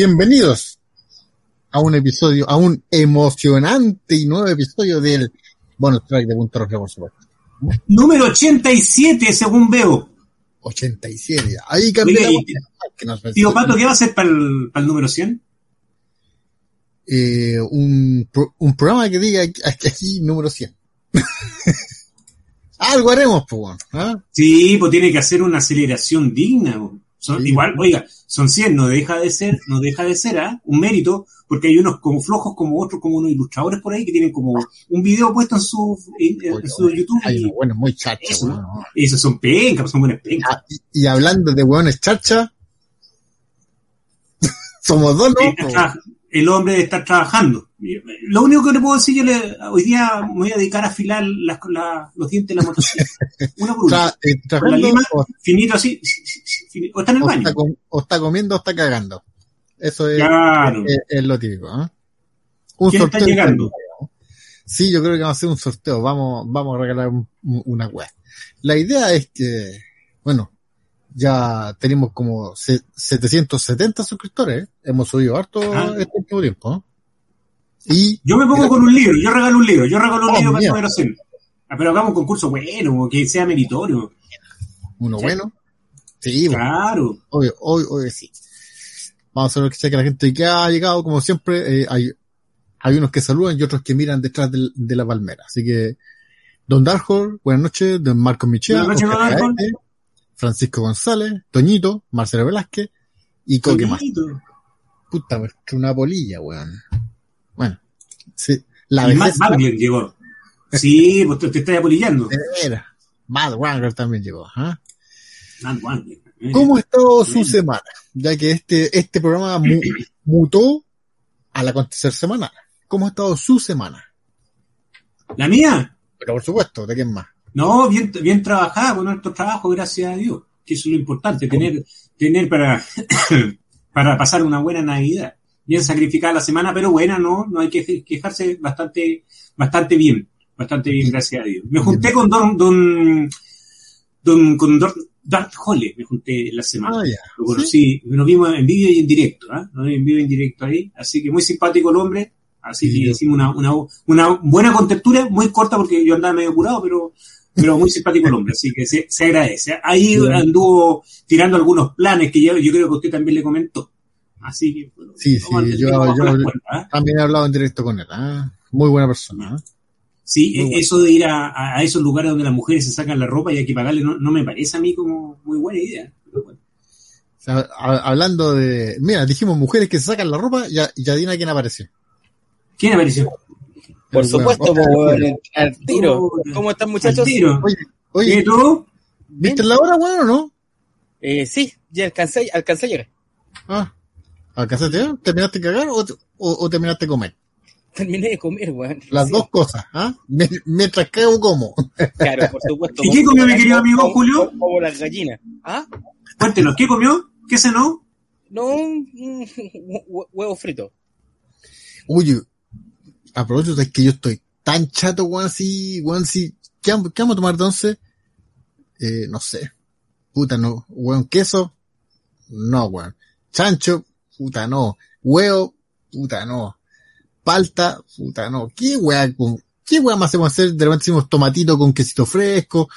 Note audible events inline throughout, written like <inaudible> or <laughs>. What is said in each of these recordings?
Bienvenidos a un episodio, a un emocionante y nuevo episodio del bonus track de Punto Rojo, por supuesto. Número 87, según veo. 87. Ahí que nos Tío Pato, ¿qué va a hacer para el, para el número 100? eh, un, pro- un programa que diga aquí, aquí número 100. <laughs> Algo haremos, pues, bueno, ¿ah? Sí, pues tiene que hacer una aceleración digna. po. Son, Sí. Igual, oiga, son 100, no deja de ser, no deja de ser, ¿ah? Un mérito, porque hay unos como flojos como otros, como unos ilustradores por ahí que tienen como un video puesto en su, en, en Oye, su YouTube. Hay unos buenos muy Eso. weón. esos son pencas, son buenas pencas. Ah, y, y hablando de hueones chacha, <laughs> somos dos, ¿no? Eh, el hombre de estar trabajando. Lo único que le puedo decir, yo le, hoy día me voy a dedicar a afilar las- la- los dientes de la motosierra. <laughs> Una por una. Eh, Con la lima, o, finito así, finito. o está en el o baño. está com- o está comiendo o está cagando. Eso es, Claro. es, es lo típico. ¿ah? Un ¿Quién está llegando? Sí, yo creo que vamos a hacer un sorteo. Vamos, vamos a regalar un- una web. La idea es que, bueno, ya tenemos como se- 770 suscriptores. Hemos subido harto Ajá. este último tiempo. Y Yo me pongo con un libro, yo regalo un libro, yo regalo un Oh, libro para 100. Ah, pero hagamos un concurso bueno, que sea meritorio. uno Sí. bueno. Sí, bueno, Claro. Hoy, hoy, hoy sí. Vamos a ver que la gente que ha llegado, como siempre, eh, hay, hay unos que saludan y otros que miran detrás de, la palmera. Así que, Don Darjo, buenas noches, Don Marco Michel, Buenas noches, Don. Caete, Francisco González, Toñito, Marcelo Velázquez y Coque más. Puta, eché una polilla, weón. Bueno, sí, la Y Matt Wagner llegó. <laughs> Sí, pues te, te estás apolillando. veras. Matt Wagner también llegó, ¿ah? Matt Wagner. Eh, ¿Cómo ha estado su Bien. semana? Ya que este, este programa mu- <clears throat> mutó al acontecer semanal. ¿Cómo ha estado su semana? ¿La mía? Pero por supuesto, ¿de quién más? No, bien, bien trabajada con nuestro trabajo, gracias a Dios. Que eso es lo importante, tener, tener para, <coughs> para pasar una buena Navidad. Bien sacrificada la semana, pero buena, no, no hay que quejarse bastante, bastante bien, bastante bien, gracias a Dios. Me junté con Don, Don, Don, con Don, Darth Hole, me junté la semana. Ah, ya. Lo conocí, nos vimos en vídeo y en directo, ¿ah? Nos vimos en vídeo y en directo ahí, así que muy simpático el hombre, así Sí, que hicimos una, una, una buena contextura, muy corta porque yo andaba medio curado, pero, pero muy simpático el hombre, así que se, se agradece. Ahí Sí. anduvo tirando algunos planes que yo, yo creo que usted también le comentó. Así que, bueno, Sí, sí, yo- cuentas, ¿ah? También he hablado en directo con él. ¿ah? Muy buena persona. ¿ah? Sí, Muy e- bueno. eso de ir a, a- esos lugares donde las mujeres se sacan la ropa y hay que pagarle, no, no me parece a mí como muy buena idea. Pero bueno. O sea, a- hablando de... Mira, dijimos mujeres que se sacan la ropa y, a- y adivina quién apareció. ¿Quién apareció? Por El supuesto, weón. po, weón, al <laughs> tiro. ¿Cómo están Al muchachos? tiro. Oye, ¿Y oye, tú? ¿viste la hora, weón, o no? Eh, sí, ya alcancé, alcancé a llegar. Ah, ¿alcanzaste ya? ¿Terminaste de cagar o, o, o terminaste de comer? Terminé de comer, weón. Las Sí, dos cosas, ¿ah? Mi- Mientras cago, como. Claro, por supuesto. <laughs> ¿Y qué comió mi querido amigo Como- Julio? Como las gallinas. ¿Ah? Cuéntenos, ¿qué comió? ¿Qué cenó? No, un un <laughs> hue- huevo frito. Oye, aprovecho de que yo estoy tan chato, weón, si, weón, si, ¿qué, qué vamos a tomar entonces? Eh, no sé. Puta, no. Weón, queso, no, weón. Chancho, puta, no. Huevo, puta, no. Palta, puta, no. ¿Qué weón, qué weón más hacemos hacer? De repente hicimos tomatito con quesito fresco.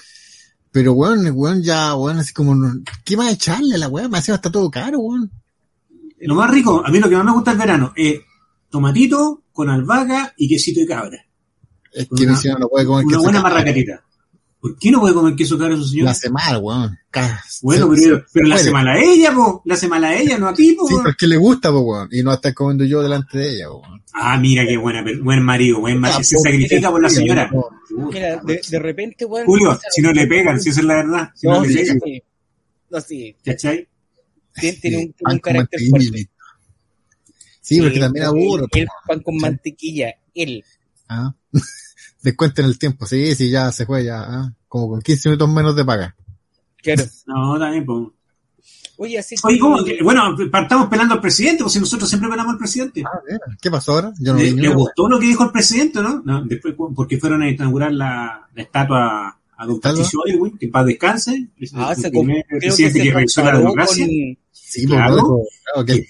Pero weón, weón, ya, weón, así como, ¿qué más echarle a la weón? Me hacía hasta todo caro, weón. Lo más rico, a mí lo que más me gusta el verano es tomatito con albahaca y quesito de cabra. Es que Una- señora no puede comer Una queso buena marracatita. ¿Por qué no puede comer queso cabra su señor? La hace mal, weón. Bueno, se- pero, se la hace mal a ella, po. La hace mal a ella, no a ti, po. Sí, pero es que le gusta, po, weón. Y no estar comiendo yo delante de ella, po, weón. Ah, mira qué buena, buen marido, buen marido. Ah, Se sacrifica por la señora. Mira, de, de repente, weón. Julio, si no le pegan, si esa es la verdad. Si no, No, le sí, pegan, sí. No, sí. ¿cachai? Tiene, tiene un, con carácter fuerte. Sí, porque también po, él pan con mantequilla, él. ¿ah? <laughs> Descuenten el tiempo, sí, sí, ya se fue, ya, ¿ah? Como con 15 minutos menos de paga. Claro. <laughs> No, también, po. Oye, así Oye, ¿cómo? que- Bueno, partamos pelando al presidente, pues si nosotros siempre pelamos al presidente. Ah, mira, ¿Qué pasó ahora? Yo no ¿Le, vi le gustó lo que dijo el presidente, no? no después, porque fueron a inaugurar la, la estatua a don. Patricio Aylwin, que en paz descanse, es Ah, el se primer creo que presidente se que realizó la democracia. con, Sí, pues, Claro. claro, que-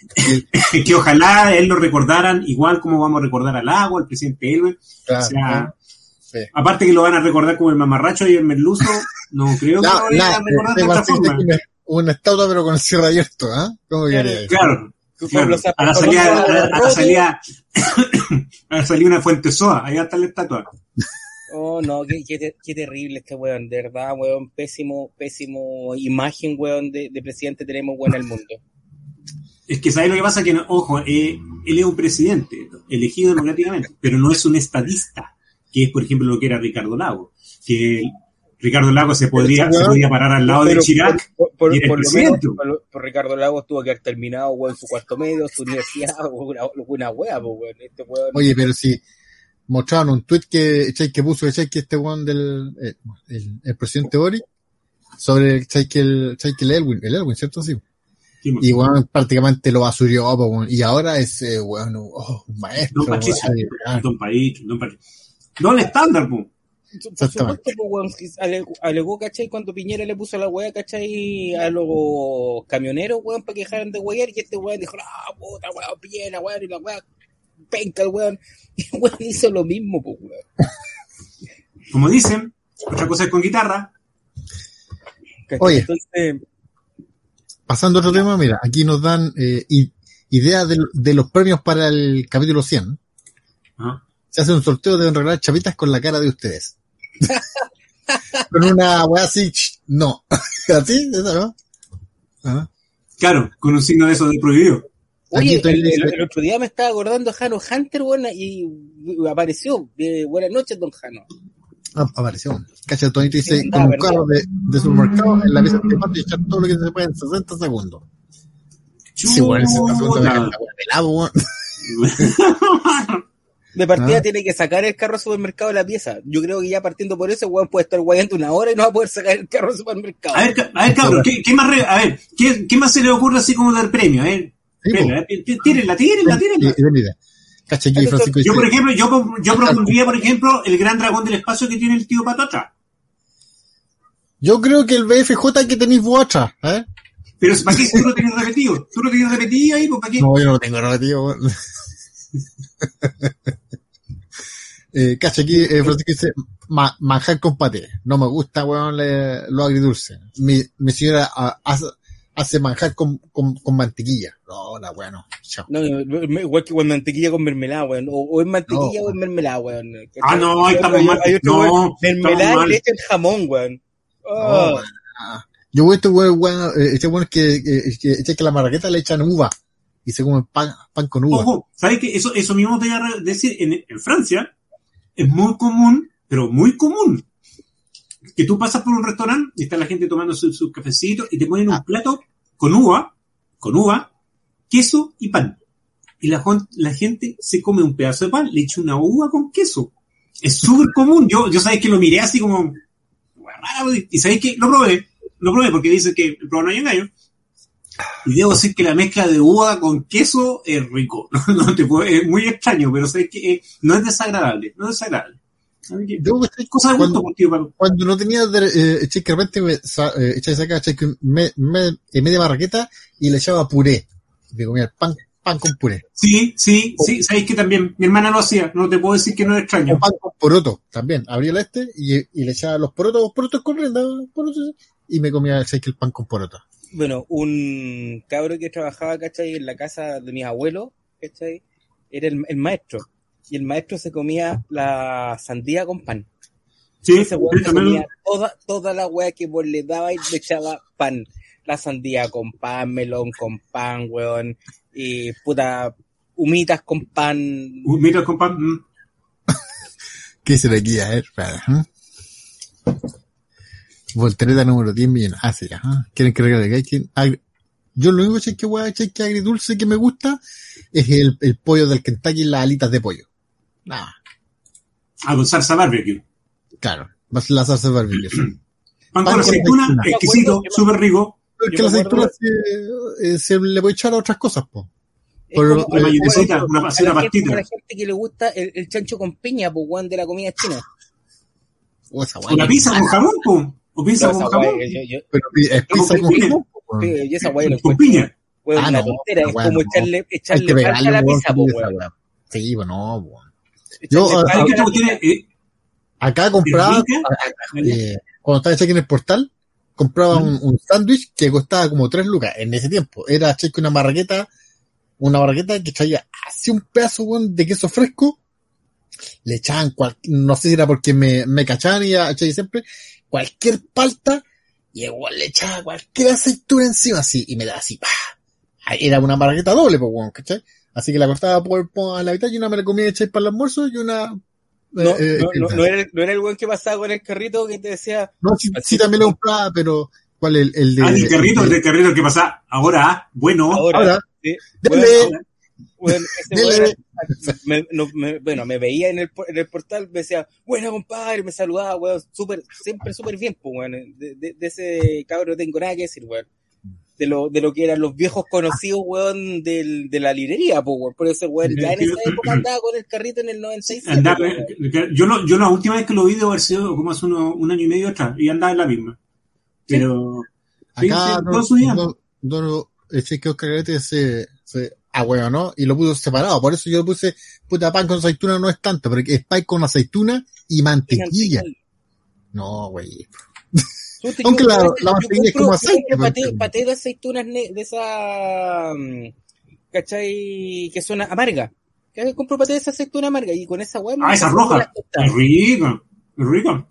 que- que ojalá él lo recordaran igual como vamos a recordar al agua, al presidente Elwin. claro, O sea, sí. aparte que lo van a recordar como el mamarracho y el merluzo, no <laughs> creo que La, lo la, a recordar de otra Martín forma. una estatua pero con el cierre abierto, ¿ah? ¿Cómo Claro? Claro, A la salida, a la, a la salida, <coughs> a la salida una fuente soa, ahí va a estar la estatua. <laughs> Oh, no, qué, qué, qué terrible este weón, de verdad, weón, pésimo, pésimo imagen, weón, de, de presidente tenemos, weón, al mundo. Es que ¿sabes lo que pasa? Que, no- ojo, eh, él es un presidente elegido democráticamente, pero no es un estadista, que es, por ejemplo, lo que era Ricardo Lago. Que Ricardo Lago se podría, se podía parar al lado de Chirac. Por, por- y el por lo presidente. menos, por, por Ricardo Lagos tuvo que haber terminado, weón, su cuarto medio, su universidad, <laughs> una, una wea, weón. Este weón. Oye, pero si mostraron un tweet que, que puso que este weón del eh, el, el presidente Boric sobre el, que el Elwin, el Elwin, ¿cierto? Sí. Sí, Y weón prácticamente lo basurió, y ahora es eh, weón, oh, un maestro. Don. Ah, Don País, Don País. Don estándar, po. Por supuesto, pues, alegó, ¿cachai? Cuando Piñera le puso la weá, ¿cachai? A los camioneros, weón, para que dejaran de wear, y este weón dijo, ah, puta, weón, Piñera, weón, y la weá, penca el weón. <laughs> Y el weón hizo lo mismo, pues, weón. Como dicen, otra cosa es con guitarra. Oye. Entonces, Pasando a otro tema, mira, aquí nos dan eh, ideas de, de los premios para el capítulo 100. ¿ah? Se hace un sorteo, deben regalar chapitas con la cara de ustedes. <laughs> con una weá así, no. <laughs> ¿Así? ¿Esa no? Ajá. Claro, con un signo de eso de prohibido. Oye, estoy el, el- diciendo- el otro día me estaba acordando Jano Hunter, weón, y apareció. Eh, buenas noches, don Jano. Ah, apareció. Cacha Tonito dice, Sí, con un ¿verdad? carro de, de supermercado en la pieza de patio y echar todo lo que se puede en 60 segundos. Sí, bueno, en 60 segundos helado, weón. <laughs> De partida Ah. tiene que sacar el carro al supermercado de la pieza. Yo creo que ya partiendo por eso, weón, puede estar guayando una hora y no va a poder sacar el carro al supermercado. A ver, a ver, cabrón, ¿qué, qué más, re- a ver, ¿qué, qué más se le ocurre así como dar premio? A ver, Sí, Tírenla, tí- tírenla, tírenla, Yo, por ejemplo, yo, yo propondría, por ejemplo, el gran dragón del espacio que tiene el tío Pato atrás. yo creo que el BFJ que tenéis vos atrás, ¿eh? Pero ¿para qué tú lo tenés repetido? ¿Tú lo tenés repetido ahí? Pues, ¿Para qué? No, yo no lo tengo weón. <laughs> eh, cacha aquí, eh, Francisco dice, ma, manjar con paté. No me gusta, weón, le- lo agridulce. Mi, mi señora ah, hace manjar con, con, con mantequilla. No, la weón, no. Chao. No, igual que con mantequilla con mermelada, weón. O, o es mantequilla No. o es mermelada, weón. Ah, no, ahí estamos mal. hay otro, No, mermelada y le echan jamón, weón. No, Ah. weón. Ah. Yo voy a este weón, weón, eh, este weón es que, eh, que, que la marraqueta le echan uva. Y se come pan, pan con uva. Ojo, ¿sabes qué? Eso, eso mismo te voy a decir. En, en Francia es muy común, pero muy común, que tú pasas por un restaurante y está la gente tomando sus su cafecitos y te ponen un plato con uva, con uva, queso y pan. Y la, gente se come un pedazo de pan, le echa una uva con queso. Es súper común. Yo, yo sabes que lo miré así como, y sabéis que lo probé, lo probé porque dice que el no hay engaño. Y debo decir que la mezcla de uva con queso es rico. <laughs> No, no te puedo- es muy extraño, pero sabes que eh, no es desagradable, no es desagradable. Así que, de gusto, cuando, tío, Pablo. cuando no tenía, eh, eché que de repente me, eh, me, me, eh, media marraqueta y le echaba puré. Me comía el pan, pan con puré. Sí, sí, sí, sabéis que también mi hermana lo hacía, no te puedo decir que no es O extraño. pan con poroto también. Abría el este y, y le echaba los porotos, los porotos corriendo, porotos, y me comía ¿sabes que el pan con poroto. Bueno, un cabro que trabajaba, ¿cachai? En la casa de mis abuelos, ¿cachai? Era el, el maestro. Y el maestro se comía la sandía con pan. Sí, Ese weón sí, se también- comía toda, toda la weá que vos le daba y le echaba pan. La sandía con pan, melón con pan, weón. Y puta, humitas con pan. Uh, Mira, compa, mm, <laughs> ¿Qué se le guía? A ver, espera, ¿eh? Voltereta número 10 millones. Ah, sí, ajá. ¿Quieren que regale? ¿Hay quien- agri- Yo lo único que voy a echar que agridulce que me gusta es el, el pollo del Kentucky y las alitas de pollo. Nada, ah, con salsa barbecue. claro. Va a ser la salsa barbecue. sí. <clears throat> Pan Pan con aceituna, aceituna. exquisito, súper rico. Porque la aceituna se, eh, se le puede echar a otras cosas, po. Como- Una mayonesita, una- una gente- pastita. a la gente que le gusta el, el chancho con piña, pues, weón, de la comida china. O esa O guay. la pizza con jamón, po. o pizza No, con jamón. weá, yo- yo- Pero es pizza con con jamón, po, yo esa la Con piña. Ah, una no, tontera, es como echarle, echarle a la pizza, po. Sí, pues no, weón. Yo, ah, ¿Sabes a qué la te cuestión pizza. es? Eh, Acá compraba, eh, cuando estaba cheque en el portal, compraba un, un sándwich que costaba como 3 lucas en ese tiempo. Era cheque una marraqueta, una marraqueta que traía así un pedazo de queso fresco. Le echaban cual, no sé si era porque me, me cachaban y cheque siempre, cualquier palta, y igual le echaba cualquier aceituna encima así, y me daba así. Ah, Era una marraqueta doble, pues, ¿cachai? Así que la cortaba por, por a la mitad y una me la comía hecha para el almuerzo y una No, eh, eh, no, no, no era, el- no era el weón que pasaba con el carrito que te decía, No, sí, sí también lo compraba, pero ¿cuál el, el de Ah, del carrito, el de- del carrito que pasa ahora, ah, bueno. ahora, Ahora, sí, dele. weón me- no, me- bueno, me veía en el, en el portal, me decía, buena compadre, me saludaba, weón, súper, siempre súper bien, pues, weón, de, de- de ese cabro no tengo nada que decir, weón. De lo, de lo que eran los viejos conocidos, weón, del, de la librería, pues, weón. Por eso, weón, ya en esa época andaba con el carrito en el 96. Andaba- yo, lo, yo la última vez que lo vi debe haber sido como hace uno- un año y medio atrás y andaba en la misma. Pero sí, acá sí, todo su día. don, don, don- el cheque Oscar Garete se, se ah, bueno, ¿no? Y lo puso separado, por eso yo le puse, puta, pan con aceituna no es tanto, pero es pan con aceituna y mantequilla. No, güey. Aunque la- la mantequilla es como aceite, compro pues, paté, paté de aceitunas ne- de esa, mm, ¿cachai? Que son amargas. Que compro paté de esa aceituna amarga y con esa me Ah, esa roja. Es rico, es rico.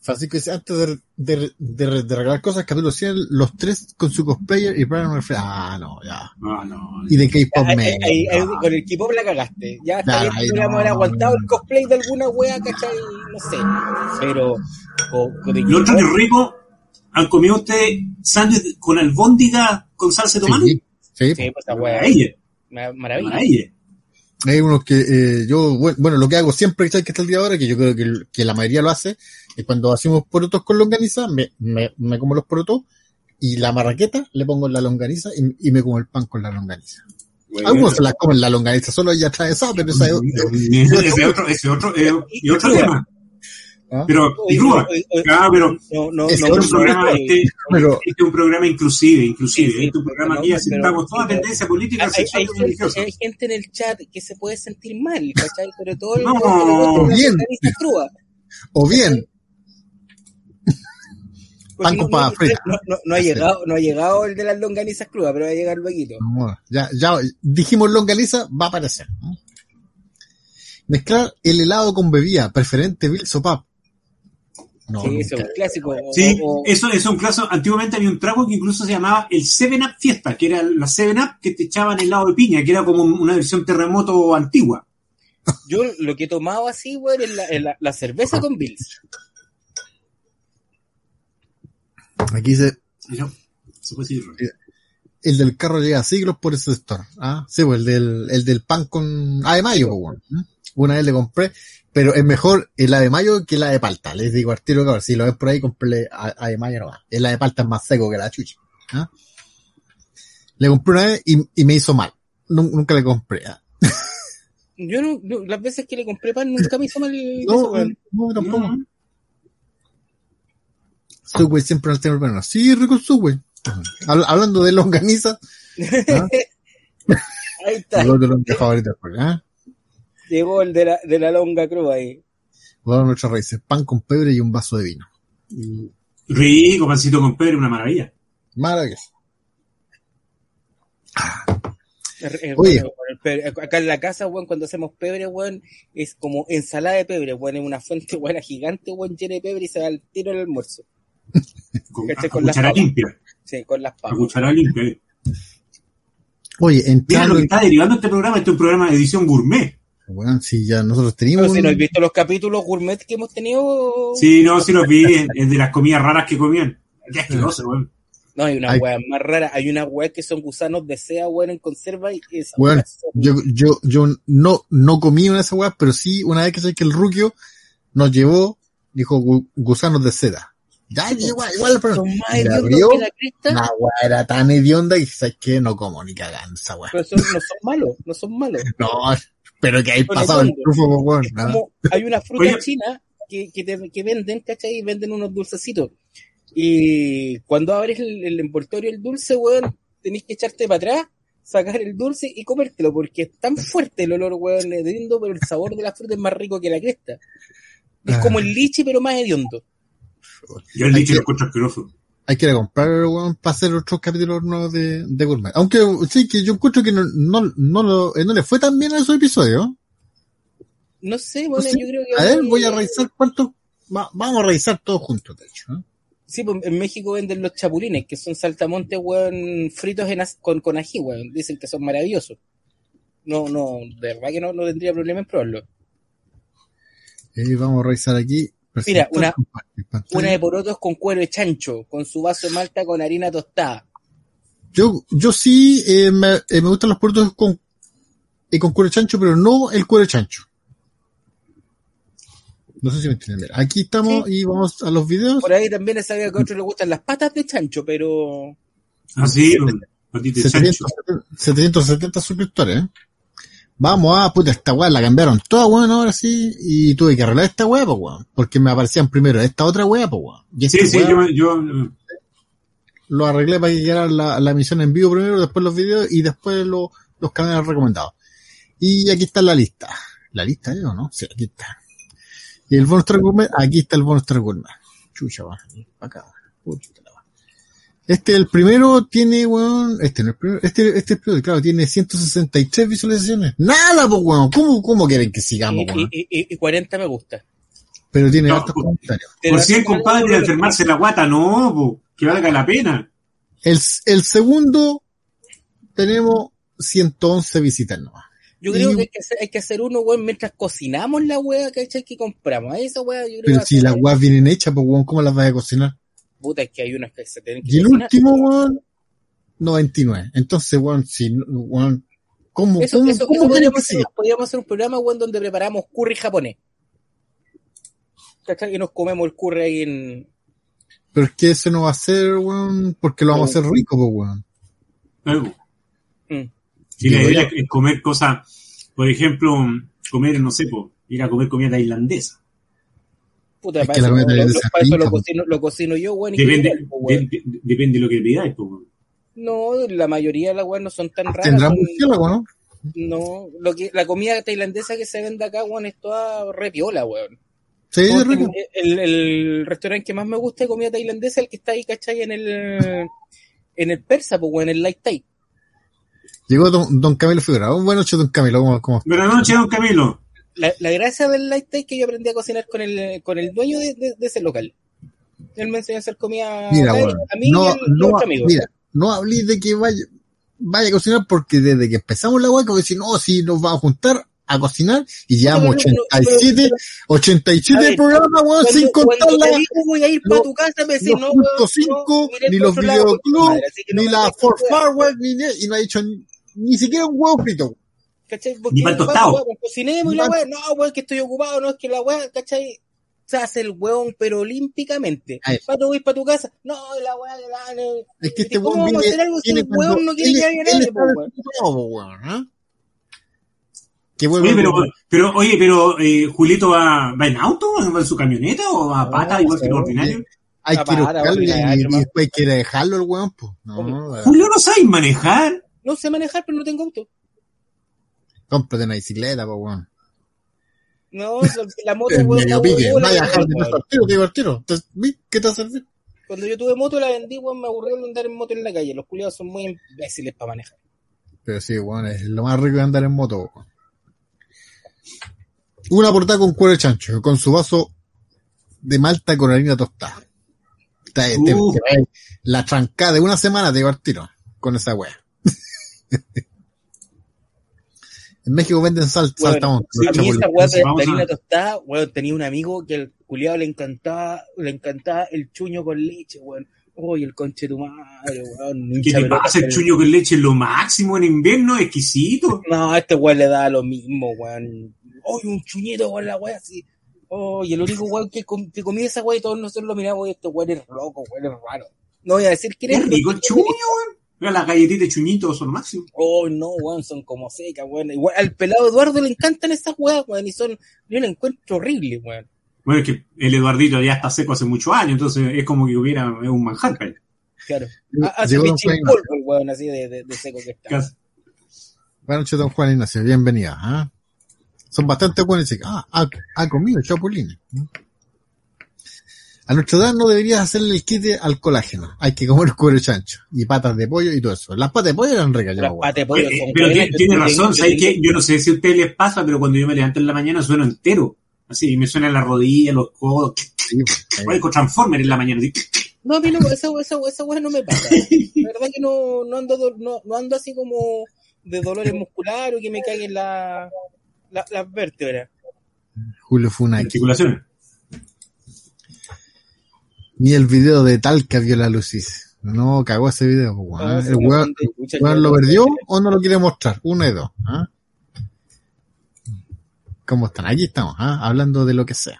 Francisco dice, antes de, de, de, de regalar cosas, capítulo 100, los tres con su cosplayer y Brian Murphy. Ah, no, ya. Ah, no. Y de K-pop Ahí- man. ahí- ahí- ahí- no. con el K-pop la cagaste. Ya está bien, no, haber aguantado no. el cosplay de alguna wea, ¿cachai? No sé. Pero Lo otro que es rico, ¿han comido ustedes sándwich con albóndiga con salsa de tomate? Sí, sí, sí, pues Maravilla, ma- maravilla. maravilla. Hay unos que eh, yo, bueno, lo que hago siempre, que está el día de ahora, que yo creo que, que la mayoría lo hace, es cuando hacemos porotos con longaniza, me, me, me como los porotos y la marraqueta le pongo en la longaniza y, y me como el pan con la longaniza. Algunos se la comen la longaniza solo y atravesada, pero esa es, <laughs> Ese otro, ese otro, eh, y otro tema. ¿Ah? Pero, y Oye, Rúa, oye, oye, ah, pero No, no, Ese no, este es un programa, este, pero- este es un programa inclusive, inclusive, Sí, sí, este es un programa no, aquí pero- aceptamos toda pero- tendencia política, hay, sexual hay y gente, religiosa. hay gente en el chat que se puede sentir mal, ¿cachai? Sobre todo el gusta la bien. o bien, Pan no, con no, ha llegado, no ha llegado el de las longanizas crudas, pero va a llegar luego. ya, ya dijimos longaniza, va a aparecer. ¿no? Mezclar el helado con bebida, preferente Bill Sopap. No, sí, eso es un clásico. Sí, o- eso es un caso. Antiguamente había un trago que incluso se llamaba el Seven Up Fiesta, que era la Seven Up que te echaban helado de piña, que era como una versión terremoto antigua. yo lo que he tomado así, güey, es la, la, la cerveza con Bills. Aquí se puede decir. el del carro llega siglos por ese sector. Ah, sí, pues el del, el del pan con A de mayo, pues, bueno. ¿Mm? Una vez le compré, pero es mejor el A de mayo que la de palta. Les digo al tiro, cabrón, si lo ven por ahí, compré A, A de mayo no va. El A de palta es más seco que la chucha. ¿ah? Le compré una vez y, y me hizo mal. Nun- Nunca le compré. ¿ah? <laughs> Yo no, no- las veces que le compré pan nunca me hizo mal el No, no, tampoco. Mm. Subway siempre nos tenemos bueno. Sí, rico Subway. Habl- hablando de longaniza, <laughs> Ahí está, uno de los favoritos, ¿ah? Llegó el de la, de la longa cruz ahí. De nuestras raíces, pan con pebre y un vaso de vino. Rico, pancito con pebre, una maravilla. Maravilloso. Oye. bueno, el pebre. Acá en la casa, weón, cuando hacemos pebre, weón, es como ensalada de pebre, weón, es una fuente, weón, gigante, weón, llena de pebre y se va al tiro el almuerzo. <laughs> Con, Este a con las cuchara papas. limpia. Sí, con las A papas. cuchara limpia. eh. Oye, Mira entrando lo que está derivando este programa. Este es un programa de edición gourmet. Bueno, si ya nosotros Pero teníamos... si no has visto los capítulos gourmet que hemos tenido. Sí, no, sí los vi. Es de las comidas raras que comían. Qué asqueroso, weón. No, hay una weá más rara. Hay una weá que son gusanos de sea, weón, en conserva y esa Bueno, weá yo, yo, yo no, no comí una de esas weas, pero sí, una vez que sé que el Ruquio nos llevó, dijo gu- gusanos de seda. Ya, igual, igual, pero son más y la abrió, que la wea era tan hedionda y sabes que no como ni cagando esa wea. pero son, no son malos, no son malos. <laughs> No, pero que hay pasado el trufo, pues, hay una fruta Oye. china que, que, te- que venden, ¿cachai? Y venden unos dulcecitos. Y cuando abres el, el envoltorio del dulce, weón, tenés que echarte para atrás, sacar el dulce y comértelo, porque es tan fuerte el olor, weón, hediondo, pero el sabor de la fruta es más rico que la cresta. Es Ah. como el lichi, pero más hediondo. Yo el que- lo encuentro asqueroso. Hay que ir a comprar, weón, para hacer otros capítulos nuevos de, de Gourmet. Aunque sí, que yo encuentro que no, no, no, lo- eh, no le fue tan bien a esos episodios. No sé, bueno, sé. yo creo que... A ver, voy a revisar cuántos. va- vamos a revisar todos juntos, de hecho. ¿eh? Sí, pues en México venden los chapulines, que son saltamontes, weón, fritos en con, con ají, weón. Dicen que son maravillosos. No, no, de verdad que no, no tendría problema en probarlo. Eh, vamos a revisar aquí. Mira, una-. Una de porotos con cuero de chancho, con su vaso de malta con harina tostada. Yo, yo sí eh, me, eh, me gustan los puertos con, eh, con cuero de chancho, pero no el cuero de chancho. No sé si me entienden. Mira, Aquí estamos y vamos a los videos. Por ahí también sabía que a otros les gustan las patas de chancho, pero Así, patita de chancho. 770, 770 suscriptores. ¿eh? Vamos a, puta, esta weá la cambiaron toda, weón, ahora sí. Y tuve que arreglar esta weá, pues, weón. Porque me aparecían primero esta otra weá, pues, weón. Y esta Sí, sí, weá yo, yo, lo arreglé para que quedara la, la emisión en vivo primero, después los videos y después lo- los canales recomendados. Y aquí está la lista. ¿La lista, eh, o no? Sí, aquí está. Y el bonus track gourmet, aquí está el bonus track gourmet. Chucha, va. Acá, puta. Este, el primero, tiene, weón, este no es el primero, este, este es el primero, claro, tiene 163 visualizaciones. Nada, pues, weón. ¿Cómo, cómo quieren que sigamos, y, weón? y- y- y 40 me gusta. Pero tiene No, pues, comentarios. por 100 compadre de enfermarse la guata, no, po, que valga la pena. El, el segundo, tenemos 111 visitas nomás. Yo creo Y- que hay que, hacer, hay que hacer uno, weón, mientras cocinamos la weá, ¿cachai? Que compramos. A esa weá, yo creo Pero que si las weas vienen hechas, pues weón, ¿cómo las vas a cocinar? Puta, es que hay unas que se tienen que Y el último, weón, 99. Entonces, weón, si, weón, ¿cómo, Eso, cómo, eso, cómo eso podríamos, que hacer, podríamos hacer un programa, weón, donde preparamos curry japonés. ¿Cachai? Y nos comemos el curry ahí en... Pero es que ese no va a ser, weón, porque lo vamos a hacer rico, pues weón. Algo. Mm. Si la idea es comer cosas, por ejemplo, comer, no sé, po, ir a comer comida tailandesa. Puta, Es para que la eso, comida lo, lo- para eso lo cocino, lo cocino yo, weón. y Depende, weón. de- de- depende de lo que pidáis, weón. No, la mayoría de las weas no son tan raras. Tendrá murciélago, ¿no? no, lo que, la comida tailandesa que se vende acá, weón, es toda repiola, weón. Sí, es rico. El, el, el restaurante que más me gusta de comida tailandesa es el que está ahí, ¿cachai? En el, en el persa, pues, weón, en el light Thai. Llegó don, don Camilo Figueroa. Buenas noches, don Camilo. ¿Cómo, cómo? Buenas noches, don Camilo. La, la gracia del light es que yo aprendí a cocinar con el, con el dueño de, de- de ese local. Él me enseñó a hacer comida Mira, weón. a mí No, y a no, otro amigo. mira, no hablé de que vaya, vaya a cocinar porque desde que empezamos la wea, como si no, si nos vamos a juntar a cocinar y llevamos Pero, pero, 87, 87 A ver, programas, weón, sin contar la, voy a ir para tu casa, me decís, no, weón, cinco, no, miré ni los videoclubs, que no ni la For. Forward, ni, y no ha dicho ni, ni siquiera un huevo frito. ¿Cachai? Porque Ni pa'l vamos, tostado. weón, cocinemos y la weá, no, weón, que estoy ocupado, no, es que la weá, ¿cachai? Se hace el weón, pero olímpicamente. Pato, voy para tu casa. No, la weá, la, la, Es que ¿Y este cómo weón vamos a viene, hacer algo si el cuando weón no quiere él- llevar a él nadie, weón? Que vuelva Oye, pero, pero, oye, pero, eh, Julito va, va en auto, va en su camioneta o va a No, pata, igual que no, lo ordinario. hay que para, buscarlo y, y después hay que dejarlo el weón, pues. ¿Cómo? No, weón. Julio no sabe manejar. No sé manejar, pero no tengo auto. Cómprate una bicicleta, pues, weón. No, la moto, weón, medio pique, vaya a dejar de al tiro, te digo. ¿Qué te va a servir? Cuando yo tuve moto, la vendí, weón, me aburrió de andar en moto en la calle. Los culiados son muy imbéciles para manejar. Pero sí, weón, es lo más rico de andar en moto, weón. Una portada con cuero de chancho, con su vaso de malta con harina tostada. Te- te- Uh. te la trancada de una semana te digo al tiro con esa wea. <laughs> en México venden sal, Weón, saltamontes, sí, A mí esa weá de, harina tostada, weón, tenía un amigo que al culiado le encantaba, le encantaba el chuño con leche, weón. Uy, el conche de tu madre, weón. ¿Qué te pasa? El chuño con leche es lo máximo en invierno, exquisito. <laughs> No, a este weón le da lo mismo, weón. Uy, un chuñito con la weá así. Oh, y el único weón que, com- que comía esa weá y todos nosotros lo miramos y este weón es loco, weón es raro. No voy a decir quién Es es. rico el chuño, weón. Mira, Las galletitas de chuñito son máximo. Oh, no, weón, son como secas, weón. Igual, al pelado Eduardo le encantan esas weas, weón, y son, yo la encuentro horrible, weón. Bueno, es que el Eduardito ya está seco hace muchos años, entonces es como que hubiera un manjar para él. Claro. Ah, Hace Llegó Juan polvo el weón así de, de, de seco que está. Casi. Buenas noches, don Juan Ignacio, bienvenida. ¿ah? Son bastante buenos y dicen, ah, ha, ha comido chapulines. A nuestra edad no deberías hacerle el quite al colágeno. Hay que comer cuero chancho y patas de pollo y todo eso. Las patas de pollo eran ricas, Las patas de pollo Eh, son pero tiene, razón, ¿sabes yo qué? Yo no sé si a ustedes les pasa, pero cuando yo me levanto en la mañana sueno entero. Así, me suena la rodilla, los codos. Sí, pues, eh, Parezco Transformer en la mañana. así. No, a mí no, esa, esa, esa weá no me pasa. La verdad que no, no, ando, do- no, no ando así como de dolores musculares o que me caigan la, la, las vértebras. Julio Funaki. Articulaciones. Ni el video de Talca vio la luz. No, cagó ese video. pues, weón. No, el weón, de- lo perdió o no lo quiere mostrar. Una de dos. ¿ah? ¿Cómo están? Aquí estamos, ¿ah? hablando de lo que sea.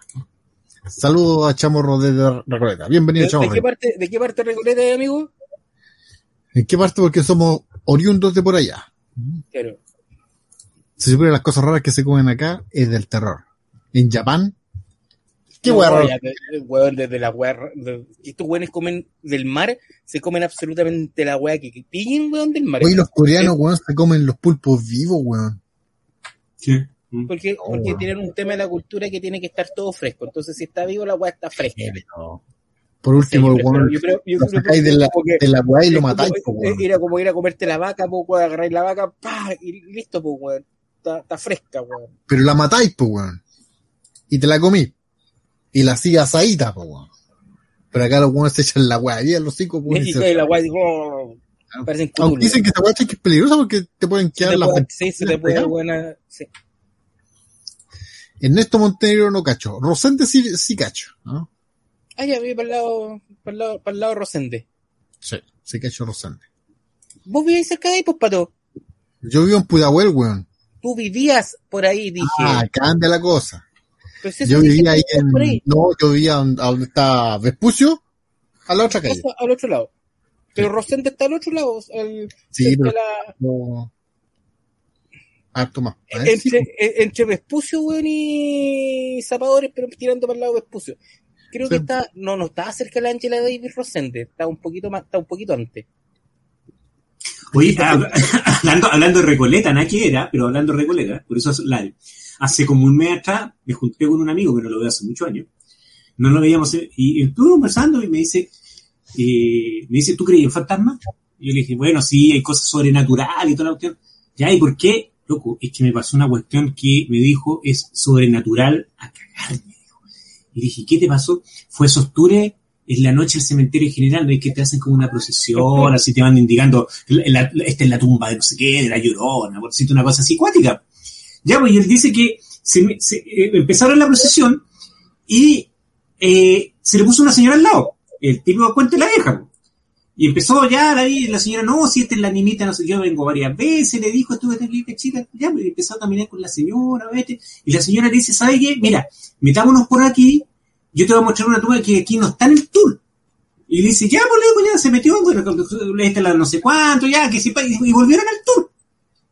Saludos a Chamorro de Recoleta. Bienvenido, ¿De, de Chamorro. qué parte, ¿De qué parte Recoleta, eh, amigo? ¿En qué parte? Porque somos oriundos de por allá. Claro. Se supone que las cosas raras que se comen acá es del terror. En Japón, qué de- weón, desde la weá, de- estos weones comen del mar, se comen absolutamente la weá que, que pillen, weón, del mar. Hoy los coreanos, weón, se comen los pulpos vivos, weón. Sí. Mm. Porque, Oh, porque weón. tienen un tema de la cultura que tiene que estar todo fresco. Entonces, si está vivo, la weá está fresca. Por Sí, último, yo el weón, prefiero- yo creo- yo lo creo sacáis que de la, de la weá y lo matáis, como- po, weón. Era como ir a comerte la vaca, pues, agarráis la vaca, pa, y listo, pues, weón. Está, está fresca, weón. Pero la matáis, pues, weón. Y te la comí. Y la sigue asadita, pues, weón. Pero acá los weones se echan la weá ahí a los cinco, weón. y Y se- la weá, digo, parecen Aunque dicen que esa weá es peligrosa porque te pueden quedar las Sí, se te puede, buena. Sí. Ernesto Montenegro no cacho. Rosente sí, sí cacho. ¿no? Ah, ya, vi para el lado, para el lado, para el lado Rosende. Sí, sí cacho Rosente. ¿Vos vivíais cerca de ahí, pues, pato? Yo vivo en Pudahuel, weón. Tú vivías por ahí, dije. Ah, cambia la cosa. Eso Yo vivía ahí en... ahí, No, yo vivía donde, está Vespucio, a la otra calle. al otro lado. Pero Rosende está al otro lado. al- Sí, pero la- no... Harto más. A ver, sí, entre, e- entre Vespucio, weón, y Zapadores, pero tirando para el lado de Vespucio. Creo Sí. que está, no, no estaba cerca de la Angela Davis Rosende, está un poquito más, está un poquito antes. Oye, hab- <laughs> hablando, hablando de Recoleta, nada que era, pero hablando de Recoleta, por eso es la- hace como un mes atrás me junté con un amigo que no lo veo hace muchos años. No lo veíamos y, estuve conversando y me dice, eh, me dice, ¿tú crees en fantasmas? Y yo le dije, bueno, sí, hay cosas sobrenaturales y toda la cuestión. Ya, ¿y por qué? Loco, es que me pasó una cuestión que me dijo es sobrenatural a cagar, me dijo. Y dije, ¿qué te pasó? Fue esos tours en la noche al cementerio general, no es que te hacen como una procesión, así te van indicando, la- la- esta es la tumba de no sé qué, de la llorona, por decirte una cosa así cuática. Ya, pues, y él dice que se, me- se- eh, empezaron la procesión y eh, se le puso una señora al lado, el típico cuento de la vieja. pues. Y empezó ya la, la señora, no, si esta es la nimita, no sé, yo vengo varias veces, le dijo, estuve rica chica, ya, pues, empezó a caminar con la señora, ¿vete? Y la señora le dice, ¿sabe qué? Mira, metámonos por aquí, yo te voy a mostrar una tumba que aquí no está en el tour. Y dice, ya, pues, luego ya se metió, bueno, esta la no sé cuánto, ya, que pa- y, volvieron al tour.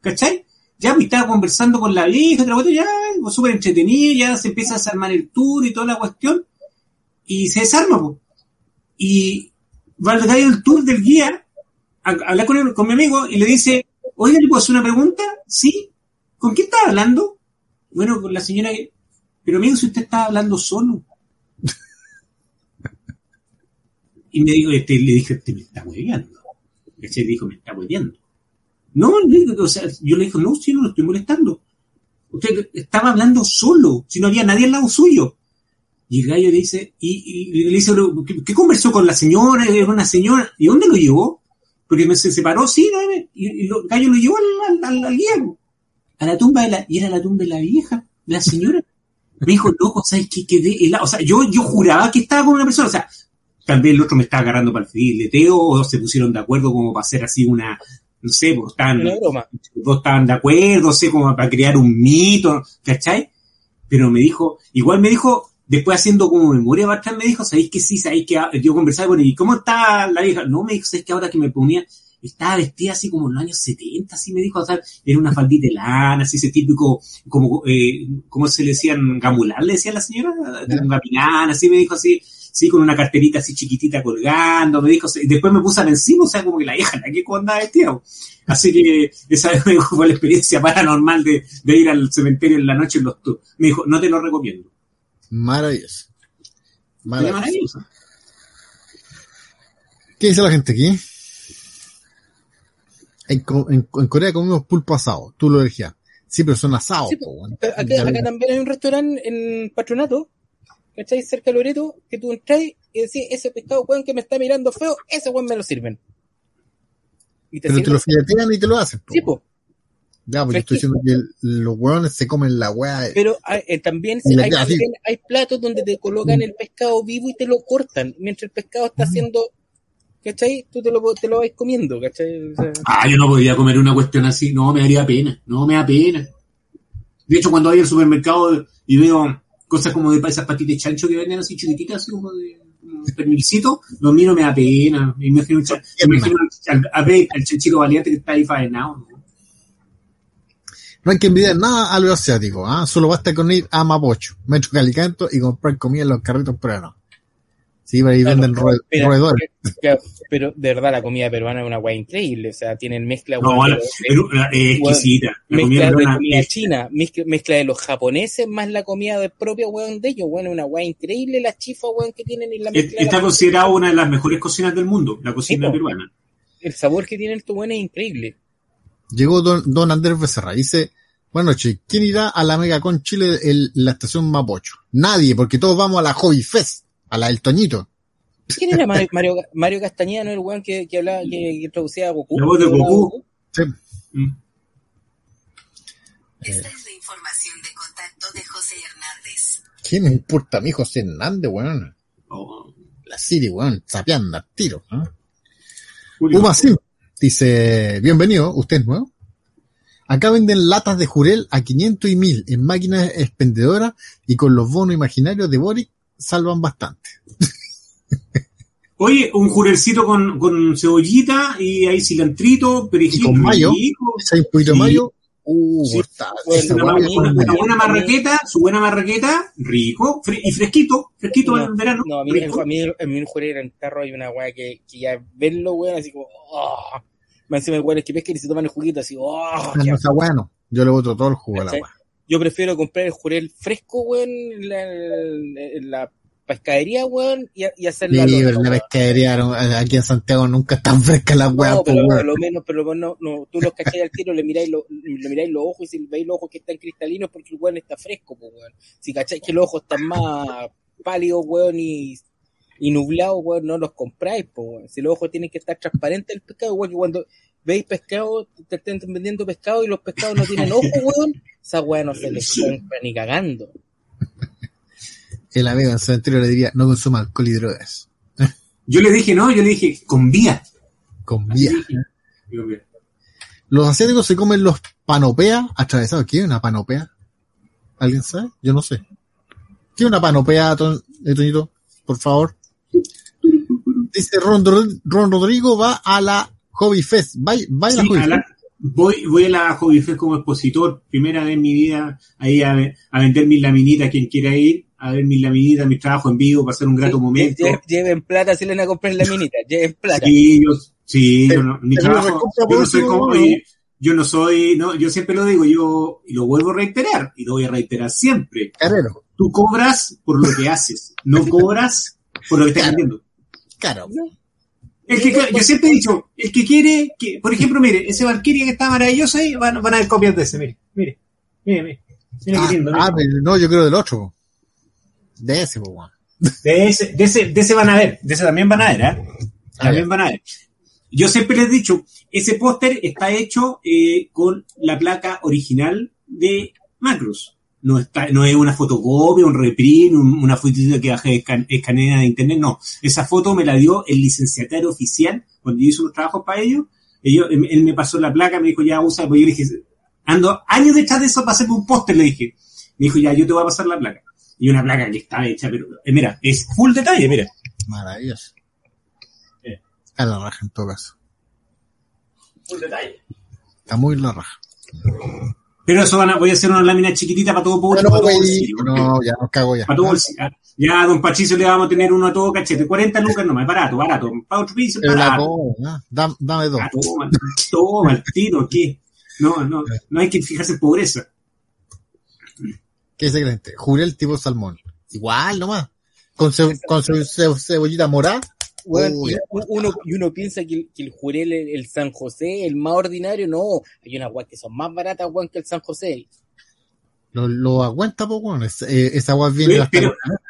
¿Cachai? Ya, pues estaba conversando con la vieja, otra cuestión, ya, pues, súper entretenido, ya se empieza a desarmar el tour y toda la cuestión, y se desarma, pues. Y va al detalle del tour del guía, a, hablar con, con mi amigo, y le dice, oiga, ¿le puedo hacer una pregunta? Sí. ¿Con quién estaba hablando? Bueno, con la señora. Pero amigo, si usted estaba hablando solo. Y me dijo, este, le dije, te me está hueveando. ¿Cachai? Dijo, me está hueveando. No, o sea, yo le dije, no, si no lo estoy molestando. Usted estaba hablando solo, si no había nadie al lado suyo. Y el gallo le dice, y, le dice, "Pero, ¿qué, qué conversó con la señora? Era una señora. ¿Y dónde lo llevó? Porque me se separó, sí, no, y, y el gallo lo llevó al, al, a la tumba de la, y era la tumba de la vieja, de la señora. Me dijo, loco, ¿sabes qué? Quedé. O sea, yo, yo juraba que estaba con una persona, o sea, tal vez el otro me estaba agarrando para el fileteo, o se pusieron de acuerdo como para hacer así una, no sé, pues estaban, dos estaban de acuerdo, sé, como para crear un mito, ¿cachai? Pero me dijo, igual me dijo, después haciendo como memoria atrás, me dijo, ¿sabéis que sí? ¿Sabéis que yo conversaba con él? ¿Y cómo está la vieja? No, me dijo, ¿sabéis que ahora que me ponía, estaba vestida así como en los años 70, así me dijo, o sea, era una faldita de lana, así ese típico, como, eh, ¿cómo se le decían? Gamular, le decía la señora, un gapinán, así me dijo así, sí, con una carterita así chiquitita colgando, me dijo, y después me puse encima, o sea, como que la hija, ¿la qué andaba vestida? Así que esa fue la experiencia paranormal de, de ir al cementerio en la noche en los tours. Me dijo, no te lo recomiendo. Maravilloso. Maravilloso. Maravilloso. ¿Qué dice la gente aquí? En, en- en Corea comimos pulpo asado, tú lo elegías. Sí, pero son asados. Sí, Acá, también hay un restaurante en Patronato, ¿cachai? Cerca de Loreto, que tú entras y decís, ese pescado, weón, que me está mirando feo, ese weón me lo sirven. Y te Pero te lo filetean y te lo hacen. po. Sí, po. Ya, pues yo estoy diciendo que el- los hueones se comen la weá. Pero hay- eh, también, hay, también hay platos donde te colocan el pescado vivo y te lo cortan, mientras el pescado está haciendo, ¿cachai? Tú te lo, te lo vas comiendo, ¿cachai? O sea, Ah, yo no podía comer una cuestión así, no, me daría pena, no, me da pena. De hecho, cuando voy al supermercado y veo cosas como de esas patitas de chancho que venden así chiquititas, así como de pernilcito, lo miro me da pena. Me imagino, me imagino al, al, al- al chanchito valiente que está ahí faenado. ¿no? No hay que envidiar nada a los asiáticos, ¿ah? Solo basta con ir a Mapocho, Metro Calicanto y comprar comida en los carritos peruanos. Sí, por ahí Claro, venden pero- roedores. pero de verdad la comida peruana es una guay increíble, o sea, tienen mezcla, No, weón, la- de- pero, la- es exquisita. La comida de comida es- china, mezcla, mezcla de los japoneses más la comida del propio weón de ellos, weón, una guay increíble la chifa, weón, que tienen y la mezcla de está la- considerada una de las mejores cocinas del mundo, la cocina Sí, peruana. el sabor que tienen estos weones es increíble. Llegó don, don Andrés Becerra, dice, buenas noches, ¿quién irá a la Megacon Chile en la estación Mapocho? Nadie, porque todos vamos a la Hobby Fest, a la del Toñito. ¿Quién era Mario, Mario, Mario Castañeda, no el weón que, que hablaba, que, que traducía a Goku? La voz de Goku. Sí. Mm. Esta es la información de contacto de José Hernández. ¿Quién me importa a mí José Hernández, weón? Oh, La Siri, weón, sapeando al tiro. Julio. Uma Sim dice, bienvenido, ¿usted es nuevo? Acá venden latas de jurel a 500 y 1000 en máquinas expendedoras y con los bonos imaginarios de Boric salvan bastante. Oye, un jurelcito con, con cebollita y ahí cilantrito, perejil. Y con mayo. hay un poquito de mayo, uh, Sí, Una, una- es una- buena. una buena marraqueta, su buena marraqueta, rico, fre- y fresquito, fresquito No, en verano. No, a mí, rico. a mí, a mí en Jurel en carro hay una weá que, que ya verlo, weón, así como, oh. Más encima, weón, es que pescan y se toman el juguito así, oh. No está bueno. Yo le boto todo el jugo a la weá. Yo prefiero comprar el jurel fresco, weón, en la, en la pescadería, weón, y, y hacerlo al Sí, pero la weón. pescadería no- aquí en Santiago nunca están <laughs> frescas las weas, No, pues, pero weón. por lo menos, pero lo menos, no, tú los cacháis al tiro, le miráis, lo, le miráis los ojos y si veis los ojos que están cristalinos porque el weón está fresco, pues, weón. Si cacháis que los ojos están más pálidos, weón, y, y nublados, weón, no los compráis, pues, weón. Si los ojos tienen que estar transparentes el pescado, igual que cuando veis pescado, te estén vendiendo pescado y los pescados no tienen ojos, <laughs> weón, esa weá no se les compra ni cagando. El amigo en cementerio le diría, no consuma alcohol y drogas. <laughs> Yo le dije, no, yo le dije, con vía. Con vía. Los asiáticos se comen los panopea atravesados. ¿Qué es una panopea? ¿Alguien sabe? Yo no sé. ¿Qué es una panopea, eh, Toñito? Por favor. Dice Ron Rodrigo va a la Hobby Fest. Va, va a la Sí, Hobby a la- Fest. voy, voy a la Hobby Fest como expositor, primera vez en mi vida, ahí a, a vender mis laminitas, quien quiera ir, a ver mis laminitas, mis trabajos en vivo, pasar un grato momento. Lle- Lleven plata si le van a comprar la minita, lleven plata. Sí, yo, sí, yo no, mi trabajo, yo no soy como, yo no soy, no, yo siempre lo digo, yo, y lo vuelvo a reiterar, y lo voy a reiterar siempre. Carrero. Tú cobras por lo que haces, no cobras por lo que estás vendiendo. Caro. El que, yo siempre he dicho, el que quiere, que, por ejemplo, mire, ese Valkyria que está maravilloso ahí, van, van a ver copias de ese, mire, mire, mire, mire. Ah, lindo, ah, pero no, yo creo del otro. De ese, po, weón. De ese, de ese, de ese van a ver, de ese también van a ver, ¿eh? También van a ver. Yo siempre les he dicho, ese póster está hecho eh, con la placa original de Macros. No está, no es una fotocopia, un reprint, un- una fotito que bajé escan- escaneada de internet, no. Esa foto me la dio el licenciatario oficial cuando yo hice unos trabajos para ellos. Ellos, él, él me pasó la placa, me dijo, ya usa, pues yo le dije, ando años detrás de eso para hacerme un póster, le dije. Me dijo, ya, yo te voy a pasar la placa. Y una placa que está hecha, pero, eh, mira, es full detalle, mira. Maravilloso. Eh. A la raja en todo caso. Full detalle. Está muy la raja. Pero eso van a, voy a hacer una lámina chiquitita para todo público, No, para todo bolsillo. no, ya nos cago ya. Para todo bolsillo. Ya a don Pachizo le vamos a tener uno a todo cachete. 40 lucas nomás, es barato, barato. Para otro piso, barato. dam- Dame dos. Ah, toma, toma, el tiro, ¿qué? No, no, no hay que fijarse en pobreza. ¿Qué gente? Jurel tipo salmón. Igual nomás. Con, ce- con ce- ce- cebollita morada. Uy, uno, y uno piensa que el, que el Jurel, el, el San José, el más ordinario, no. Hay unas weas que son más baratas, weón, que el San José. Lo, lo aguanta, pues, bueno. Es- eh, esa agua viene de Oye, las pero- tarolas.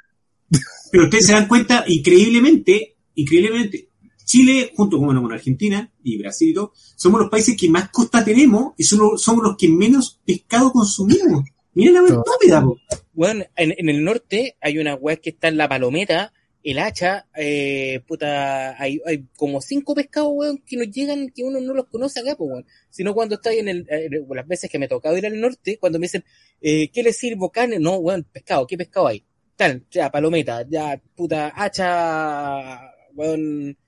Pero ustedes se dan cuenta, increíblemente, increíblemente, Chile, junto con, bueno, con Argentina y Brasil y todo, somos los países que más costa tenemos y somos, somos los que menos pescado consumimos. Mira la estúpida. Bueno, en, en el norte hay unas weas que están la palometa, el hacha, eh, puta, hay, hay como cinco pescados, weón, que nos llegan, que uno no los conoce acá, pues, weón. Sino cuando estoy en el, eh, las veces que me ha tocado ir al norte, cuando me dicen, eh, ¿qué le sirvo carne? No, weón, pescado, ¿qué pescado hay? Tal, ya, palometa, ya, puta, hacha, weón,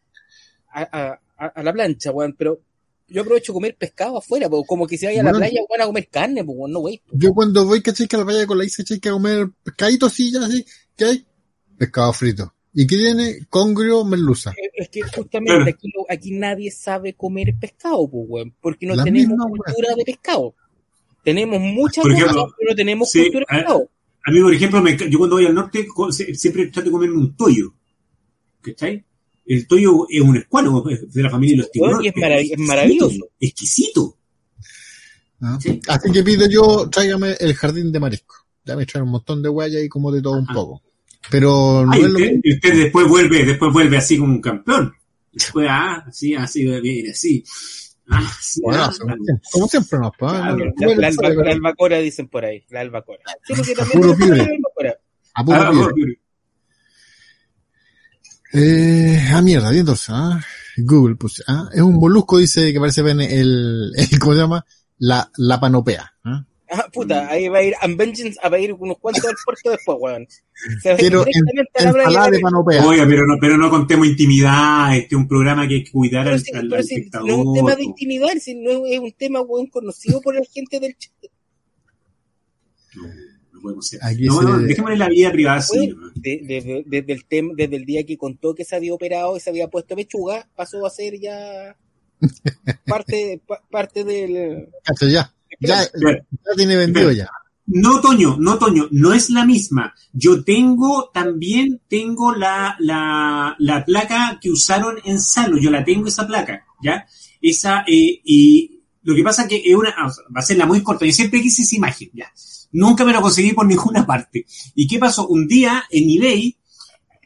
a, a, a, a la plancha, weón, pero yo aprovecho comer pescado afuera, pues, como que si vaya a la playa, weón, a comer carne, pues, no, wey. Yo cuando voy, ¿cachai? Que a la playa con la Isa, ¿cachai? Que a comer pescadito así, ya así. ¿Qué hay? Pescado frito. ¿Y qué tiene? Congrio, merluza. Es que justamente aquí, aquí nadie sabe comer pescado, pues, weón, porque no La tenemos cultura de pescado. Tenemos muchas Por cosas, pero no tenemos sí, cultura de pescado. A mí, por ejemplo, me yo cuando voy al norte siempre trato de comerme un toyo. ¿Cachai? El toyo es un escualo es de la familia de los tiburones. y es marav- maravilloso. Exquisito. ¿no? Sí. Así que pido yo, tráigame el jardín de marisco. Ya me echaron un montón de guaya y como de todo un poco. Pero no Ay, es lo usted, mismo. y usted después vuelve, después vuelve así como un campeón. Después, ah, así, así, viene así. Ah, sí, Bueno, ah, como siempre- como siempre nos. Claro, ¿no? La, la alba- sabe, la albacora dicen por ahí, la albacora. Sí, porque A también puro pibre. la albacora. A puro ah, bueno, Eh, ah, mierda, bien entonces, ah, Google puse, ah, es un molusco, dice que parece ven el, <laughs> el, ¿cómo se llama? La, la panopea, ¿ah? Ah, puta, ahí va a ir Unvengeance a ir unos cuantos al puerto después, weón. Se va a ir Quiero directamente a la playa. ensalada de panopea. Oiga, pero no, pero no contemos intimidad, este es un programa que hay que cuidar Pero al, si, al- pero al si espectador. no es un tema de intimidad, si no es, un tema, weón, conocido por la gente del chat. No, no podemos ser. Aquí No, se- no, dejémosle la vida privada así. Desde, el tem- desde el día que contó que se había operado y se había puesto pechuga, pasó a ser ya <laughs> parte, pa- parte del... Cacho, ya, ya, tiene vendido ya. No, Toño, no, Toño, no es la misma. Yo tengo, también tengo la, la, la placa que usaron en Salo, yo la tengo esa placa, ¿ya? Esa, eh, y lo que pasa que es una, o sea, va a ser la muy corta, yo siempre quise esa imagen, ¿ya? Nunca me lo conseguí por <laughs> ninguna parte. ¿Y qué pasó? Un día en eBay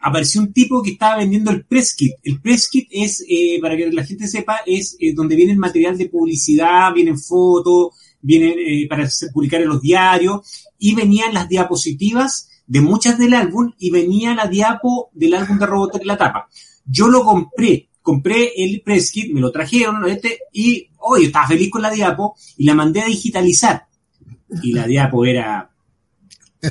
apareció un tipo que estaba vendiendo el press kit. El press kit es, eh, para que la gente sepa, es eh, donde viene el material de publicidad, vienen fotos, vienen eh, para publicar en los diarios, y venían las diapositivas de muchas del álbum, y venía la diapo del álbum de Robotech la tapa. Yo lo compré, compré el press kit, me lo trajeron, este, y hoy estaba feliz con la diapo, y la mandé a digitalizar. Y la diapo era... <laughs>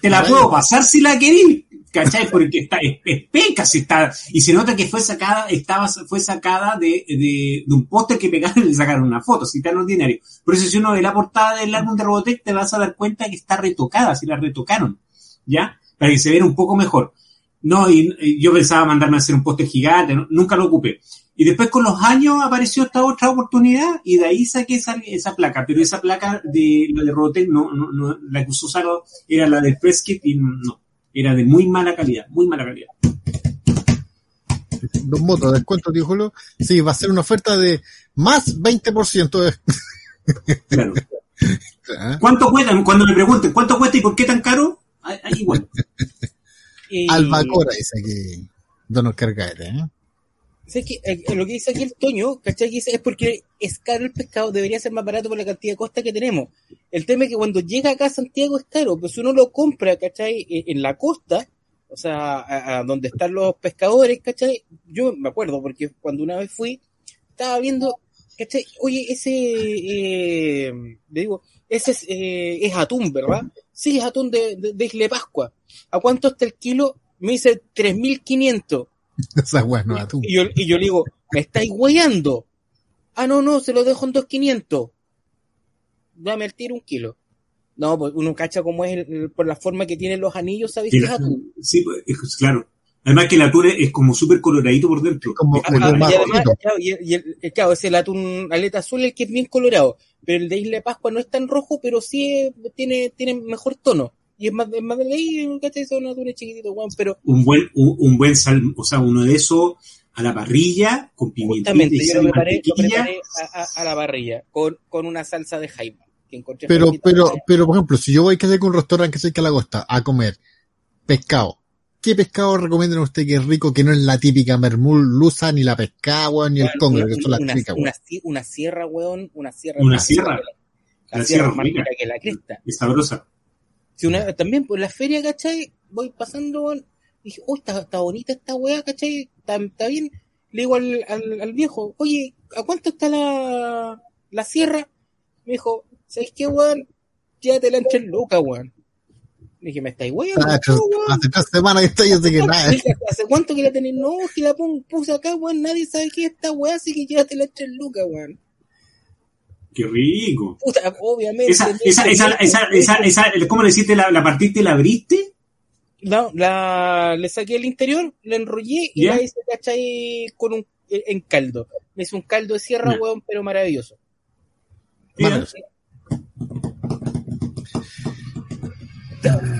Te la puedo pasar si la querís, ¿cachai? Porque está, es, penca, si está, y se nota que fue sacada, estaba, fue sacada de, de, de un póster que pegaron y le sacaron una foto, si tan ordinario. Por eso si uno ve la portada del álbum de Robotech, te vas a dar cuenta que está retocada, si la retocaron, ¿ya? Para que se vea un poco mejor. No, y, yo pensaba mandarme a hacer un póster gigante, nunca lo ocupé. Y después con los años apareció esta otra oportunidad y de ahí saqué esa, esa placa, pero esa placa de la de Robotech no, no, no, la que usó Salo era la del Press Kit y no, era de muy mala calidad, muy mala calidad. Dos motos, descuento, tío Julio. Sí, va a ser una oferta de más 20% de, Claro. ¿ah? <laughs> ¿Cuánto cuesta? Cuando me pregunten cuánto cuesta y por qué tan caro, ahí ahí igual. <laughs> Y- Albacora dice aquí, Don Oscar Gaete, ¿eh? ¿Sabes qué? Eh, lo que dice aquí el Toño, ¿cachai? Dice, es porque es caro el pescado, debería ser más barato por la cantidad de costa que tenemos. El tema es que cuando llega acá a Santiago es caro, pero si uno lo compra, ¿cachai? En, en la costa, o sea, a, donde están los pescadores, ¿cachai? Yo me acuerdo, porque cuando una vez fui, estaba viendo, ¿cachai? Oye, ese, eh, le digo, ese es, eh, es atún, ¿verdad? Sí, es atún de, de, de Isla de Pascua. ¿A cuánto está el kilo? Me dice 3.500. <laughs> Esa tú. Y yo, y yo le digo, ¿me estáis guayando? Ah, no, no, se lo dejo en 2.500. dame el tiro un kilo. No, pues uno cacha como es el- el- por la forma que tienen los anillos, ¿sabes atún? sí, pues, es- claro. Además que el atún es como súper coloradito por dentro. Como Ah, y además, claro, y, y el, el- claro, es el atún aleta azul el que es bien colorado, pero el de Isla de Pascua no es tan rojo, pero sí es- tiene, tiene mejor tono. Y es más, es más de ley, ¿cachai? Son atunes chiquititos, weón, pero Un buen, un, un buen sal, o sea, uno de esos a la parrilla, con justamente y yo sal lo y preparé, lo preparé a, a- a la parrilla, con, con una salsa de jaiba. Que encontré Pero, pero, pero, por ejemplo, si yo voy que sé con un restaurante que sé que a la costa a comer pescado, ¿qué pescado recomiendan usted que es rico, que no es la típica merluza, ni la pescada, weón, ni el Weón, congre, que son las una- típicas, una una sierra, weón, una sierra. Una sierra. La, La la sierra sierra más rica. rica que la cresta. Es sabrosa. Si una, también por la feria, ¿cachai? Voy pasando, y dije, oh, está, está bonita esta weá, ¿cachai? Está, está bien. Le digo al, al, al viejo, oye, ¿a cuánto está la, la sierra? Me dijo, ¿sabes qué, weón? Llévatela en tres lucas, weón. Le dije, ¿me estáis weón? Ah, weón. Hace tres semanas que estoy, yo sé que nada. Dije, ¿Hace cuánto que la tenés? No, que la pon- puse acá, weón. Nadie sabe qué es esta weá, así que llévatela en tres lucas, weón. Qué rico. Puta, obviamente. Esa, esa, esa, esa, esa, esa, ¿cómo le hiciste? ¿La, la partiste y la abriste? No, la, le saqué el interior, la enrollé y ¿Ya? la hice, ¿cachai? Con un, en caldo. Me hice un caldo de sierra, Ya. weón, pero maravilloso.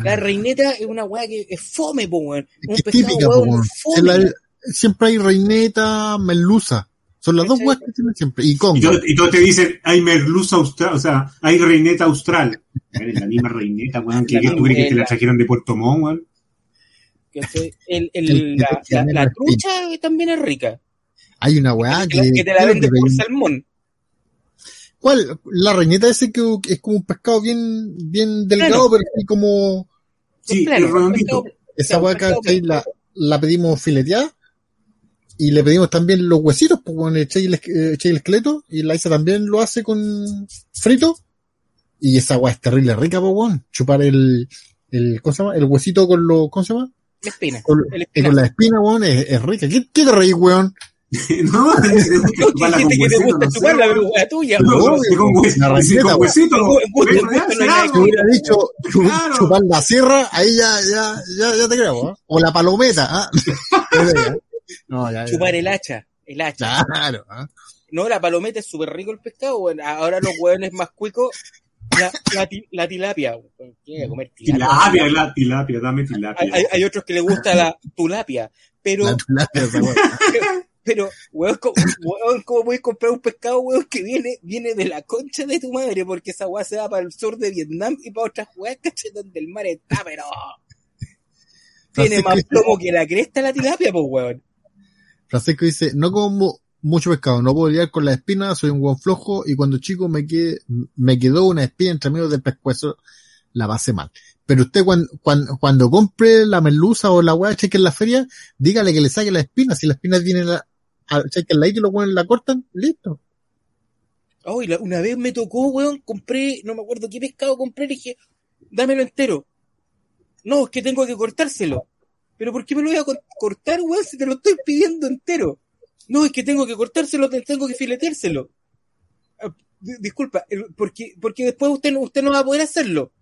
La reineta es una weá que es fome, po, weón. Un Es pescado, típica, po, weón, fome. La- siempre hay reineta, merluza. Son las dos weas que tienen siempre. Y Y congo. todos, y todos te dicen, hay merluza austral, o sea, hay reineta austral. Eres la misma reineta, weón, que, tú crees que te la trajeron de Puerto Montt, weón. El, el, El- la, la, la trucha también es rica. Hay una weá que, que... que te la venden por salmón. ¿Cuál? La reineta ese que es como un pescado bien, bien delgado, pero así como... Sí, Claro, es redondito. pescado- Esa Claro, weá, pescado ¿cachai? La, la pedimos fileteada. Y le pedimos también los huesitos, pues bueno, le echáis el, eh, el esqueleto. Y la Isa también lo hace con frito. Y esa weá es terrible rica, pues weón. Chupar el, el, ¿cómo se llama? El huesito con lo, ¿cómo se llama? La espina. Con, El eh, espinazo. con la espina, weón, es, es rica. ¿Qué, qué te reís, weón? <laughs> no, <laughs> No, que te gusta chuparla, pero weá tuya, la receta, huesito. Si hubiera dicho chupar la sierra, ahí ya, ya, ya, ya te creo, ¿eh? O la palometa, ¿ah? <laughs> no, ya, ya. Chupar el hacha. El hacha. Claro, ¿ah? No, la palometa es súper rico el pescado. Ahora los hueones más cuicos, la, la, la tilapia. ¿Quién a comer tilapia? Tilapia, la tilapia, dame tilapia. hay, hay otros que les gusta la tulapia, pero, La weá. <laughs> pero, weón, ¿cómo, weón, ¿cómo puedes comprar un pescado, weón, que viene, viene de la concha de tu madre? Porque esa weá se va para el sur de Vietnam y para otras weas, ¿cachai? Donde el mar está, pero... Tiene más <laughs> plomo que la cresta la tilapia, pues, weón. Francisco dice, no como mucho pescado, no puedo lidiar con la espina, soy un buen flojo y cuando chico me, quedé, me quedó una espina entre medio del pescuezo, la pasé mal. Pero usted cuando, cuando, cuando compre la merluza o la weá cheque en la feria, dígale que le saque la espina, si la espina viene a, a cheque la y lo ponen, la cortan, listo. Oh, una vez me tocó, weón, compré, no me acuerdo qué pescado compré, le dije, dámelo entero. No, es que tengo que cortárselo. Pero ¿por qué me lo voy a cor- cortar, weón, si te lo estoy pidiendo entero? No, es que tengo que cortárselo, te- tengo que fileteárselo. Ah, di- Disculpa, porque, porque después usted usted no va a poder hacerlo.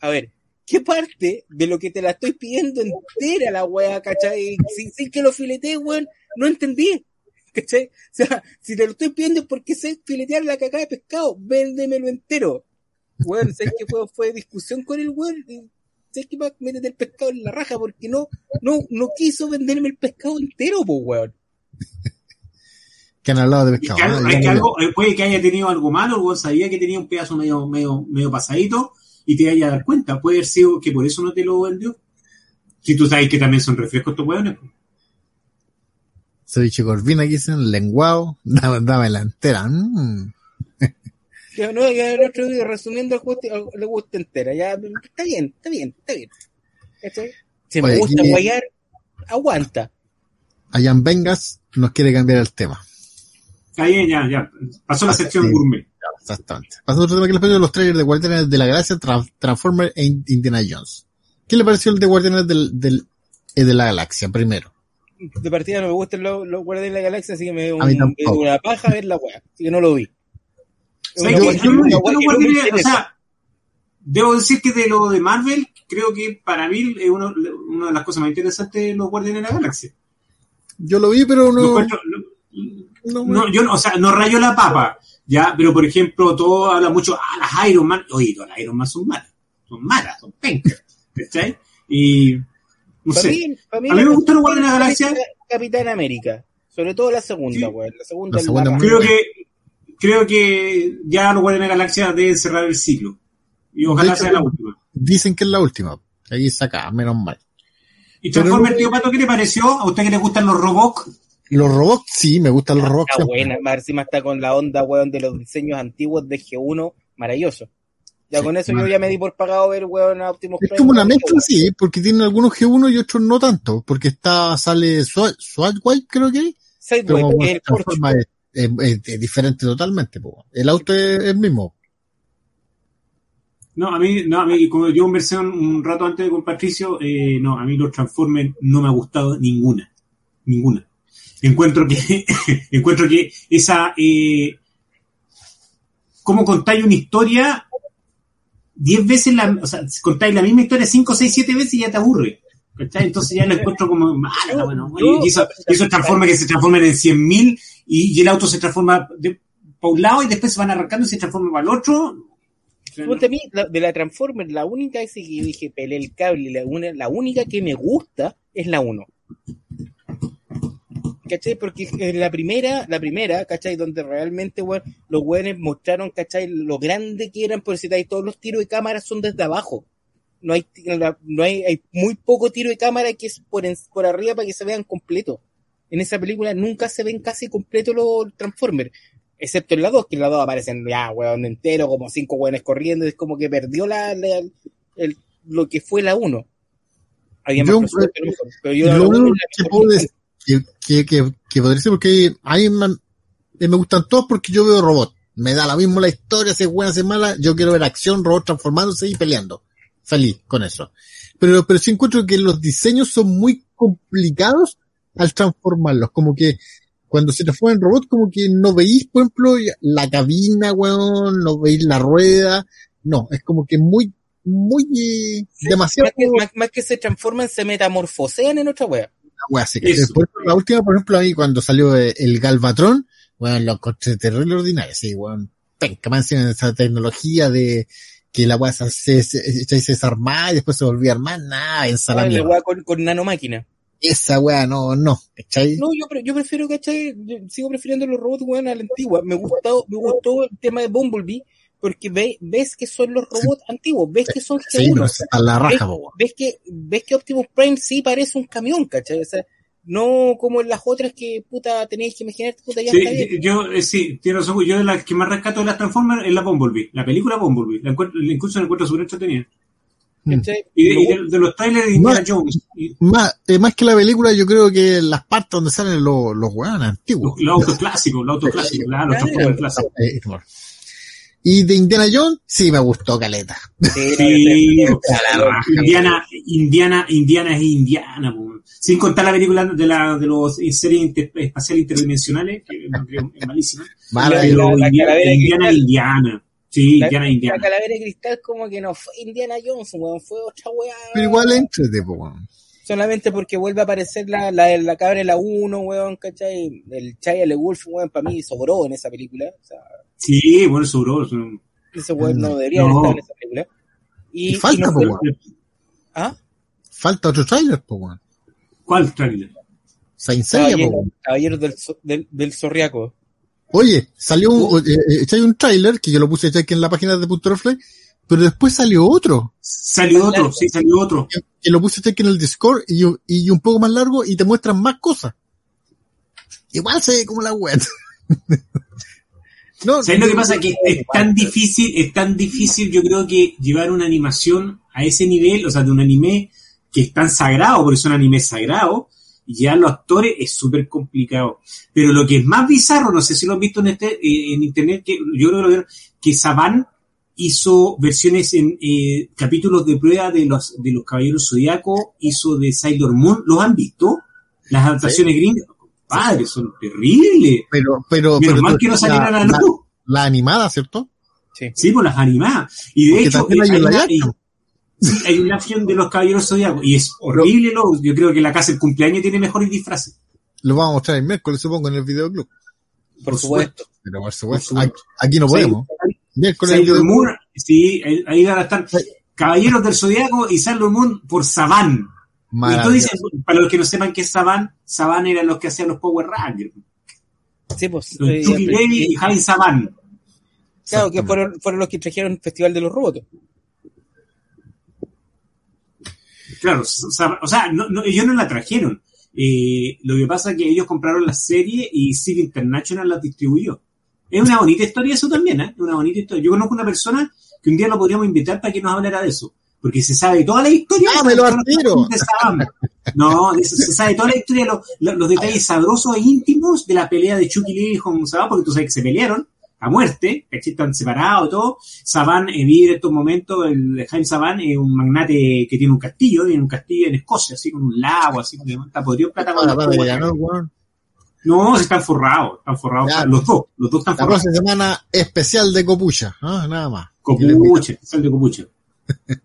A ver, ¿qué parte de lo que te la estoy pidiendo entera la weá, cachai? Sin, sin que lo filetees, weón, no entendí. ¿Cachai? O sea, si te lo estoy pidiendo es porque sé filetear la caca de pescado, véndemelo entero. Weón, sé que fue, fue discusión con el weón que va a meter el pescado en la raja porque no, no, no quiso venderme el pescado entero, pues weón. Que han hablado de Es pescado. ¿ah? es que algo- eh, puede que haya tenido algo malo, weón sabía que tenía un pedazo medio, medio, medio pasadito y te haya dar cuenta. Puede haber sido que por eso no te lo vendió. Si tú sabes que también son refrescos estos weones. pues. Ceviche corvina aquí dicen, lenguado, <laughs> dame, dame la entera. Mm. <laughs> <laughs> Ya, no, ya el otro día, resumiendo el gusto, le gusta entera, ya, está bien, está bien, está bien. ¿Cachai? Si me gusta aquí- guayar, aguanta. Allan Vengas nos quiere cambiar el tema. Está bien, ya, ya. Pasó la Ah, sección sí. gourmet. Exactamente. Pasando a otro tema que les pareció los trailers de Guardianes de la Galaxia, Tra- Transformer e In- Indiana Jones. ¿Qué le pareció el de Guardianes del, del, eh, de la Galaxia primero? De partida no me gustan los, los guardianes de la galaxia, así que me dio, A un- una paja ver la weá, así que no lo vi. No- yo no no guardaría- o sea, debo decir que de lo de Marvel, creo que para mí es uno- una de las cosas más interesantes de los Guardianes de la Galaxia. Yo lo vi, pero no. no me- no, yo, no- o sea, no rayo la papa, ya, pero por ejemplo, todo habla mucho, ah, las Iron Man, oye, todas las Iron Man son malas, son malas, son pencas, ¿cachai? Y, no Para sé, mí, para mí A mí me gustaron mejor Guardianes de la Galaxia. Capitán América. Sobre todo la segunda, Sí. weón. La segunda La es segunda creo que, creo que ya los Guardianes de la Galaxia deben cerrar el ciclo. Y ojalá hecho, sea la última. Dicen que es la última. Ahí saca, menos mal. ¿Y pero Transformers, no- tío Pato, qué le pareció? ¿A usted que le gustan los robots? Los robots, sí, me gustan los robots. Está buena, más encima está con la onda, weón, de los diseños antiguos de G1, maravilloso. Ya Sí, con eso yo ya me di por pagado ver, weón, a Optimus Es Prime, como una mezcla, sí, porque tiene algunos G1 y otros no tanto. Porque está, sale Swat, Swatwhite, creo que hay. Sideway, Pero que es el Porsche. Es, diferente totalmente. po. El auto es el mismo. No, a mí, no, a mí, como yo conversé un, un rato antes con Patricio, eh, no, a mí los Transformers no me ha gustado ninguna. Ninguna. Encuentro que, <laughs> encuentro que esa, eh, cómo contáis una historia diez veces la, o sea, contáis la misma historia cinco, seis, siete veces y ya te aburre. ¿Cachai? Entonces ya lo encuentro como mala, bueno, y eso, transforma que se transformen en cien mil y, y el auto se transforma de, para un lado y después se van arrancando y se transforma para el otro. O sea, la- de la Transformers, la única que yo dije, pelé el cable, la, una, la única que me gusta es la 1. ¿Cachai? Porque en la primera, la primera, ¿cachai? Donde realmente, los weones mostraron, ¿cachai? Lo grande que eran, por si todos los tiros de cámara son desde abajo. No hay, no hay, hay muy poco tiro de cámara que es por, en- por arriba para que se vean completos. En esa película nunca se ven casi completos los Transformers. Excepto en la 2, que en la 2 aparecen ya, weón, entero, como cinco weones corriendo, es como que perdió la, la- el- lo que fue la 1. Había más Yo, pero yo Lo único que puedo decir que, que, que, que podría ser porque a mí me, eh, me gustan todos porque yo veo robots. Me da la misma la historia, si es buena, si es mala. Yo quiero ver acción, robots transformándose y peleando. Feliz con eso. Pero, pero sí encuentro que los diseños son muy complicados al transformarlos. Como que cuando se transforman en robots, como que no veis, por ejemplo, la cabina, weón, no veis la rueda. No, es como que muy, muy, eh, demasiado Más que, más- más que se transforman, se metamorfosean en otra wea. la wea última, por ejemplo, a mí cuando salió eh, el Galvatron, bueno, lo encontré terrible ordinario, sí, weón. Penca, más encima esa tecnología de que la weá se, se, se, se desarmaba y después se volvía a armar, nada, en Ah, la wea con, con nanomáquina. Esa weá, no, no, ¿cachai? No, yo, yo prefiero, ¿cachai? Yo sigo prefiriendo los robots, weón, a la antigua. Me gustó, me gustó el tema de Bumblebee, porque ve, ves que son los robots antiguos, ves que son Sí, G1. no, está la ves, raja, weón. ves que, ves que Optimus Prime sí parece un camión, ¿cachai? O sea, no como en las otras que, puta, tenéis que imaginar, puta, ya está bien. Sí, yo, eh, sí, tiene razón. Yo de las que más rescato de las Transformers es la Bumblebee, la película Bumblebee. La encuentro, la incluso la encuentro súper entretenida. ¿cachai? Y de, Me y de- de los trailers de Indiana. Jones, Más, eh, más que la película, yo creo que las partes donde salen los, los antiguos. los autos clásicos, los autos clásicos, claro, los Claro. Transformers clásicos. Eh, bueno. Y de Indiana Jones, sí me gustó Caleta. Sí. Indiana, Indiana, Indiana es Indiana, po. Sin contar la película de la de los series inter- espaciales interdimensionales, que creo es malísima. Mala, La- Pero la Indiana, Indiana. Sí, La, Indiana, la Indiana. calavera de cristal como que no fue Indiana Jones, weón, fue otra weá. pero igual entrete, po, weón. Solamente porque vuelve a aparecer la, la, la cabra de la 1, weón, ¿cachai? El Chaya Le Wolf, weón, para mí sobró en esa película. O sea, Sí, bueno, sobró. ese weón no Mm, debería no. haber estado en esa película. Y, Y falta, y no- po, weón. ¿Ah? Falta otro trailer, po, weón. ¿Cuál trailer? Saint Seiya, weón. Caballeros del, del, del Zorriaco. Oye, salió un, eh, eh, hay un tráiler que yo lo puse aquí en la página de Punto pero después salió otro, Salió otro, largo. sí, salió otro. que, que lo puse aquí en el Discord y, un- y un poco más largo y te muestran más cosas. Igual se ve como la web. <laughs> no, ¿Sabes lo que pasa? Que es tan difícil, es tan difícil, yo creo que llevar una animación a ese nivel, o sea, de un anime que es tan sagrado, porque es un anime sagrado, y ya los actores es súper complicado. Pero lo que es más bizarro, no sé si lo han visto en este, eh, en internet, que yo creo que lo vieron, que Saban hizo versiones en eh, capítulos de prueba de los de los Caballeros Zodíaco, hizo de Sailor Moon, ¿los han visto? Las adaptaciones gringas, padre, son terribles. pero, pero, Menos pero mal que no salieron a la luz. La animada, ¿cierto? Sí. Sí, por las animadas. Y de Porque hecho, también hay hay, hay una acción de los caballeros zodiacos. Y es horrible, lo, yo creo que la casa del cumpleaños tiene mejores disfraces. Lo vamos a mostrar el miércoles, supongo, en el videoclub. Por supuesto. Pero por supuesto, Por aquí, aquí no podemos. Miércoles en el Sailor. Moon, sí, ahí- van a estar Caballeros del Zodiaco y Sailor Moon por Saban. Y dices, para los que no sepan qué es Saban, Saban eran los que hacían los Power Rangers. Sí, pues. Los eh, Levy y Jaime Saban. Claro, que fueron, fueron los que trajeron el Festival de los Robots. Claro, o sea, no, no, ellos no la trajeron. Eh, lo que pasa es que ellos compraron la serie y City International la distribuyó. Es una bonita historia eso también, ¿eh? Una bonita historia. Yo conozco una persona que un día lo podríamos invitar para que nos hablara de eso. Porque se sabe toda la historia. ¡Dámelo al tiro! de Saban. No, se sabe toda la historia, los, los- detalles sabrosos e íntimos de la pelea de Chucky Levy con Saban, porque tú sabes que se pelearon a muerte, que están separados todo. Saban eh, vive en estos momentos, el Jaime Saban es un magnate que tiene un castillo, tiene un castillo en Escocia, así con un lago, así que está podrido plata con para, Power ya, ¿no, se están forrados, están forrados, Ya. los dos, los dos están La forrados. próxima semana especial de Copucha, ¿ah? nada más. Copuche, sal de copuche. <laughs>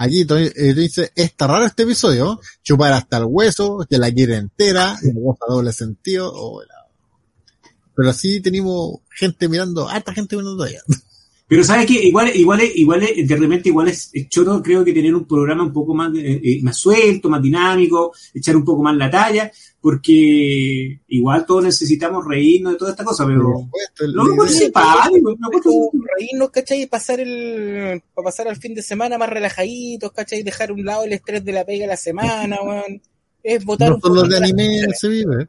Aquí eh, dice, está raro este episodio, chupar hasta el hueso, que la quiere entera, y la doble sentido, oh, la- pero sí tenemos gente mirando, harta gente mirando todavía. Pero sabes que igual, igual, es- igual, es- de repente igual es, es choro, creo que tener un programa un poco más, eh, eh, más suelto, más dinámico, echar un poco más la talla, porque igual todos necesitamos reírnos de toda esta cosa, Por pero supuesto, el- lo encuentro Como reírnos, ¿cachai? Y pasar el, para pasar al fin de semana más relajaditos, ¿cachai? Dejar a un lado el estrés de la pega de la semana, weón. Es votar no un poco solo de anime se vive.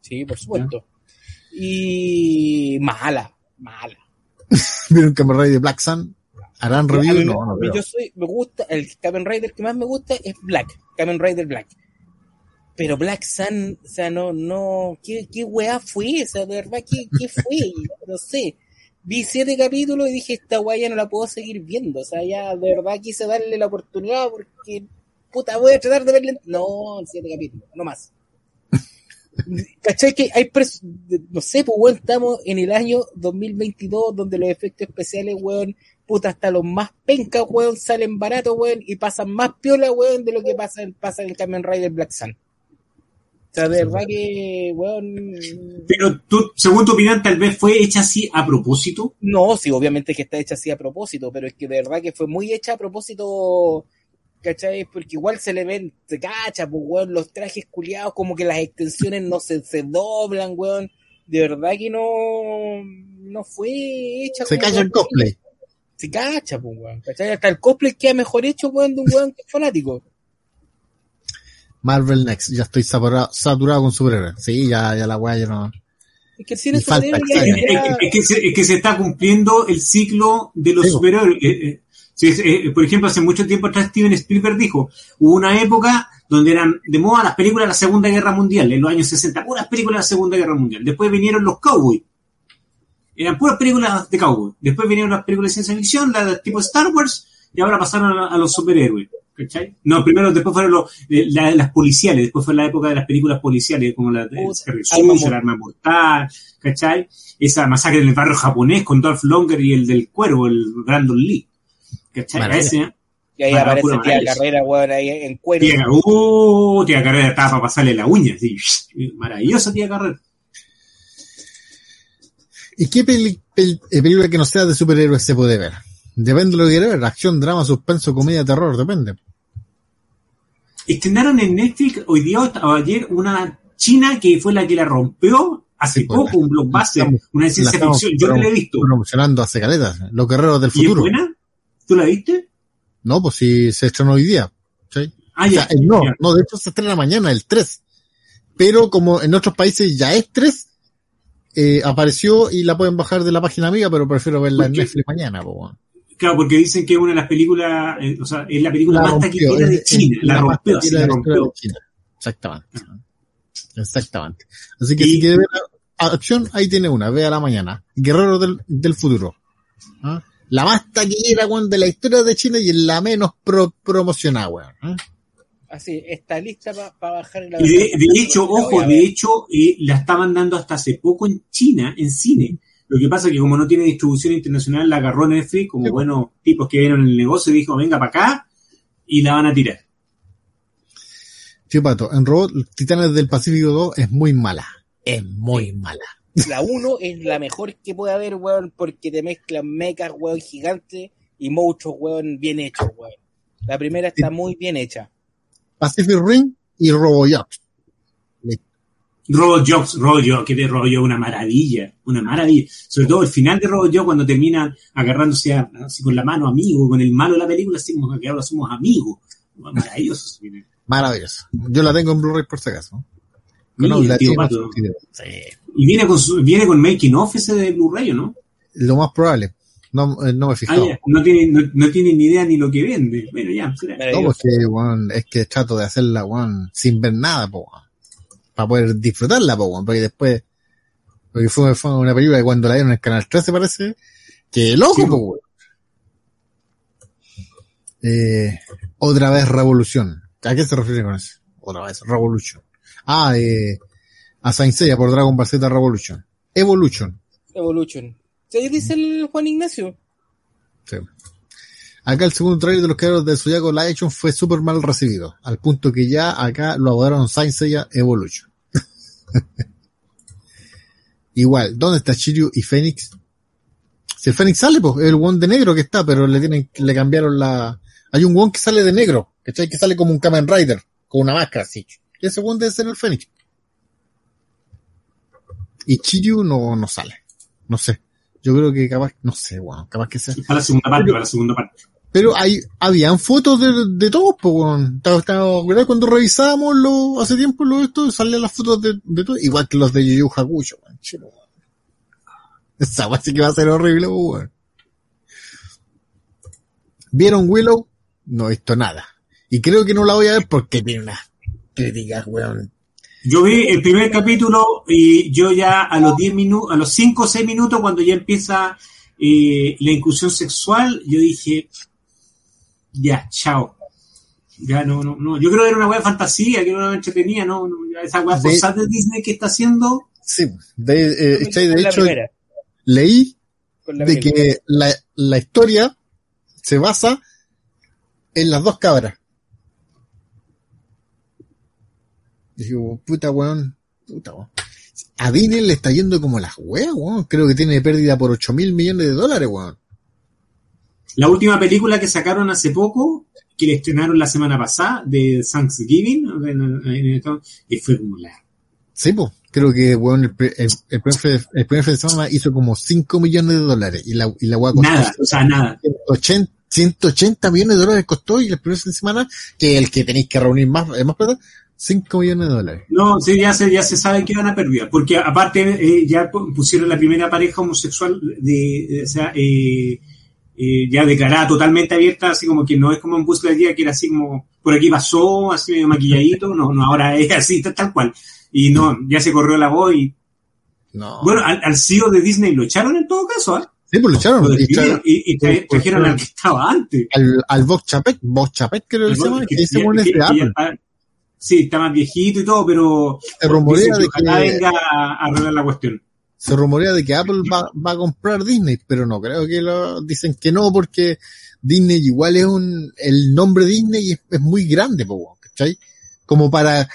Sí, por supuesto. Y mala, mala. <laughs> Vieron Kamen Rider Black Sun, harán review, mí- no, no yo soy, me gusta, el Kamen Rider que más me gusta es Black, Kamen Rider Black. Pero Black Sun, o sea, no, no, ¿qué, qué weá fue? O sea, de verdad, ¿qué, qué fue? <laughs> No sé. Vi siete capítulos y dije, esta weá ya no la puedo seguir viendo. O sea, ya de verdad quise darle la oportunidad porque, puta, voy a tratar de verle. No, siete capítulos, no más. ¿Cachai? Que hay, pers- no sé, pues, weón, estamos en el año 2022 donde los efectos especiales, weón, puta, hasta los más pencas, weón, salen baratos, weón, y pasan más piola, weón, de lo que pasa, pasa en Kamen Rider Black Sun. O sea, de verdad que, weón, Pero tú, según tu opinión, tal vez fue hecha así a propósito. no, sí, obviamente que está hecha así a propósito, pero es que de verdad que fue muy hecha a propósito, ¿cachai? Porque igual se le ven, se cacha, pues, weón, los trajes culiados, como que las extensiones no se, se doblan, weón. De verdad que no, no fue hecha Se cacha el cosplay. Se cacha, pues, weón. ¿Cachai? Hasta el cosplay queda mejor hecho, weón, de un weón que es fanático. Marvel Next, ya estoy saturado, saturado con superhéroes. Sí, ya, ya la weá ya no. Es que el. Es, que- es que se, es que se está cumpliendo el ciclo de los Sí, superhéroes. Eh, eh, sí, eh, por ejemplo, hace mucho tiempo atrás Steven Spielberg dijo, hubo una época donde eran de moda las películas de la Segunda Guerra Mundial, en los años 60, puras películas de la Segunda Guerra Mundial. Después vinieron los cowboys. Eran puras películas de cowboy. Después vinieron las películas de ciencia ficción, las de tipo Star Wars, y ahora pasaron a, a los superhéroes. ¿Cachai? No, primero, después fueron los, eh, la- las policiales, después fue la época de las películas policiales, como la de el arma mortal, ¿cachai? Esa masacre en el barrio japonés con Dolph Longer y el del cuervo, el Brandon Lee. ¿Cachai? Maravilla. Ese, ¿eh? y ahí aparece tía maravilla. carrera, weón, ahí en cuero. Tía, uh, tía Carrera estaba para pasarle la uña, así. <laughs> Maravillosa tía Carrera. ¿Y qué peli- eh, película que no sea de superhéroes se puede ver? Depende de lo que quiera ver. Acción, drama, suspenso, comedia, terror, depende. Estrenaron en Netflix hoy día o ayer una china que fue la que la rompió hace Sí, pues, poco, un blockbuster, estamos- una La ciencia ficción. Yo no la he visto. Promocionando hace caletas. Los guerreros del ¿Y es futuro. buena? ¿Tú la viste? No, pues si se estrenó hoy día. ¿sí? Ah, O sea, ya. el no, ya. no, de hecho se estrena mañana, el 3. Pero como en otros países ya es 3, eh, apareció y la pueden bajar de la página amiga, pero prefiero verla en. Netflix mañana. po. Claro, porque dicen que es una de las películas, eh, o sea, es la película La más rompió, taquillera de China. La más rompió, sí, taquillera la la rompió. de China. Exactamente. Exactamente. Así que Y- si quiere ver acción, ahí tiene una, véala mañana. Guerrero del, del futuro. ¿Ah? La más taquillera, weón, de la historia de China y la menos pro- promocionada, weón. ¿ah? Así, está lista para bajar la Y de, de hecho, ojo, de hecho, eh, la estaban dando hasta hace poco en China, en cine, Lo que pasa es que como no tiene distribución internacional, la agarró Netflix como Sí. buenos tipos que vieron el negocio y dijo, venga para acá, y la van a tirar. Tío Pato, en Robot Titanes del Pacífico 2 es muy mala. Es muy mala. La 1 es la mejor que puede haber, weón, porque te mezclan mechas, weón, gigantes y monstruos, weón, bien hechos, weón. La primera está muy bien hecha. Pacific Ring y RoboJob. Robot Jobs, Robot Jobs, que de Robot Jobs una maravilla, una maravilla. Sobre todo el final de Robot Jobs cuando termina agarrándose a- así con la mano amigo, con el malo de la película, así como que ahora somos amigos. Maravilloso. Maravilloso. Yo la tengo en Blu-ray por si acaso. La tiene subtítulos. Sí. Y viene con su- viene con making off ese de Blu-ray, ¿o ¿no? Lo más probable. No, eh, no me he Ah, fijado. no tiene, no, no tiene ni idea ni lo que vende. Bueno, ya. No, porque, es que trato de hacerla, sin ver nada, po. Para poder disfrutarla, po. Porque después, porque fue, fue una película que cuando la dieron en el canal 13 parece, que loco, Sí, po. Eh, otra vez Revolución. ¿A qué se refiere con eso? Otra vez, Revolution. Ah, eh, a Saint Seiya por Dragon Ball Z Revolution. Evolution. Evolution. ¿Se dice el Juan Ignacio? Sí. Acá el segundo trailer de los creadores de Zodiaco Live Action fue súper mal recibido, al punto que ya acá lo adoraron Saint Seiya Evolution. <laughs> Igual, ¿dónde está Shiryu y Fénix? Si el Fénix sale, pues, el one de negro que está, pero le tienen, le cambiaron la, hay un one que sale de negro, ¿cachai? Que sale como un Kamen Rider, con una máscara así. Ese one debe ser el Fénix. Y Shiryu no, no sale. No sé. Yo creo que capaz, no sé, weón, capaz que sea. Para la segunda parte, para la segunda parte. Pero hay, habían fotos de, de todos, pues, weón. Cuando revisábamos lo, hace tiempo lo esto, salían las fotos de, de todo, igual que los de Yu Yu Hakusho, weón. Chelo, weón. Esa sí que va a ser horrible, weón. ¿Vieron Willow? No he visto nada. Y creo que no la voy a ver porque tiene weón. Yo vi el primer capítulo y yo ya a los 10 minutos, a los 5 o 6 minutos, cuando ya empieza eh, la inclusión sexual, yo dije, ya, chao. Ya no, no, no. Yo creo que era una wea de fantasía, que era una entretenida, no, esa wea De- forzada de Disney que está haciendo. Sí, de, eh, hecho, leí de que la, la historia se basa en las dos cabras. Y digo, puta weón, puta weón. A Disney le está yendo como las weas, weón. Creo que tiene pérdida por 8 mil millones de dólares, weón. La última película que sacaron hace poco, que le estrenaron la semana pasada, de Thanksgiving, que fue como la Sí, pues. Creo que, weón, el, pre- el, el primer el primer fin de semana hizo como 5 millones de dólares. Y la, y la wea costó nada, o sea, nada. 180, 180 millones de dólares costó. Y el primer fin de semana, que el que tenéis que reunir más, eh, más plata, 5 millones de dólares. No, sí, ya se, ya se sabe que van a perder, porque aparte eh, ya pu- pusieron la primera pareja homosexual de, de- o sea, eh, eh, ya declarada totalmente abierta, así como que no es como en Buzz Lightyear, que era así como, por aquí pasó, así medio maquilladito, no, no, ahora es así, tal, tal cual. Y no, ya se corrió la voz y, No. bueno, al, al CEO de Disney lo echaron en todo caso, ¿ah? sí, pues lo Y y, y tra- trajeron al que estaba antes. al, al Vox Chapek, Vox Chapek creo que se llama, que que- de que sí, está más viejito y todo, pero Se rumorea de que ojalá que, venga a arreglar la cuestión. se rumorea de que Apple va, va a comprar Disney, pero no, creo que lo, dicen que no porque Disney igual es un, el nombre Disney es, es muy grande, ¿cachai? Como para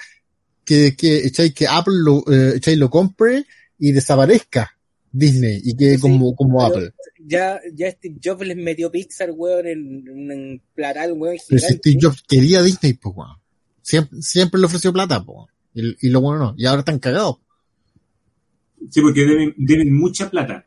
que, que, ¿cachai? que Apple lo, eh, ¿cachai? lo compre y desaparezca Disney y que Sí, como, como pero Apple. Ya, ya Steve Jobs les metió Pixar, weón, en en un platal, weón, Pero si gigante. Steve Jobs quería Disney, pues, weón. Siempre, siempre le ofreció plata, pues. Y, y lo bueno no. Y ahora están cagados. Sí, porque deben, deben mucha plata.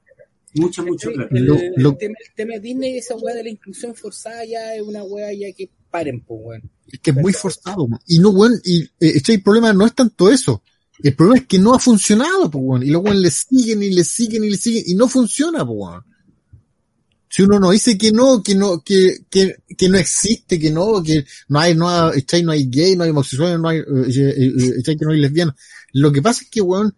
Mucha, mucha plata. El, Lo- tema, el tema de Disney, esa weá de la inclusión forzada ya es una weá ya que paren, pues, weón. Es que es muy forzado, weón. Y no, weón, y eh, el problema no es tanto eso. El problema es que no ha funcionado, pues, weón. Y luego le siguen y le siguen y le siguen y no funciona, pues, weón. Si uno no dice que no, que no, que, que, que no existe, que no, que no hay, no hay, no hay gay, no hay homosexuales, no hay, eh, eh, eh, que no hay lesbianas. Lo que pasa es que, weón,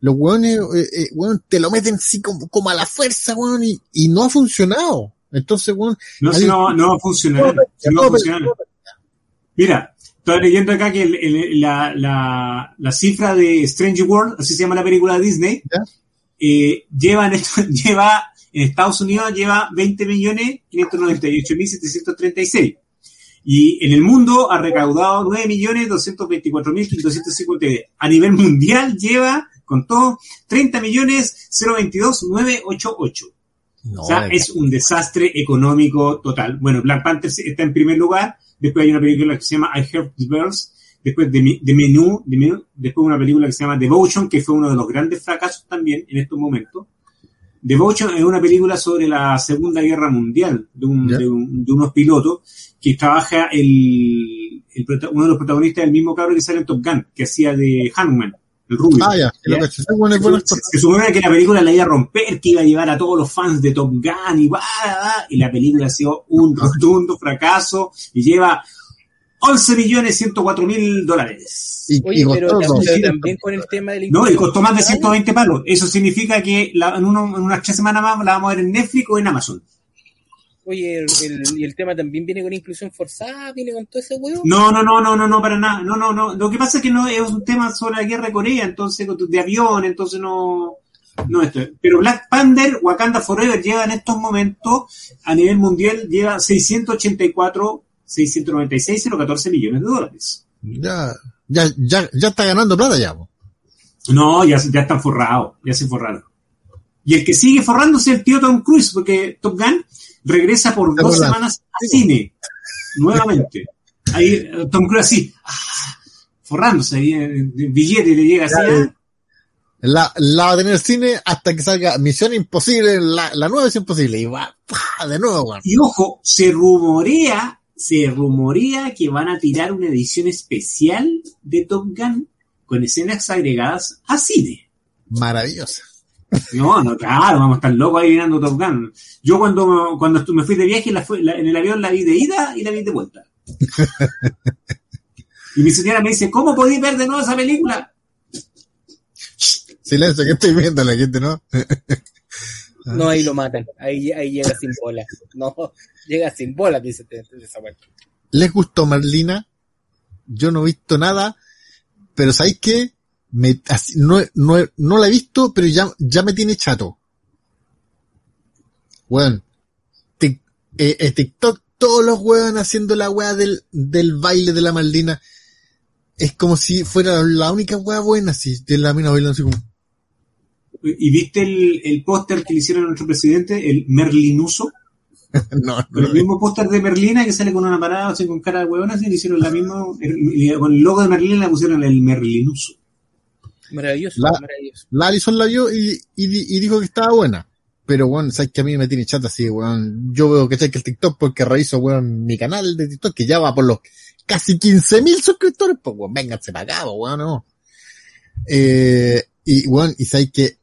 los weones, eh, weón, te lo meten así como, como a la fuerza, weón, y, y no ha funcionado. Entonces, weón, No, si no, no va a funcionar. si no va a funcionar. Mira, estoy leyendo acá que el- el- la, la, la cifra de Strange World, así se llama la película de Disney, eh, <laughs> lleva, lleva, en Estados Unidos lleva 20 millones 598 mil 736. Y en el mundo ha recaudado 9 millones 224 mil 250. A nivel mundial lleva, con todo, 30 millones 022 988. No, O sea, de- es un desastre económico total. Bueno, Black Panther está en primer lugar, después hay una película que se llama I Heard the Birds, después de, de Menú, de Menú, después una película que se llama Devotion, que fue uno de los grandes fracasos también en estos momentos. Devotion es una película sobre la Segunda Guerra Mundial, de, un- de un- de unos pilotos, que trabaja el, uno de los protagonistas del mismo cabro que sale en Top Gun, que hacía de Hangman, el rubio. Ah, ya, que la película la iba a romper, que iba a llevar a todos los fans de Top Gun y bla, y la película ha sido un <laughs> rotundo fracaso y lleva 11 millones 104 mil dólares. Y, Oye, y pero, también con el tema del No, y costó más de forzada, 120 palos. Eso significa que la- en, uno- en unas tres semanas más la vamos a ver en Netflix o en Amazon. Oye, el, el- y el tema también viene con inclusión forzada, viene con todo ese huevo. No, no, no, no, no, no, para nada. No, no, no. Lo que pasa es que no es un tema sobre la guerra de Corea, entonces, de avión, entonces no. No esto. Pero Black Panther, Wakanda Forever lleva en estos momentos, a nivel mundial, lleva 684, 696, 014 millones de dólares. Ya, ya, ya, ya está ganando plata ya, po. No, ya, ya están forrados, ya se forraron. Y el que sigue forrándose es el tío Tom Cruise, porque Top Gun regresa por dos semanas a cine, nuevamente. Ahí eh, Tom Cruise así, ah, forrándose, ahí, eh, de billete le llega así. Ah. eh. La, la va a tener cine hasta que salga Misión Imposible, la, la nueva es imposible, y va, de nuevo. Y ojo, se rumorea, se rumorea que van a tirar una edición especial de Top Gun con escenas agregadas a cine. Maravillosa. No, no, claro, vamos a estar locos ahí mirando Top Gun. Yo cuando, cuando me fui de viaje la fue- la- en el avión la vi de ida y la vi de vuelta. <laughs> y mi señora me dice, ¿cómo podéis ver de nuevo esa película? Silencio, que estoy viendo la gente, ¿no? <laughs> No, ahí lo matan. Ahí, ahí llega sin bola. No, llega sin bola, dice este- este- esa weá. ¿Les gustó Marlina? Yo no he visto nada, pero ¿sabéis qué? Me, así- no, no, no la he visto, pero ya, ya me tiene chato. Weón, Tic- eh, eh, TikTok, todos los weón haciendo la weá del, del baile de la Marlina. Es como si fuera la única weá buena, así, de la mina bailando así como, ¿Y viste el, el póster que le hicieron a nuestro presidente, el Merlinuso? <laughs> no, no, Con el mismo póster de Merlina que sale con una parada así con cara de huevona, así le hicieron la misma, y con el logo de Merlina le pusieron el Merlinuso. Maravilloso, La- maravilloso. La Alison la vio y, y, di- y dijo que estaba buena. Pero, weón, sabes que a mí me tiene chata así, weón. Yo veo que que el TikTok porque reviso, weón, mi canal de TikTok que ya va por los casi 15.000 suscriptores, pues, weón, vénganse para acá, weón, no. Eh, y, weón, y sabes que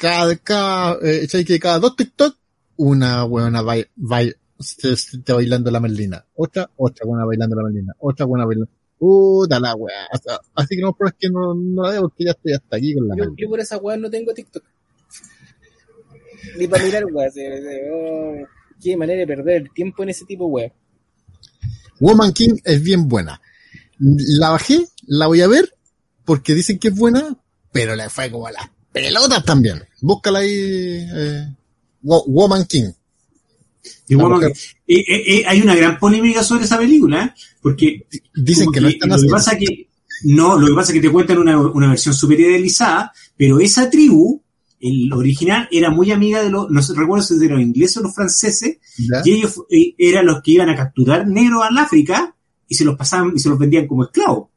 cada, cada, eh, que cada dos TikTok, una weona baila, baila, se, se está bailando la Merlina. Otra, otra buena bailando la Merlina. Otra buena bailando. Puta la weá. O sea, Así que no, pero es que no, no la veo porque ya estoy hasta aquí con la Yo, yo por esa weá no tengo TikTok. Ni para mirar weá. oh, qué manera de perder el tiempo en ese tipo weá. Woman King es bien buena. La bajé, la voy a ver, porque dicen que es buena, pero le fue como a las pelotas también. Búscala ahí, eh, Wo- Woman King. Y bueno, mujer. eh, eh, hay una gran polémica sobre esa película, ¿eh? porque Dicen que no están lo que pasa que no, lo que pasa es que te cuentan una, una versión super idealizada, pero esa tribu, el original, era muy amiga de los, no sé, recuerdo si de los ingleses o los franceses, ¿ya? y ellos eh, eran los que iban a capturar negros al África y se los pasaban y se los vendían como esclavos.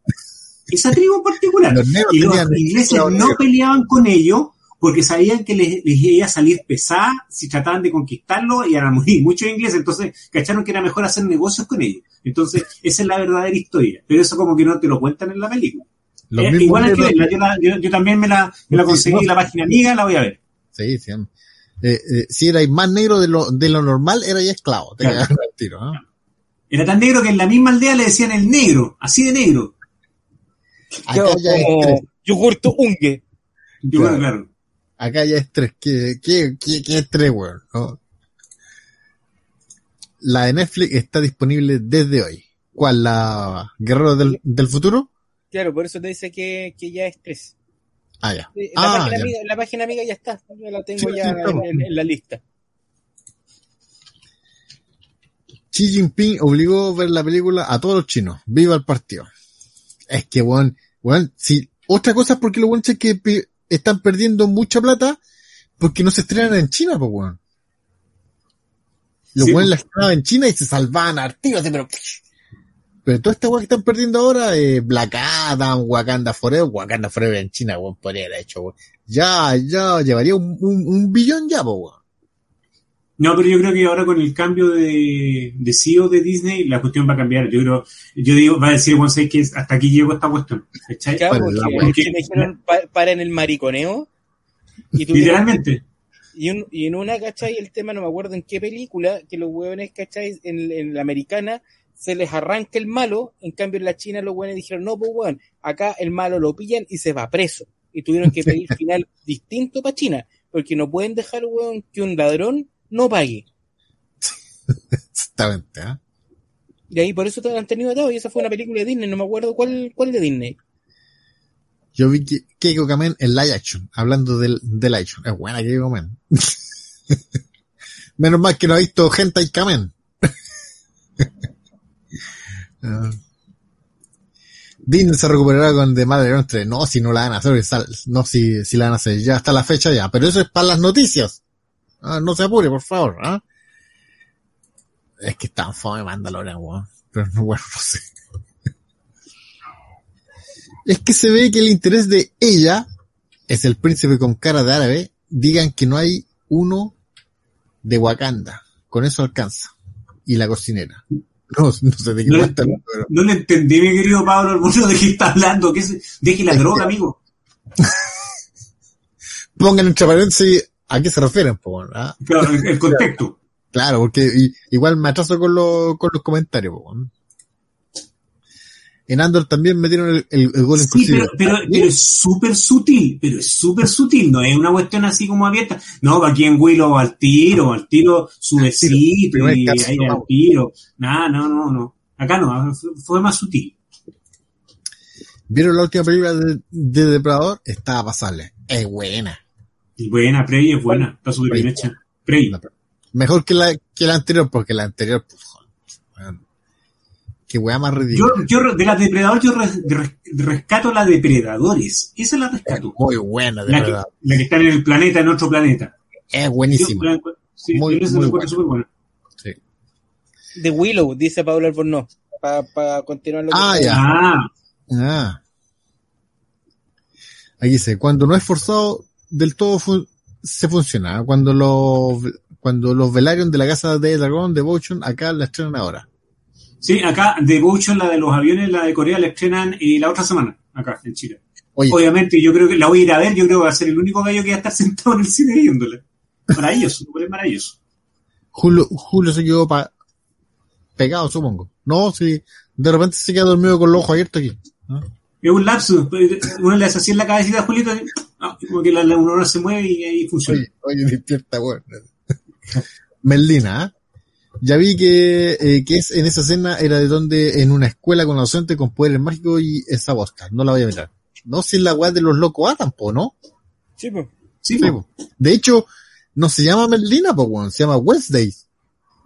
Esa tribu en particular. Los Y los ingleses no peleaban con ellos porque sabían que les, les iba a salir pesada si trataban de conquistarlo y a morir <laughs> muchos ingleses. Entonces, cacharon que era mejor hacer negocios con ellos. Entonces, esa es la verdadera historia. Pero eso como que no te lo cuentan en la película. Eh, igual hay que verla. Yo, la- yo- yo también me la, me la Sí, conseguí en la página amiga, la voy a ver. Sí, sí. Eh, eh, si erais más negro de lo, de lo normal, era ya esclavo. Te Claro. cagaron al tiro, ¿no? Era tan negro que en la misma aldea le decían el negro, así de negro. Acá ya es tres. como yogurto unge. Yo, Claro. claro. Acá ya es tres. ¿Qué, qué, qué, qué es tres, weón? ¿no? La de Netflix está disponible desde hoy. ¿Cuál? ¿La Guerrero del, del Futuro? Claro, por eso te dice que, que ya es tres. Ah, ya. Sí, La, Ah, página ya. amiga, la página amiga ya está. Yo la tengo Sí, ya en- en la lista. Xi Jinping obligó a ver la película a todos los chinos. Viva el partido. Es que, weón, weón, si, otra cosa es porque los weones que pe- están perdiendo mucha plata porque no se estrenan en China, pues, weón. Los Sí, weones la estrenaban en China y se salvaban artigos, pero, pero toda esta weá que están perdiendo ahora, eh, Black Adam, Wakanda Forever, Wakanda Forever en China, weón, podría haber hecho, weón. Ya, ya, llevaría un, un, un billón ya, pues, weón. No, pero yo creo que ahora con el cambio de, de CEO de Disney, la cuestión va a cambiar. Yo creo, yo digo, va a decir, bueno, sé que hasta aquí llegó esta cuestión. ¿Cachai? Claro, porque, me dijeron pa- para en el mariconeo. Y tuvieron- Literalmente. Y, un- y en una, ¿cachai? El tema, no me acuerdo en qué película, que los hueones, ¿cachai? En, en la americana se les arranca el malo, en cambio en la china los hueones dijeron, no, pues hueón, acá el malo lo pillan y se va preso. Y tuvieron que <laughs> pedir final distinto para China, porque no pueden dejar, hueón, que un ladrón no pague. Exactamente, ¿ah? Y ahí por eso te han tenido atado, y esa fue una película de Disney, no me acuerdo cuál, cuál de Disney. Yo vi que Keiko Kamen en live action, hablando del, del live action. Es buena Keiko Kamen. <laughs> Menos mal que no ha visto Hentai Kamen. <laughs> Ah. Disney se recuperará con The Mother 3. No, si no la van a hacer, sal- no, si, si la van a hacer. Ya está la fecha ya. Pero eso es para las noticias. Ah, no se apure, por favor. ¿ah? Es que está fome Mandalorian, weón. Pero no, bueno, no sé. Es que se ve que el interés de ella es el príncipe con cara de árabe. Digan que no hay uno de Wakanda. Con eso alcanza. Y la cocinera. No, no sé de qué No está hablando, pero No le entendí, mi querido Pablo Hermoso, de qué está hablando. ¿Qué es- Deje la droga, amigo. <laughs> pongan entre paréntesis a qué se refieren, po, ¿ah? Claro, el, el contexto. Claro, porque igual me atraso con, los con los comentarios. po. En Andor también metieron el, el, el gol Sí, pero, pero, pero es súper sutil, pero es súper sutil, no es una cuestión así como abierta. No, aquí en Willow al tiro, al tiro su besito primer y ahí al tiro. Nada, no, no, no. Acá no, fue, fue más sutil. ¿Vieron la última película de, de Depredador? Estaba pasable. Es buena. Y buena, Prey es buena, está súper bien hecha. Prey. Mejor que la, que la anterior, porque la anterior, pues, qué weá más Yo, ridícula. yo de la Depredador, yo res- res- rescato la Depredadores. Esa la rescato. Muy buena, La que, Depredador. la que está en el planeta, en otro planeta. Es Yo buenísima. la sí, Muy, yo esa muy la encuentro súper buena. Sí. The Willow, dice Pablo Albornoz, para continuar lo que Ah, ya. Ah, Ah. Aquí dice, cuando no es forzado del todo fu- se funciona. Cuando los, cuando los Velaryon de la casa de Dragón, de Bochon, acá la estrenan ahora. sí, acá Devotion, la de los aviones, la de Corea, la estrenan y la otra semana, acá en Chile. Oye, Obviamente, yo creo que la voy a ir a ver, yo creo que va a ser el único gallo que va a estar <laughs> sentado en el cine viéndola. Maravilloso, súper maravilloso. Julio, Julio se quedó pa- pegado, supongo. No, si de repente se queda dormido con los ojos abiertos aquí. ¿Ah? Es un lapsus, uno le hace así en la cabecita a Julito, ah, como que la, la aurora se mueve y ahí funciona. Oye, oye, despierta, weón. <laughs> Merlina, ¿ah? Ya vi que, eh, que es en esa escena era de donde en una escuela con docente con poderes mágicos y esa bosta. No la voy a mirar. No, si es la weá de los locos Adam, po, ¿no? Sí, pues. Sí, Sí, po. De hecho, no se llama Merlina, po, weón, se llama Wednesdays.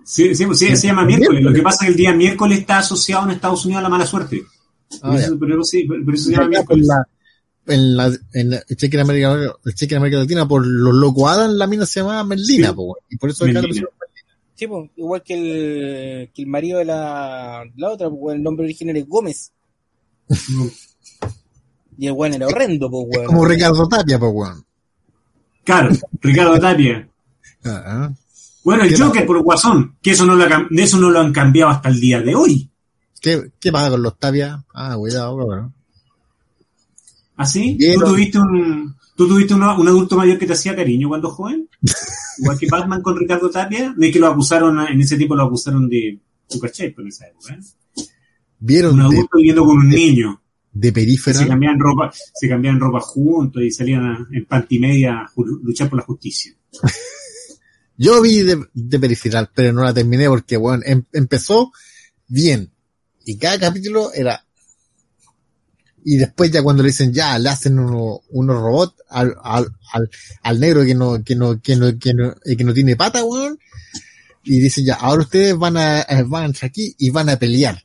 sí, sí, sí, se llama miércoles. Lo que pasa es que el día miércoles está asociado en Estados Unidos a la mala suerte. Por Ah, eso, por eso sí, por por eso se llama por miércoles. la- en la, en la, el cheque en América, el cheque en América Latina, por los locos Adam, la mina se llama Merlina, Sí. po, weón. Y por eso acá le Merlina. pusieron Sí, igual que el, que el marido de la, la otra, el nombre original es Gómez. <laughs> Y el weón era horrendo, pues, weón. como Ricardo Tapia, po, weón. Claro, Ricardo Tapia. Ah, ah. Bueno, el ¿Qué Joker por Guasón, que eso no, lo, eso no lo han cambiado hasta el día de hoy. ¿Qué, ¿Qué pasa con los Tapia? Ah, cuidado, cabrón. ¿Así? Vieron. ¿Tú tuviste un, tú tuviste un adulto mayor que te hacía cariño cuando joven? Igual que <laughs> Batman con Ricardo Tapia, de que lo acusaron, en ese tiempo lo acusaron de Superchet en esa época. ¿eh? ¿Vieron Un de, adulto viviendo con un niño. de Perífera? Se cambiaban ropa, se cambiaban ropa juntos y salían a- en pantimedia a luchar por la justicia. <laughs> Yo vi de, de Periferal, pero no la terminé porque, weón, em- empezó bien. Y cada capítulo era y después ya cuando le dicen ya, le hacen uno- unos robots al, al, al, al negro que no, que no, que no, que no, eh, que no tiene pata, weón. Y dicen ya, ahora ustedes van a, eh, van entrar aquí y van a pelear.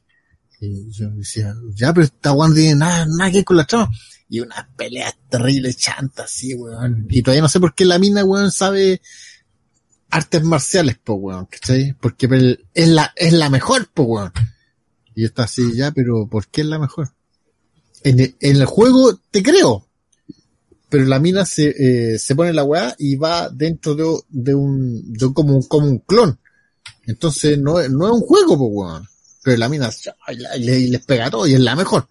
Y yo decía, ya, pero esta weón tiene nada, nada que ver con la trama. Y unas peleas terribles, chantas, sí, weón. Y todavía no sé por qué la mina, weón, sabe artes marciales, po, weón, ¿cachai? Porque es la, es la mejor, po, weón. Y está así, ya, pero ¿por qué es la mejor? En el, en el juego te creo. Pero la mina se, eh, se pone la weá y va dentro de, de un, de un- como un, como un clon. Entonces no, es- no es un juego, po, weón. Pero la mina ya, y la- y le- y les pega todo y es la mejor.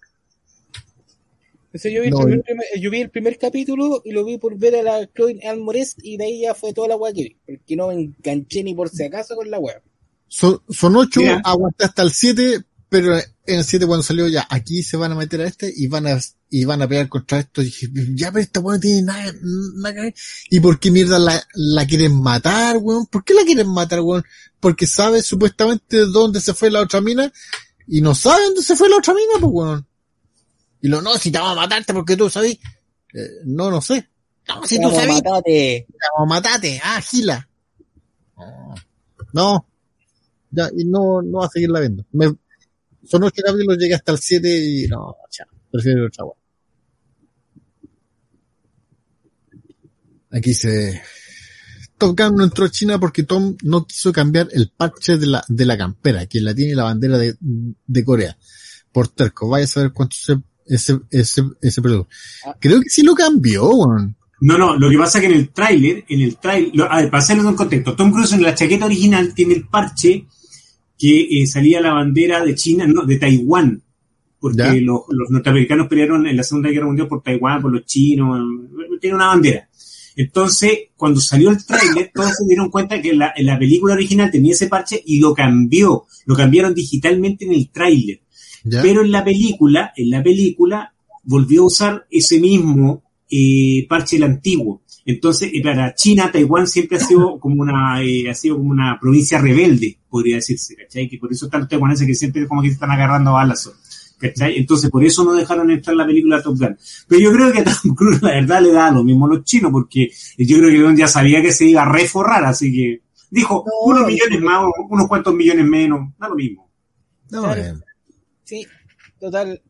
Entonces, yo, vi el No, primer, yo- primer- yo vi el primer capítulo y lo vi por ver a la Chloe Anne Moretz y de ahí ya fue toda la weá que vi. Porque no me enganché ni por si acaso con la weá. Son, son ocho, aguanté hasta el siete, pero en el siete cuando salió ya, aquí se van a meter a este y van a, y van a pelear contra esto. Y dije, ya, pero esta weón no tiene nada, nada que ver. ¿Y por qué mierda la, la quieren matar, weón? ¿Por qué la quieren matar, weón? Porque sabe supuestamente dónde se fue la otra mina y no sabe dónde se fue la otra mina, pues, weón. Y lo, no, si te vamos a matarte porque tú sabes. Eh, no, no sé. No, si tú Vamos, sabes. matate. O matate, ah, gila. No. Ya, y no, no va a seguirla viendo. Me, son ocho capítulos, llegué hasta el siete y no, chao, prefiero otra agua. Aquí se, Top Gun no entró a China porque Tom no quiso cambiar el parche de la, de la campera, quien la tiene la bandera de, de Corea. Por terco, vaya a saber cuánto se, ese, ese, ese producto. Creo que sí lo cambió, weón. No, no, lo que pasa es que en el tráiler, en el tráiler, a ver, para hacerlo en contexto, Tom Cruise en la chaqueta original tiene el parche que eh, salía la bandera de China, no, de Taiwán, porque los, los norteamericanos pelearon en la Segunda Guerra Mundial por Taiwán, por los chinos, eh, tiene una bandera. Entonces, cuando salió el tráiler, todos se dieron cuenta que la, la película original tenía ese parche y lo cambió, lo cambiaron digitalmente en el tráiler. Pero en la película, en la película, volvió a usar ese mismo eh, parche el antiguo. Entonces, eh, para China, Taiwán siempre ha sido <laughs> como una, eh, ha sido como una provincia rebelde, podría decirse, ¿cachai? Que por eso están los taiwaneses que siempre como que se están agarrando a balazos, ¿cachai? Entonces, por eso no dejaron entrar la película Top Gun. Pero yo creo que a Tom Cruise, la verdad, le da lo mismo a los chinos, porque yo creo que Don ya sabía que se iba a reforrar, así que dijo, No, unos no, millones no. más, unos cuantos millones menos, da lo mismo. No, Claro. eh, Sí, total.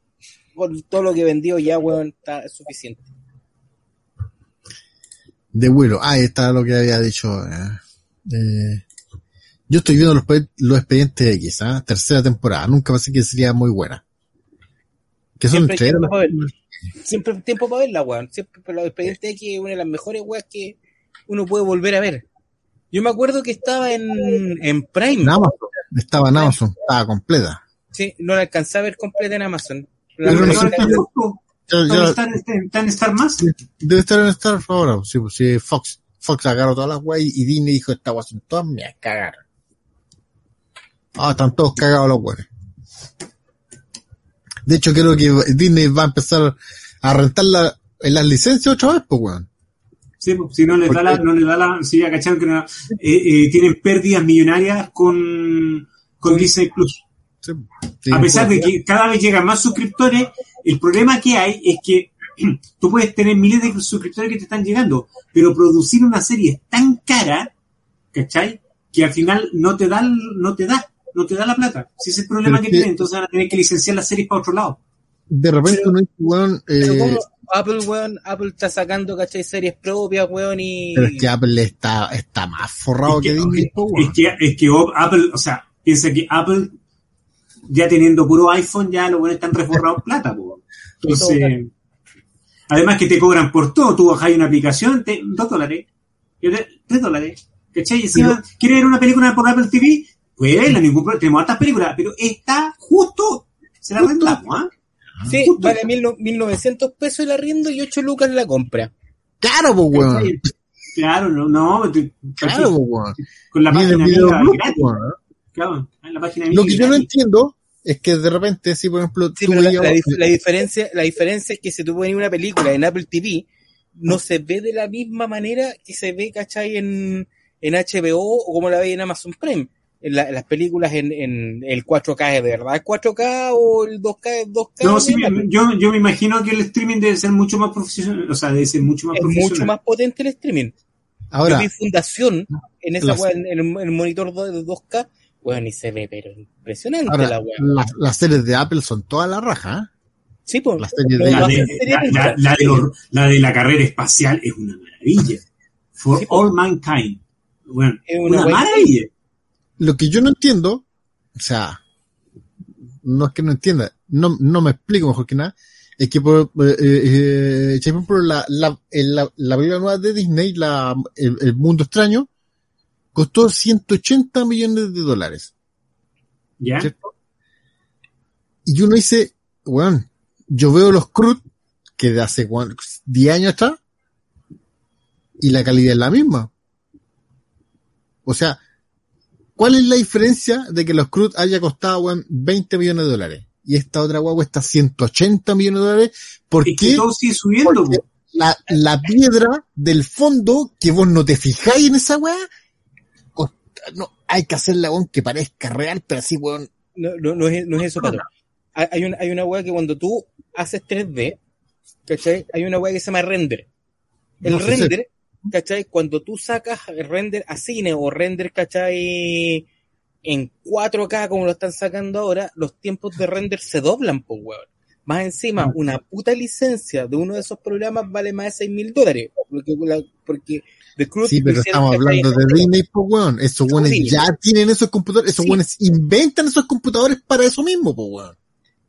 Con todo lo que vendió ya, weón, está suficiente. De Willow. Ah, ahí está lo que había dicho. eh. Eh, yo estoy viendo los, pe- los expedientes X, ¿ah? tercera temporada. Nunca pensé que sería muy buena. Que son Siempre tiempo las- para verla. Siempre tiempo para verla, weón. Siempre, los expedientes X es una de las mejores weas que uno puede volver a ver. Yo me acuerdo que estaba en, en Prime. en Amazon. Estaba en Amazon, estaba completa. Sí, no la alcancé a ver completa en Amazon. La Pero no justo. Ya- ¿Está en está en Star más? debe estar en Star ahora. Sí, pues, sí, Fox. Fox agarró todas las weas y Disney dijo esta wea son todas me cagaron. Ah, están todos cagados los weones. De hecho, creo que Disney va a empezar a rentar la, en las licencias otra vez, pues weón. Sí, pues, si no les ¿Por da la, no les da la, si ya cacharon que no- eh, eh, tienen pérdidas millonarias con, con Disney Plus. Sí, sí, A pesar de pues, que cada vez llegan más suscriptores, el problema que hay es que <clears throat> tú puedes tener miles de suscriptores que te están llegando, pero producir una serie es tan cara, ¿cachai? Que al final no te da, no te da, no te da la plata. Si ese es el problema Pero que es que- tienen, entonces van a tener que licenciar las series para otro lado. De repente uno dice, weón, Pero eh, como Apple, weón, Apple está sacando, ¿cachai? Series propias, weón, y... pero es que Apple está, está más forrado es que, que, Disney, es- es que, es que Apple, o sea, piensa que Apple, ya teniendo puro iPhone, ya los buenos están reforrados plata, po. Entonces, además que te cobran por todo, tú bajas una aplicación, te, dos dólares, tres dólares, ¿cachai? Y encima, ¿quieres ver una película por Apple TV? Puedes verla, ningún problema, tenemos hartas películas, pero está justo, se la arrendamos, ¿ah? Sí, justo. vale mil, no- 1900 pesos el arriendo y 8 lucas la compra. Claro, pues, weón. Claro, no, no, te- Claro, pues, weón. con la página club, gratis, weón, ¿no? Claro, en la página Lo que yo no entiendo es que de repente, si por ejemplo, Sí, tú pero la, veías- la dif- la diferencia, la diferencia es que si tú pones una película en Apple TV, no se ve de la misma manera que se ve, ¿cachai? En, en HBO o como la ve en Amazon Prime. en la- las películas en, en el 4K es de verdad es 4K o el 2K es 2K. No, sí, es yo, yo me imagino que el streaming debe ser mucho más profesional, o sea, debe ser mucho más profesional. mucho más potente el streaming. Ahora, Yo vi Fundación en esa en, el, en el monitor do- de 2K, bueno, y se ve, pero impresionante ahora la weá. las, las series de Apple son toda la raja, ¿eh? Sí, pues. las series pero de- La de, la, de la- la de los- la de la carrera espacial es una maravilla. For Sí, all mankind. Bueno, Es una maravilla. Lo que yo no entiendo, o sea, no es que no entienda, no, no me explico mejor que nada, es que por, eh, eh, por ejemplo, la, la, en la, la película nueva de Disney, la, el, el Mundo Extraño, costó 180 millones de dólares. ¿Ya? ¿cierto? Y uno dice, weón, yo veo los Cruz que de hace weón, 10 años atrás y la calidad es la misma. O sea, ¿cuál es la diferencia de que los Cruz haya costado weón, 20 millones de dólares? Y esta otra weá cuesta 180 millones de dólares. ¿Por Es qué? todo sigue subiendo, la, la piedra del fondo, que vos no te fijáis en esa weá, no, hay que hacerla, weón, que parezca real, pero así, weón, No, no, no es, no es eso, Pato. Hay, hay una, hay una weá que cuando tú haces 3D, ¿cachai? Hay una weá que se llama render. El No render, ¿cachai? Cuando tú sacas el render a cine o render, ¿cachai? En 4K como lo están sacando ahora, los tiempos de render se doblan, pues, weón. Más encima, una puta licencia de uno de esos programas vale más de 6 mil dólares. Porque, porque The Crew Sí, pero estamos hablando de Disney, pues weón. Esos weones ya tienen esos computadores, esos Sí. weones inventan esos computadores para eso mismo, pues weón.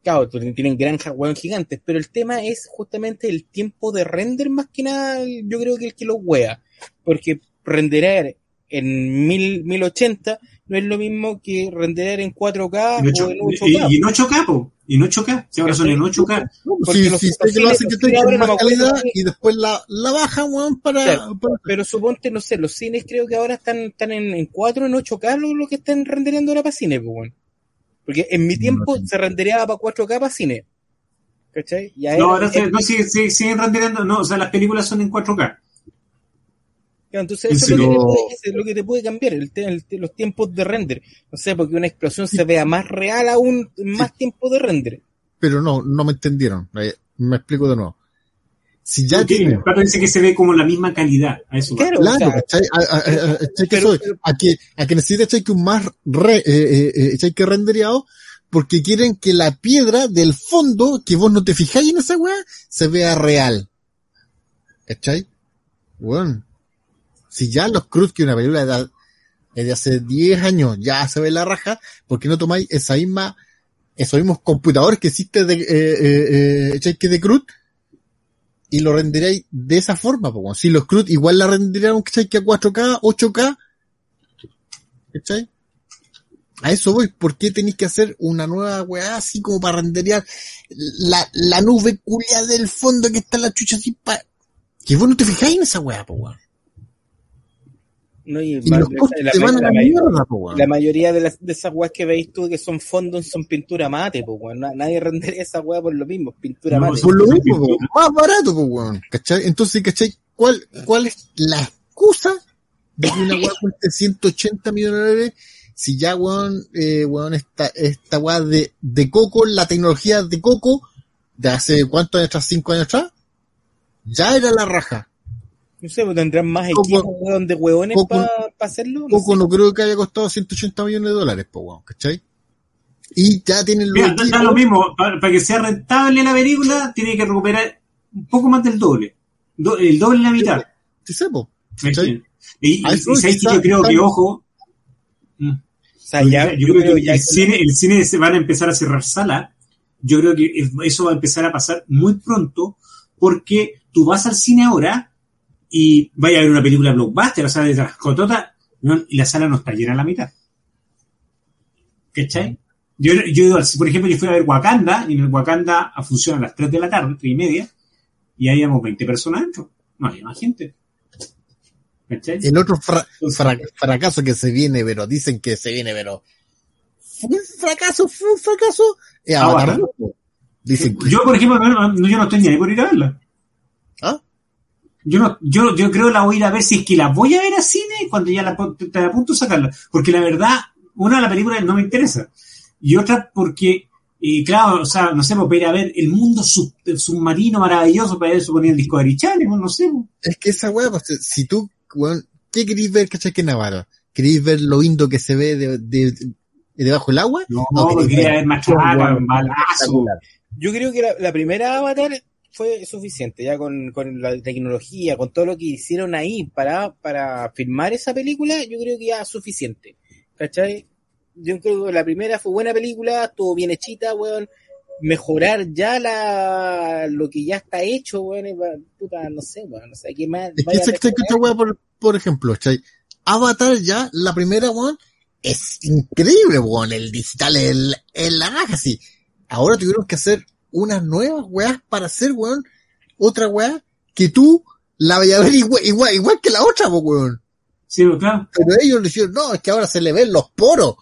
Claro, tienen granjas weón gigantes, pero el tema es justamente el tiempo de render más que nada, yo creo que el que lo wea. Porque renderar en mil, 1080 no es lo mismo que renderar en 4K En ocho- o en y, 8K. y en 8K, po. Y en 8K. Si ahora son en 8K. Porque Sí, los- sí, sé que lo hacen que no más acuerdo calidad y después la, la bajan, weón, para, Claro. para- Pero suponte, no sé, los cines creo que ahora están, están en, en 4, en 8K, lo, lo que están rendereando ahora para cine, weón. Porque en mi tiempo no. se rendereaba para 4K para cine. ¿Cachai? Ya No, ahora se, no, sigue- sigue- siguen renderando. No, o sea, las películas son en 4K. Entonces, eso si es, lo que te puede, eso es lo que te puede cambiar, el, el- los tiempos de render. O sea, porque una explosión se vea más real aún, en más tiempo de render. pero no, no me entendieron. Eh, Me explico de nuevo. Si ya el Pato dice que se ve como la misma calidad. A eso va. Claro, Claro, o sea, ¿cachai? A, a- a- a- ¿cachai que pero- soy? pero- a que, a que necesita ¿cachai? que un más re, eh, eh, eh, que rendereado, porque quieren que la piedra del fondo, que vos no te fijáis en esa weá, se vea real. ¿Cachai? Bueno. Si ya los Cruz, que una película de, de hace 10 años ya se ve la raja, ¿por qué no tomáis esa misma, esos mismos computadores que existe de, eh, eh, eh, de Cruz, y lo renderáis de esa forma, weón. Si los CRUD igual la renderían. Que a 4K, 8K, ¿cachai? A eso voy, ¿por qué tenéis que hacer una nueva weá así como para renderear la, la nube culia del fondo que está la chucha así pa... Que vos no te fijáis en esa weá, po. No, y Y ma- los la- costes la- te van a la la may- mierda, po, weón. la mayoría de, las, de esas weas que veis tú que son fondos son pintura mate, pues, weón. Na- Nadie <laughs> rendería esa wea por lo mismo, pintura No, mate. Por lo mismo, po, más barato, po, weón. ¿Cachai? Entonces, ¿cachai? ¿Cuál, cuál es la excusa de que una weá cueste 180 millones de dólares si ya, weón, eh, weón, esta, esta weá de, de Coco, la tecnología de Coco, de hace cuántos años atrás, cinco años atrás, ya era la raja. No sé, pues tendrán más equipos, de hueones para hacerlo. No sé. no creo que haya costado 180 millones de dólares, po, weón, ¿cachai? Y ya tienen los Mira, da, lo mismo. Para, para que sea rentable la película, tiene que recuperar un poco más del doble. Do- el doble en la mitad. Sí, sé, po. ¿cachai? Y, y, sabes que yo creo que, ojo, mm, O sea, ya, yo, creo que ya el cine, el cine se van a empezar a cerrar salas. Yo creo que eso va a empezar a pasar muy pronto porque tú vas al cine ahora y vaya a ver una película blockbuster, o sea, de trascotota, ¿no? y la sala no está llena a la mitad. ¿Cachai? Yo, yo, por ejemplo, yo fui a ver Wakanda y en el Wakanda funciona a las 3 de la tarde, 3 y media, y ahí habíamos 20 personas dentro. No había más gente. ¿Cachai? El otro fra- fra- fracaso que se viene, pero dicen que se viene, pero fue un fracaso, fue un fracaso. Avatar. Avatar 2, po. Dicen que Yo, por ejemplo, no- yo no estoy ni ahí por ir a verla. Yo no, yo, yo creo la voy a ir a ver si es que la voy a ver a cine cuando ya la, te- te a punto de sacarla. Porque la verdad, una, la película no me interesa. Y otra porque, eh, claro, o sea, no sé, pues, para ir a ver el mundo sub- submarino maravilloso, para eso ponía el disco de Channel, pues, no sé. pues. Es que esa weá, pues, si tú, weón, ¿qué querís ver, cachai, que Navarra? ¿Querís ver lo lindo que se ve de, de- de- debajo del agua? No, No, quería ver machaca, balazo. Yo creo que la, la primera Avatar fue suficiente, ya con, con la tecnología, con todo lo que hicieron ahí para, para filmar esa película, yo creo que ya suficiente. ¿Cachai? Yo creo que la primera fue buena película, estuvo bien hechita, weón. Mejorar ya la, lo que ya está hecho, weón, puta, no sé, weón, no sé, ¿qué más? Es que mejorar? esta weá, por, por ejemplo, ¿cachai? Avatar ya, la primera, weón, es increíble, weón, el digital, el, el la raja, sí. Ahora tuvieron que hacer unas nuevas weas para hacer, weón, otra weá que tú la vayas a ver igual, igual, igual que la otra, weón. Sí, pues, claro. Pero ellos le dijeron, no, es que ahora se le ven los poros.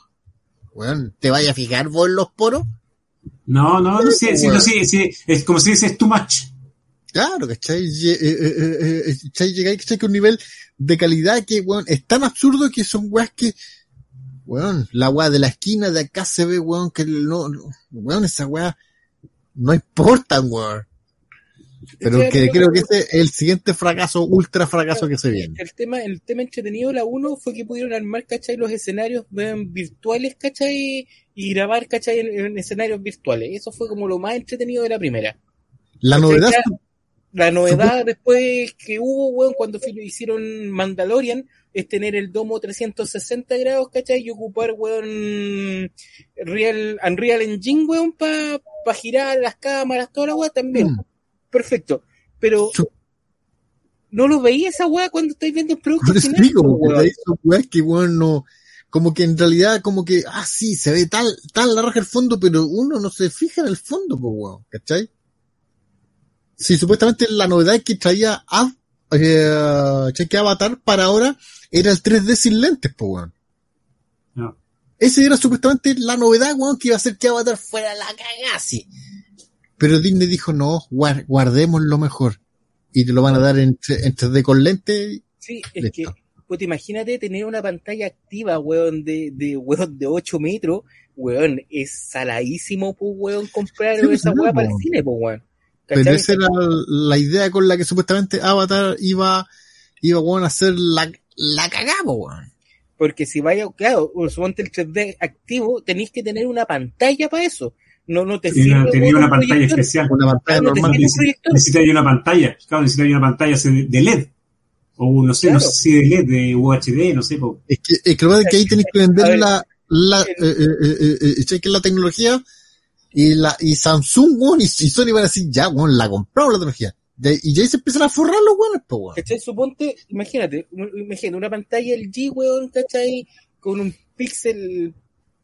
Weón, ¿te vayas a fijar vos en los poros? No, no, no, sí, sí, no, sí, sí, es como si dices too much. Claro, eh, eh, eh, ¿cachai? Llegáis, ¿cachai? Que un nivel de calidad que, weón, es tan absurdo que son weas que, weón, la wea de la esquina de acá se ve, weón, que no, no- weón, esa wea no importa, weón. Pero que creo que ese es el siguiente fracaso, ultra fracaso que se viene. El tema, el tema entretenido de la 1 fue que pudieron armar, ¿cachai? Los escenarios virtuales, ¿cachai? Y grabar, ¿cachai? En, en escenarios virtuales. Eso fue como lo más entretenido de la primera. La ¿Cachai? novedad, La novedad después que hubo, weón, cuando hicieron Mandalorian, es tener el domo 360 grados, ¿cachai? Y ocupar, weón, Real, Unreal Engine, weón, para pa girar las cámaras, toda la weá también. Mm. Perfecto. Pero no lo veía esa weá cuando estáis viendo el producto final, digo, porque weón. weas que, weón, no, como que en realidad, como que, ah, sí, se ve tal, tal la raja el fondo, pero uno no se fija en el fondo, pues, weón, ¿cachai? Sí, supuestamente la novedad que traía eh, che, que Avatar para ahora era el 3D sin lentes, pues, weón. No. Ese era supuestamente la novedad, weón, que iba a hacer que Avatar fuera la cagada, sí. Pero Disney dijo, no, guar- guardemos lo mejor. Y te lo van a dar en, tre- en 3D con lentes. Sí, es Listo. que, pues imagínate tener una pantalla activa, weón, de, de, weón, de 8 metros, weón, es saladísimo, pues, weón, comprar Sí, pues, esa no, weá para el cine, pues, weón. Pero esa era la idea con la que supuestamente Avatar iba, iba, a hacer la, la cagada, weón. Porque si vaya, claro, o suponte el 3D activo, tenéis que tener una pantalla para eso. No, no te Tenía, sirve, tenía una un pantalla proyector. especial. Una pantalla Ah, no normal. sirve un Necesita, proyector. necesita ahí una pantalla. Claro, necesita ahí una pantalla de LED. O no sé, no sé si de LED, de UHD, no sé. po. Es que, es que lo que pasa es que ahí tenés que vender la, la, eh, eh, eh, eh, eh, la tecnología y la, y Samsung, weón, y, y Sony van a decir, ya, weón, la compramos la tecnología. De- y ya se empiezan a forrar los weones, po, weón. ¿Cachai? Suponte, imagínate, imagínate una pantalla LG, weón, ¿cachai? Con un pixel,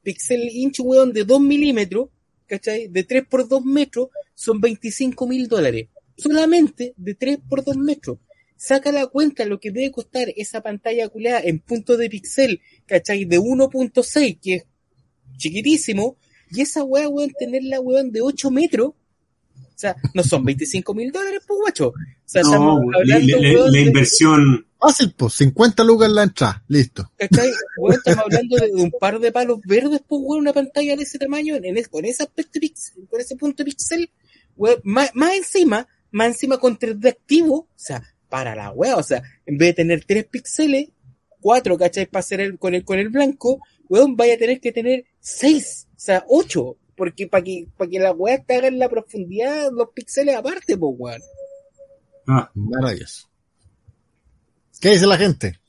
pixel inch, weón, de 2 milímetros, ¿cachai? De 3 por 2 metros, son 25 mil dólares. Solamente de 3 por 2 metros. Saca la cuenta lo que debe costar esa pantalla culeada en punto de pixel, ¿cachai? De 1.6, que es chiquitísimo, y esa weá, weón, tenerla, weón, de 8 metros, o sea, no son 25 mil dólares, pues, guacho. O sea, No, estamos la, hablando, la- weón, la de- inversión. Fácil, pues, 50 lucas en la entrada, listo. ¿Cachai? Weón, estamos hablando de un par de palos verdes, pues, weón, una pantalla de ese tamaño, en es- con ese aspecto con ese punto de pixel, weón, más, más encima, más encima con 3D activo, o sea, para la weá, o sea, en vez de tener 3 píxeles, 4, ¿cachai? Para hacer el, con el, con el blanco, weón, vaya a tener que tener 6, o sea, 8, porque para que, para que la weá te haga en la profundidad los píxeles aparte, pues, weón. Ah, Maravilloso. ¿Qué dice la gente?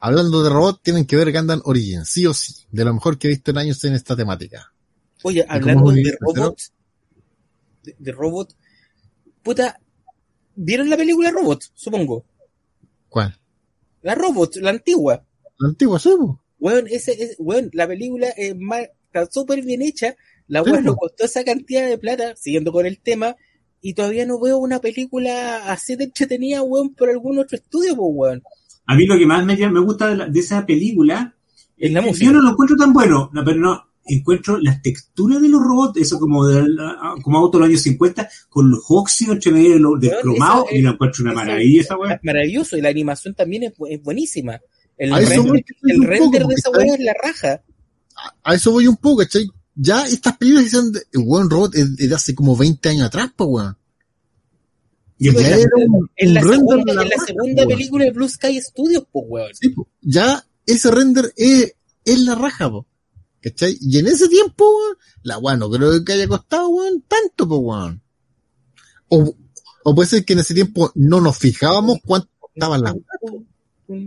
Hablando de robot, tienen que ver Gundam Origin, sí o sí. De lo mejor que he visto en años en esta temática. Oye, hablando de robots, de, de robot, puta, ¿vieron la película Robot? Supongo. ¿Cuál? La Robot, la antigua. La antigua, sí, po. Weón, ese, es, weón, la película es más, está súper bien hecha. La weón lo costó esa cantidad de plata, siguiendo con el tema, y todavía no veo una película así de entretenida, weón, por algún otro estudio, pues, weón. a mí lo que más me, me gusta de, la- de esa película Es la música. Yo no lo encuentro tan bueno, no, pero no. Encuentro las texturas de los robots, eso como de, la- como auto de los años 50, con los óxidos entre medio de los Weón, esa y lo encuentro una maravilla es esa weá. Maravilloso, y la animación también es, es buenísima. El render, voy, el un render poco, de esa weá es la raja. A eso voy un poco, ¿cachai? Ya estas películas que son de, weón robot es, de hace como 20 años atrás, pues weón. Y pues, ya el- era un, En la segunda, de la en la raja, segunda weón. película de Blue Sky Studios, pues weón. Sí, po. ya ese render es, es la raja, po. ¿Cachai? Y en ese tiempo, weón, la weón no creo que haya costado, weón, tanto, po, weón. O, o puede ser que en ese tiempo no nos fijábamos cuánto costaban las Mm.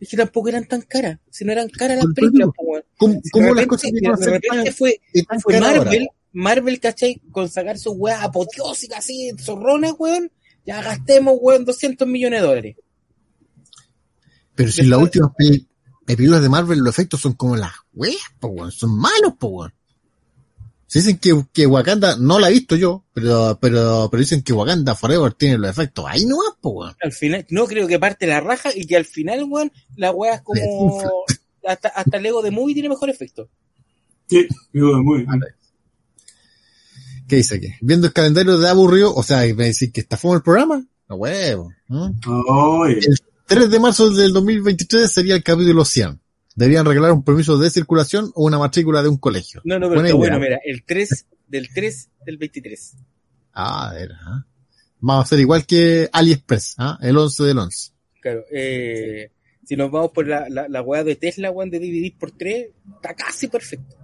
Es que tampoco eran tan caras. Si no eran caras las películas, weón. ¿Cómo, De cómo las repente- cosas a de repente fue, fue ahora? Marvel, Marvel, ¿cachai? Con sacar sus weas apoteósicas así, zorrones, weón. Ya gastemos, weón, 200 millones de dólares. Pero si Después- las últimas películas de Marvel, los efectos son como las weas, po, weón. Son malos, po, weón. Se dicen que, que Wakanda, no la he visto yo, pero, pero, pero dicen que Wakanda Forever tiene los efectos ahí nomás, po, weón. Al final, no creo que parte la raja y que al final, weón, la wea es como. <laughs> Hasta, hasta el Lego de Movie tiene mejor efecto. Sí, digo, muy bien. ¿Qué dice aquí? Viendo el calendario de aburrido, o sea, me decir que está fome el programa. No huevo. ¿no? Oye, 3 de marzo del 2023 sería el capítulo 100. Deberían regalar un permiso de circulación o una matrícula de un colegio. No, no, pero está bueno, mira, el 3 del 3 del 23. Ah, a ver, ¿ah? Vamos a hacer igual que AliExpress, ¿ah? el 11 del 11. Claro, eh, si nos vamos por la, la, la weá de Tesla, weón, de dividir por 3, está casi perfecto.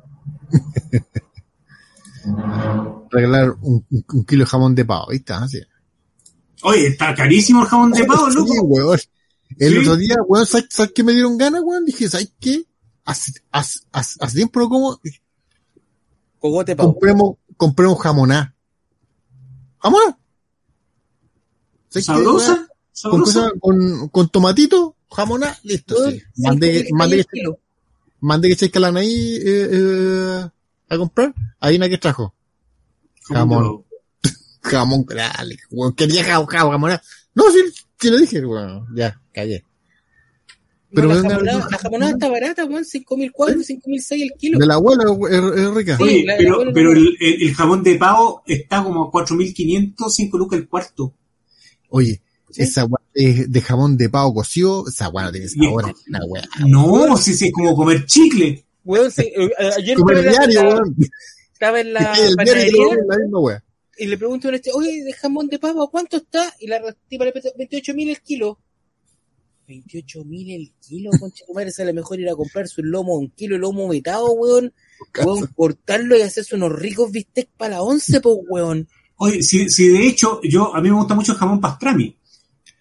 <laughs> Regalar un, un- un kilo de jamón de pavo, ¿viste? Así. oye, está carísimo el jabón de <laughs> pavo, Sí, loco. weón. El Sí. otro día, weón, ¿sabes, ¿sabes qué me dieron ganas, weón? Dije, ¿sabes qué? Hace, hace, hace, hace tiempo no como, Cogote pavo. compremos, compremos jamoná. ¿Jamoná? ¿Sabes qué, weón? ¿Sabrosa? con, con, con tomatito, jamoná, listo. Sí. Mandé, mandé, que, mandé que Chaycalan ahí eh, eh, a comprar. Ahí una que trajo. Jamón. <laughs> Jamón, dale, weón, quería jamón, jamón, jamoná. No, sí, sí lo dije, weón, ya, callé. Pero No, la, jamonada, ganas- la jamonada está barata, weón, 5.004, 5.006 el kilo. De la abuela, es, es rica. Sí. Oye, la- pero, la- pero el, el, el jabón de pavo está como a 4.500, 5 lucas el cuarto. Oye, ¿Sí? esa weá de, de jamón de pavo cocido, esa weá no tiene sabor, es una weá. No, si si es como comer chicle. Weón, sí, eh, ayer Comer estaba en la- <laughs> diario, la- estaba en la diario y panadería y le pregunto a una este, oye, de jamón de pavo, ¿cuánto está? Y la tipa le preguntó, 28 mil el kilo. 28 mil el kilo, concha tu madre, sale mejor ir a comprarse un lomo, un kilo de lomo vetado, weón. Weón, cortarlo y hacerse unos ricos bistecs para la once, pues, weón. Oye, si, si de hecho, yo, a mí me gusta mucho el jamón pastrami.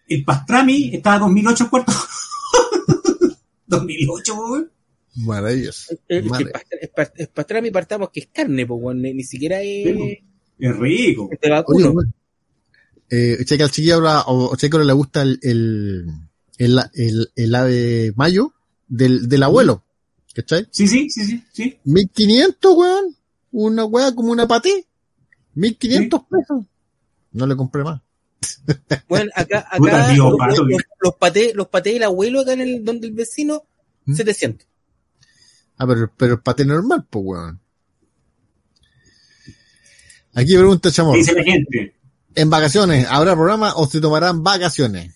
El pastrami está a 2008 el cuarto. <laughs> 2008, weón. Maravilloso. Eh, el pastra- el pas- el pastrami partamos que es carne, pues, weón, ni, ni siquiera es, Sí, Es rico. es de vacuno. Oye, eh, checa al chiquillo ahora, o, o checa le gusta el, el, el, el, el ave mayo del, del abuelo. ¿Cachai? Sí, sí, sí, sí, sí. 1500, weón. Una weá como una paté. 1500 pesos. No le compré más. <laughs> Bueno, acá, Puta, acá tío, los, pato, los, los patés, los patés del abuelo acá en el, donde el vecino, ¿Mm? 700. Ah, pero, pero el paté normal, pues, weón. Aquí pregunta ¿Qué Chamor. dice la gente? ¿En vacaciones habrá programa o se tomarán vacaciones?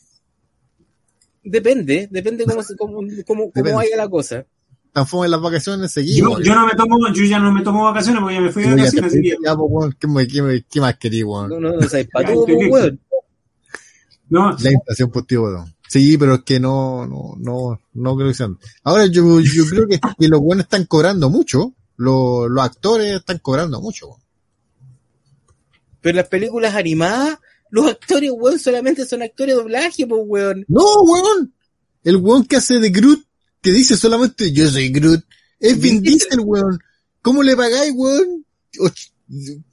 Depende, depende cómo, se- cómo, cómo, cómo Depende. vaya la cosa. Tan en las vacaciones, seguimos. yo no me tomo, yo ya no me tomo vacaciones porque ya me fui de te vacaciones, ya, pues, weón, ¿qué, más querí, weón? No, no, no, o sea, para todo, pues, weón. no, La inflación positiva, weón. Sí, pero es que no, no, no, no creo que sean. Ahora yo, yo creo que, que los buenos están cobrando mucho. Los, los actores están cobrando mucho. weón. Pero las películas animadas, los actores, weón, solamente son actores de doblaje, pues, weón. No, weón. El weón que hace de Groot, que dice solamente yo soy Groot, es Vin Diesel. Weón. ¿Cómo le pagáis, weón?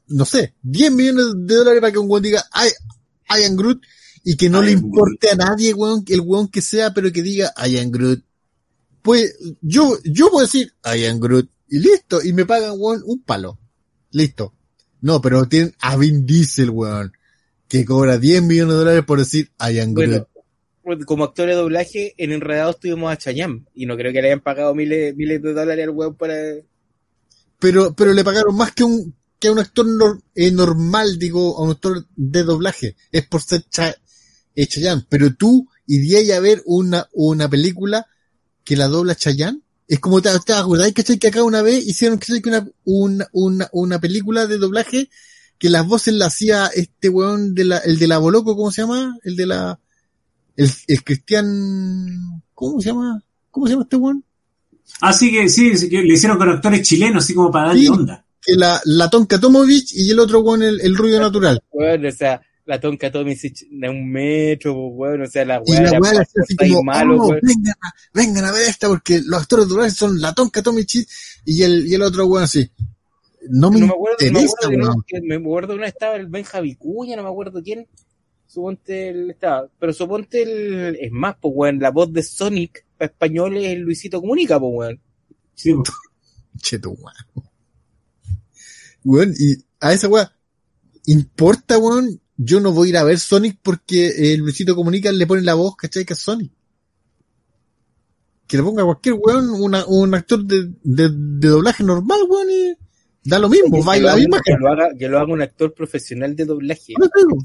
No sé, 10 millones de dólares para que un weón diga I, I am Groot y que no I le importe a nadie, weón, el weón que sea, pero que diga I am Groot. Pues yo, yo puedo decir I am Groot y listo, y me pagan, weón, un palo. Listo. No, pero tienen a Vin Diesel, weón, que cobra 10 millones de dólares por decir I am. Bueno, como actor de doblaje, en Enredados tuvimos a Chayam, y no creo que le hayan pagado miles, miles de dólares al weón para... pero, pero le pagaron más que un, que a un actor eh, normal, digo, a un actor de doblaje. Es por ser cha, eh, Chayanne. Pero tú irías a ver una, una película que la dobla Chayanne. Es como, ¿te, te cachai? Que acá una vez hicieron, cachai? Que una, una, una, una película de doblaje que las voces la hacía este weón de la, el de la Boloco, ¿cómo se llama? El de la, el, el Cristian, ¿cómo se llama? ¿Cómo se llama este weón? Así que sí, sí, que le hicieron con actores chilenos, así como para darle Sí. onda. Que la, la Tonka Tomovich y el otro weón, el, el ruido natural. Weón, o sea, la tonca Tomisic de un metro, pues, weón, o sea, la Y weá la así estáis como, malo, "Oh, vengan, a, vengan a ver esta porque los actores durares son la Tonka Tomichi y el, y el otro weón así. No me, No me acuerdo, no me interesa, acuerdo, no- weón. que me acuerdo una estaba el Benja Vicuña, no me acuerdo quién. Suponte el estaba, pero suponte el, es más, pues weón, la voz de Sonic para español es Luisito Comunica, pues weón. Sí, po. <laughs> Che, tu weón. Weón, y a esa weá, importa, weón, yo no voy a ir a ver Sonic porque el Luisito Comunica le pone la voz, ¿cachai? Que es Sonic. Que le ponga cualquier weón, una, un actor de, de, de doblaje normal, weón, y da lo mismo, baila la misma que lo haga, que lo haga un actor profesional de doblaje. No digo.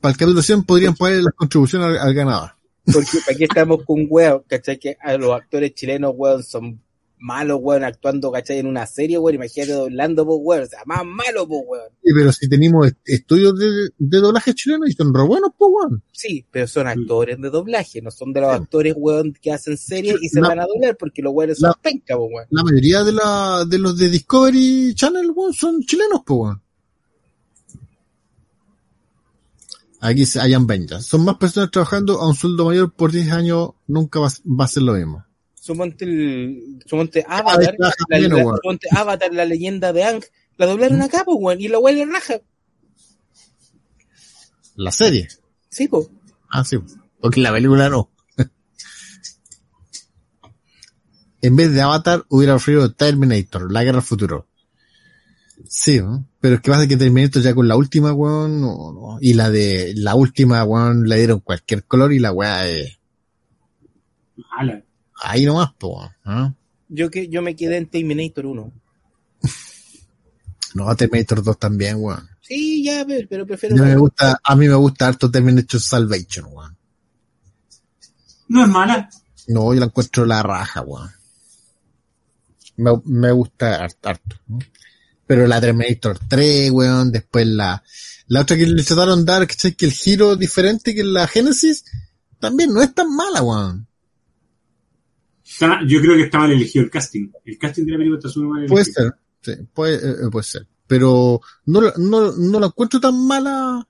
Para el capítulo 100 podrían poner las contribuciones al, al ganador. Porque qué estamos con weón, ¿cachai? Que a los actores chilenos, weón, son malos, weón, actuando, ¿cachai? En una serie, weón, imagínate doblando, pues, weón, o sea, más malo, pues, weón. Sí, pero si tenemos est- estudios de, de doblaje chileno y son re buenos, pues, weón. Sí, pero son actores de doblaje, no son de los actores, weón, que hacen series y se La- van a doblar porque los weones son penca, pues, weón. La mayoría de, la, de los de Discovery Channel, weón, son chilenos, pues, weón. Aquí se hayan ventas. Son más personas trabajando a un sueldo mayor por 10 años, nunca va, va a ser lo mismo. Sumonte el, sumonte Cada Avatar, la, la- Avatar, la leyenda de Ang, la doblaron acá, pues, weón, y la weón le raja. La serie. Sí, pues. Ah, sí. Porque la película no. en vez de Avatar, hubiera ofrecido Terminator, la guerra al futuro. Sí, ¿no? pero es que pasa que Terminator ya con la última, weón, no, no. y la de la última, weón, le dieron cualquier color y la weá es Mala. Ahí nomás, po, weón, ¿ah? Yo que, yo me quedé en Terminator 1. <laughs> No, Terminator 2 también, weón. Sí, ya, pero, pero prefiero. Yo me gusta, a mí me gusta harto Terminator Salvation, weón. No es mala. No, yo la encuentro la raja, weón. Me, me gusta hart- harto. ¿no? Pero la Terminator 3, weón, después la, la otra que le trataron de dar. Que el giro diferente que la Genesis, también no es tan mala, weón. Está- yo creo que está mal elegido el casting. El casting de la película está súper mal elegido. Puede ser, sí, puede, eh, eh, puede ser. Pero no, no, no la encuentro tan mala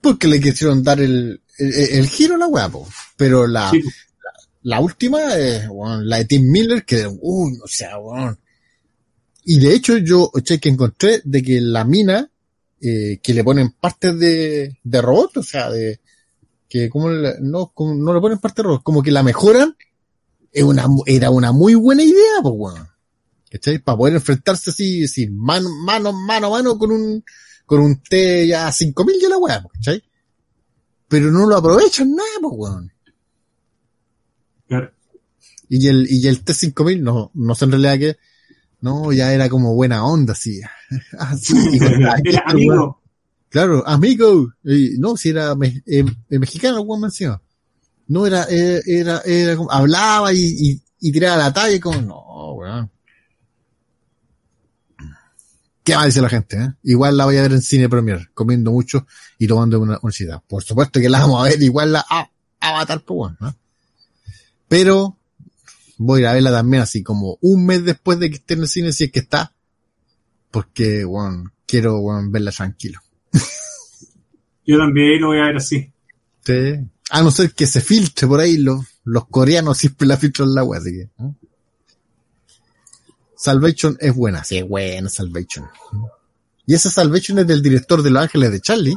porque le quisieron dar el, el, el giro a la weá. Pero la, Sí. La última, weón, la de Tim Miller, que, uy, o sea, weón. Y de hecho, yo, che, que encontré de que la mina, eh, que le ponen partes de, de robot, o sea, de, que como le- no, como no le ponen partes de robot, como que la mejoran, es una, era una muy buena idea, pues, weón. ¿Cachai? Para poder enfrentarse así, así, mano, mano, mano mano con un, con un T ya 5000 ya la weá, ¿cachai? Pero no lo aprovechan nada, pues, weón. Claro. Y el, y el T5000 no, no sé en realidad qué, no, ya era como buena onda, así. <laughs> Ah, sí, <laughs> la- Era amigo. Claro, amigo. Y, no, si era me- eh, eh, mexicano, weón encima. No, era, eh, era, era como, hablaba y, y, y tiraba la talla y como, no, weón. ¿Qué va a decir la gente, eh? Igual la voy a ver en cine premier, comiendo mucho y tomando una universidad. Por supuesto que la vamos a ver, igual la a, Avatar, pues bueno, ¿no? Pero voy a ir a verla también así como un mes después de que esté en el cine, si es que está. Porque, bueno, quiero, bueno, verla tranquilo. Yo también lo voy a ver así. Sí. A no ser que se filtre por ahí, los, los coreanos siempre la filtran la wea, así que. ¿no? Salvation es buena, sí, es buena Salvation. Y esa Salvation es del director de Los Ángeles de Charlie.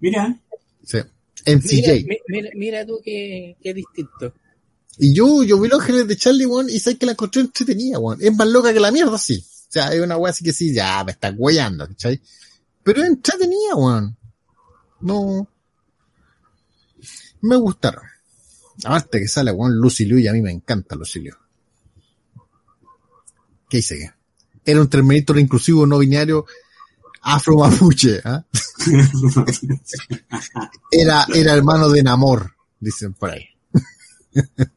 Mira, Sí. MCJ. mi- mira, mira tú qué, qué distinto. Y yo, yo vi Los Ángeles de Charlie, weón, y sé que la encontré entretenida, weón. Es más loca que la mierda, sí. O sea, es una wea así que sí, ya, me está guayando, ¿cachai? Pero es entretenida, weón. No. Me gustaron. Aparte que sale, weón, Lucy Liu y a mí me encanta Lucy Liu. ¿Qué hice que? Era un Terminator inclusivo no binario afro-mapuche, ¿ah? <laughs> Era, era hermano de Namor. dicen por ahí. <laughs>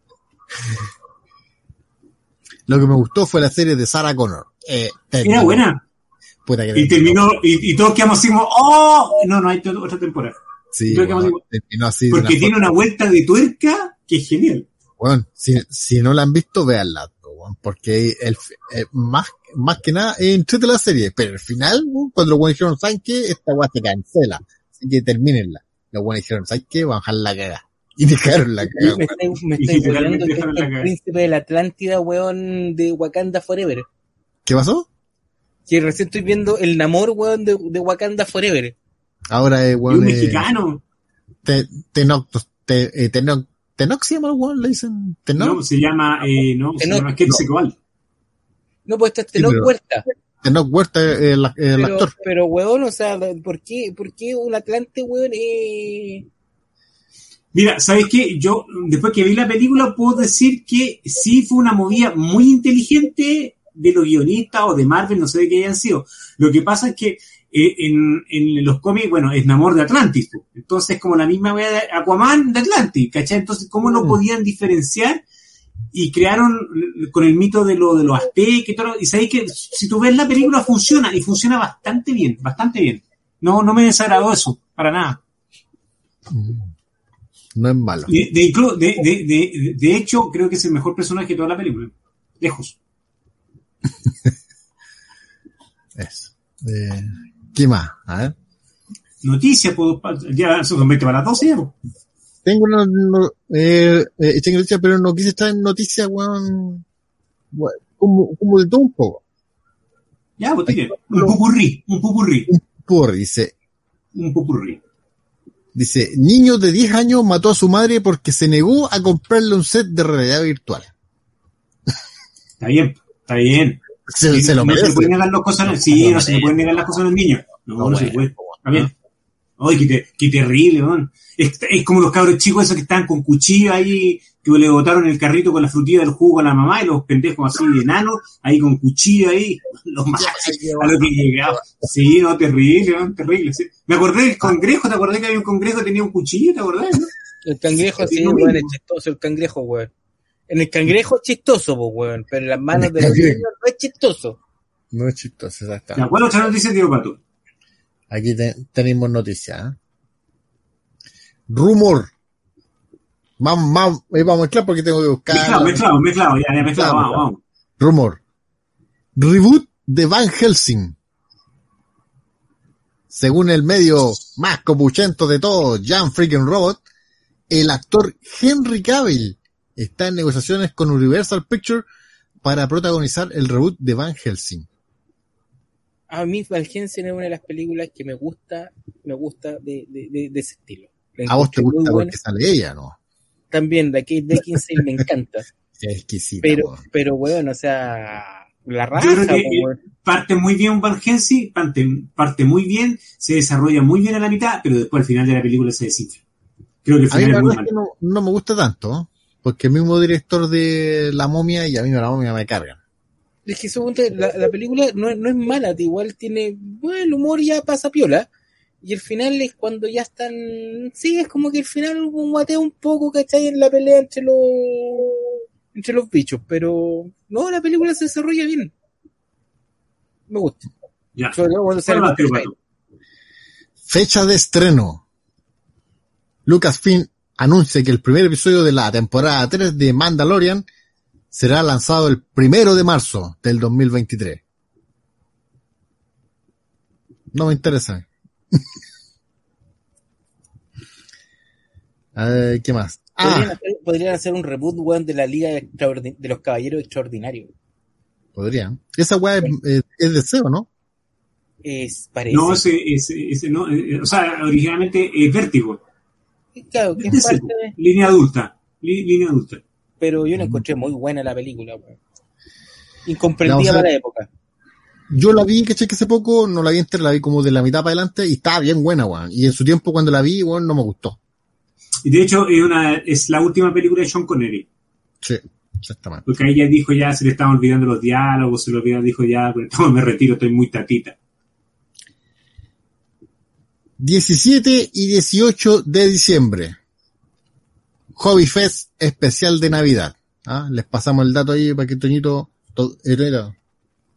Lo que me gustó fue la serie de Sarah Connor. Eh, Era buena. Que Y terminó, y, y todos quedamos así como, ¡oh! No, no hay otra temporada. Sí, terminó así. Porque una tiene una vuelta de tuerca que es genial. Bueno, si, si no la han visto, véanla, weón, porque el, eh, más, más que nada es entrete la serie, pero al final, weón, cuando los buenos dijeron, ¿saben qué? Esta weá se cancela, así que termínenla. Los buenos dijeron, ¿saben qué? Van a dejar la caga. Y dejaron la caga, <laughs> Me estáis me Y estáis literalmente weando que dejaron este el cagada. príncipe de la Atlántida, weón, de Wakanda Forever. ¿Qué pasó? Que recién estoy viendo el Namor, weón, de, de Wakanda Forever. Ahora es, Y un weón, eh, mexicano. te, Tenoch, te, eh, Tenoch, Tenoch se llama el weón, le dicen, No, se llama, eh, no, se llama Quetzalcóatl. No, pues este es Sí, Tenoch pero- Huerta. Tenoch Huerta, eh, el, el Pero, actor. pero, weón, o sea, ¿por qué, por qué un Atlante, weón, eh... Mira, ¿sabes qué? Yo, después que vi la película, puedo decir que sí fue una movida muy inteligente de los guionistas o de Marvel, no sé de qué hayan sido. Lo que pasa es que eh, en, en los cómics, bueno, es Namor de Atlantis. Entonces, como la misma wea de Aquaman de Atlantis, ¿cachai? Entonces, ¿cómo lo Mm. podían diferenciar? Y crearon con el mito de, lo, de los aztecas y todo. Y sabéis que si tú ves la película, funciona y funciona bastante bien, bastante bien. No, no me desagradó eso, para nada. No es malo. De, hecho, creo que es el mejor personaje de toda la película. Lejos. <laughs> Eso. Eh, ¿Qué más? A ver. Noticias, pues, ya son 20 para las 12 ya, pues. Tengo una, no, eh, eh, noticias, pero no quise estar en noticias, weón, weón, como, como de todo un poco. Ya, pues tire. Un pupurrí, un pupurrí, Por, dice, un pupurrí. dice, niño de 10 años mató a su madre porque se negó a comprarle un set de realidad virtual. Está bien, está bien. Se, se lo no se merece. pueden negar las cosas, sí, no se le pueden negar las cosas a los niños. No, no, No, se bueno, puede. Está bien. Ay, qué, te- qué terrible, weón. Es, es como los cabros chicos esos que están con cuchillo ahí, que le botaron el carrito con la frutilla del jugo a la mamá y los pendejos así de enanos, ahí con cuchillo ahí, <laughs> los más a lo que llegaba. Sí, no, terrible, weón, terrible. sí. Me acordé del congrejo, ¿te acordás que había un congrejo que tenía un cuchillo? ¿Te acordás? no? El cangrejo, Sí, sí, weón, es chistoso el cangrejo, weón. En el cangrejo es chistoso, pues, weón, pero en las manos de los niños no es chistoso. No es chistoso, exacto. ¿De acuerdo? Otra noticia, tío Pato. Aquí te- tenemos noticias. ¿eh? Rumor. Vamos, vamos, eh, vamos a mezclar porque tengo que buscar. Mezclado, mezclado, mezclado, ya, ya, mezclado, vamos, vamos. Rumor. Reboot de Van Helsing. Según el medio más copuchento de todos, Jan Freaking Robot, el actor Henry Cavill está en negociaciones con Universal Pictures para protagonizar el reboot de Van Helsing. A mí Van Helsing es una de las películas que me gusta, me gusta de, de, de, de ese estilo. La A vos te gusta buena. porque sale ella, ¿no? También, de Kate Beckinsale me encanta. <laughs> Es exquisita. Pero, weón, o sea, la raja, Yo creo que po, weón. parte muy bien Van Helsing, parte, parte muy bien, se desarrolla muy bien a la mitad, pero después al final de la película se desinfla. Creo que el A mí final la es muy no, no me gusta tanto. Porque el mismo director de La Momia y a mí la momia me cargan. Es que suponte, la, la película no, es- no es mala, igual tiene, bueno, el humor ya pasa piola. Y el final es cuando ya están, sí, es como que el final guatea un poco, ¿cachai? En la pelea entre los, entre los bichos, pero no, la película se desarrolla bien. Me gusta. Ya. Fecha de estreno. Lucasfilm anuncia que el primer episodio de la temporada 3 de Mandalorian será lanzado el primero de marzo del 2023. No me interesa. <laughs> A ver, ¿qué más? Podrían, Ah, hacer, podrían hacer un reboot, weón, de la Liga de los Caballeros Extraordinarios. podría. Esa weá es, es, es deseo, ¿no? Es, parece. No, ese, ese, ese no, eh, o sea, originalmente es Vértigo. Claro, que es parte de- Línea adulta. li- línea adulta. pero yo la encontré muy buena la película, weón. Incomprendida No, o sea, para la época. Yo la vi, que hace poco, no la vi entera, la vi como de la mitad para adelante y estaba bien buena, weón. Y en su tiempo cuando la vi, weón, no me gustó. Y de hecho, es, una, es la última película de Sean Connery. Sí, exactamente. Porque ahí ya dijo, ya se le estaban olvidando los diálogos, se le olvidaron, dijo, ya, pero me retiro, estoy muy tatita. 17 y 18 de diciembre. Hobby Fest especial de Navidad. ¿ah? Les pasamos el dato ahí para que Toñito, to- Herrera,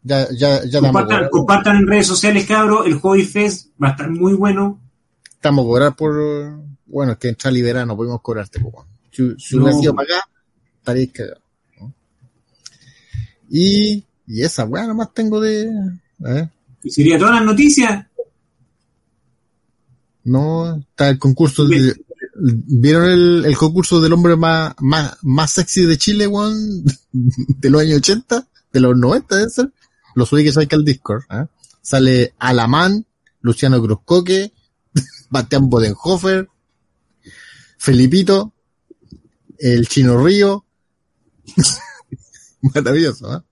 ya, ya, ya estamos, Compartan, en redes sociales, cabros. El Hobby Fest va a estar muy bueno. estamos a cobrar por, bueno, es que entra y verano, podemos cobrarte, bueno. Si, si No. hubiera sido para acá, estaréis cagados. ¿no? Y, y esa weá nomás tengo de, Y sería todas las noticias. No, está el concurso de, ¿vieron el, el concurso del hombre más, más, más sexy de Chile, weón? <laughs> De los años 80, de los 90 debe ser. Lo subí que que al Discord, ¿ah? Sale Alamán, Luciano Cruzcoque, <laughs> Bastián Bodenhofer, Felipito, el Chino Río. <laughs> Maravilloso.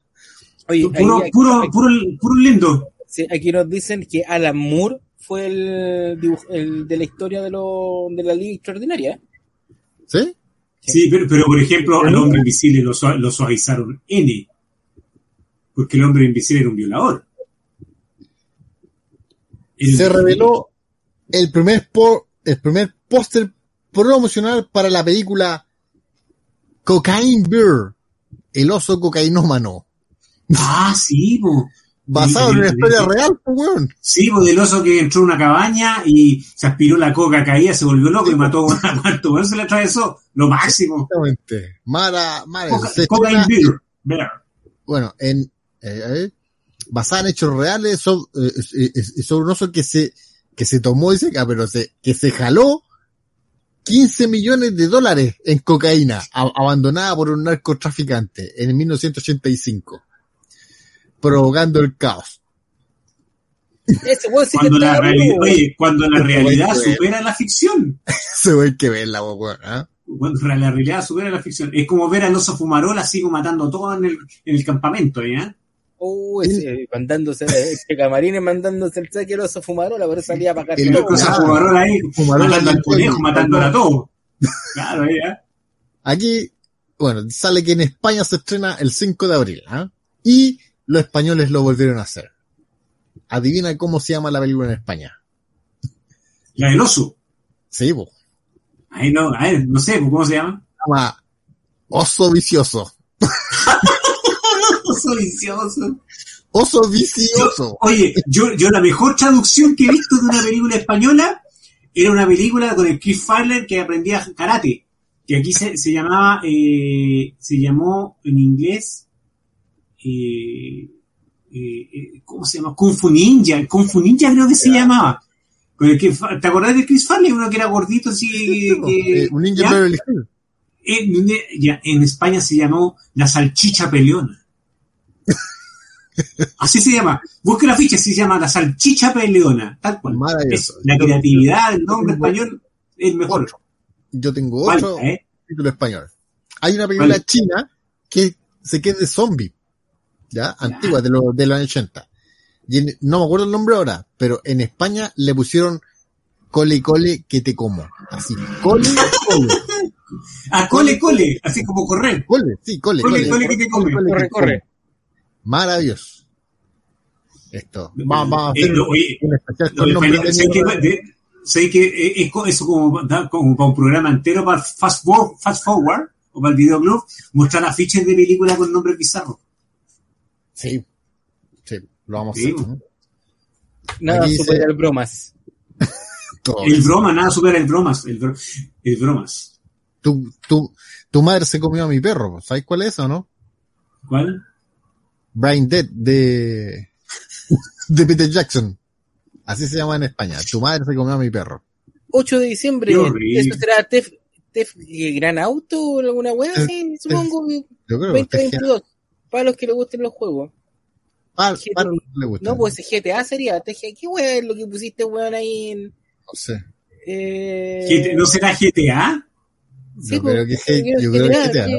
Oye, Puro, ahí- puro, puro, puro lindo. sí, aquí nos dicen que Alan Moore fue el, el de la historia de, lo, de la Liga Extraordinaria. ¿Sí? Sí, pero, pero por ejemplo, al hombre invisible lo, lo suavizaron N. Porque el hombre invisible era un violador. Se reveló el primer po- el primer póster promocional para la película Cocaine Bear, el oso cocainómano, Ah, sí, po. Basado en una historia real, pues weón. Sí, po, del oso que entró a una cabaña y se aspiró la coca, caía, se volvió loco y mató a <laughs> cuánto, weón se le atravesó. Lo máximo. Exactamente. Mara, Mara, Coca- estrena- beer. Bear. bueno, en, eh, eh, basada en hechos reales, so- eh, eh, eh, sobre un oso que se, que se tomó, dice, ah, pero se, que se jaló 15 millones de dólares en cocaína, a- abandonada por un narcotraficante en 1985, provocando el caos. Ese weón sí que Cuando la, oye, cuando realidad supera la ficción. Se ve que verla, weón, ¿ah? Cuando la realidad supera la ficción. Es como ver al oso fumarola como matando todo en el, en el campamento, ¿ya? Ese, mandándose, este camarines mandándose el saque el oso fumarola, pero salía a pagar El oso fumarola ahí, Fumarola matando al en el conejo, matándola a todo. Claro, ya. Aquí, bueno, sale que en España se estrena el 5 de abril, ¿ah? Y los españoles lo volvieron a hacer. Adivina cómo se llama la película en España. La del oso. Sí, po. Ahí no, a ver, no sé, ¿cómo se llama? Se llama Oso Vicioso. <laughs> Oso vicioso. Oso Vicioso. Oye, yo, yo la mejor traducción que he visto de una película española era una película con el Chris Farley que aprendía karate. Que aquí se, se llamaba, eh, se llamó en inglés, eh, eh, eh, ¿cómo se llama? Kung Fu Ninja. Kung Fu Ninja creo que se llamaba. El que, ¿Te acordás de Chris Farley? Uno que era gordito así. Sí, que- Eh, un ninja. Beverly. En, ya, en España se llamó La Salchicha Peleona. <laughs> Así se llama. Busque la ficha, así se llama La Salchicha Peleona. Tal cual. Es la creatividad del nombre español es mejor. Otro. Yo tengo ¿Cuál, otro eh? título español. Hay una película china que se queda de zombie. ¿Ya? Antigua, de, los de los años 80. Y en- no me acuerdo el nombre ahora, pero en España le pusieron cole cole que te como. Así. Cole cole. <laughs> Ah, cole, cole. Así como correr. Cole, sí, cole. Cole, cole que te come. cole Corre. Maravilloso. Esto. Vamos, vamos a Eh, hacer lo- oye, un especial Lo con de nombre español, de sé que, mierda. de- sé que eh, es eso como, da como para un programa entero para Fast Forward, fast forward o para el videoclub, mostrar afiches de películas con nombres bizarros. Sí. Sí, lo vamos a hacer. ¿no? Nada Aquí dice- supera <laughs> el bromas. El broma, nada supera el bromas. El, bro- el bromas. Tu, tu, tu madre se comió a mi perro. ¿Sabes cuál es o no? ¿Cuál? Brain Dead de, <laughs> de Peter Jackson. Así se llama en España. Tu madre se comió a mi perro. 8 de diciembre. ¿Eso será Tef, Tef eh, Gran Auto o alguna weá? Sí, supongo que Yo creo que este 2022. Para los que les gusten los juegos. para, para los que le gusta. No, pues GTA sería. TG, ¿Qué weá es lo que pusiste, weón, ahí en. No sé. Eh, ¿No será GTA? sí, Yo pues, creo que yo creo que GTA, GTA, ¿no?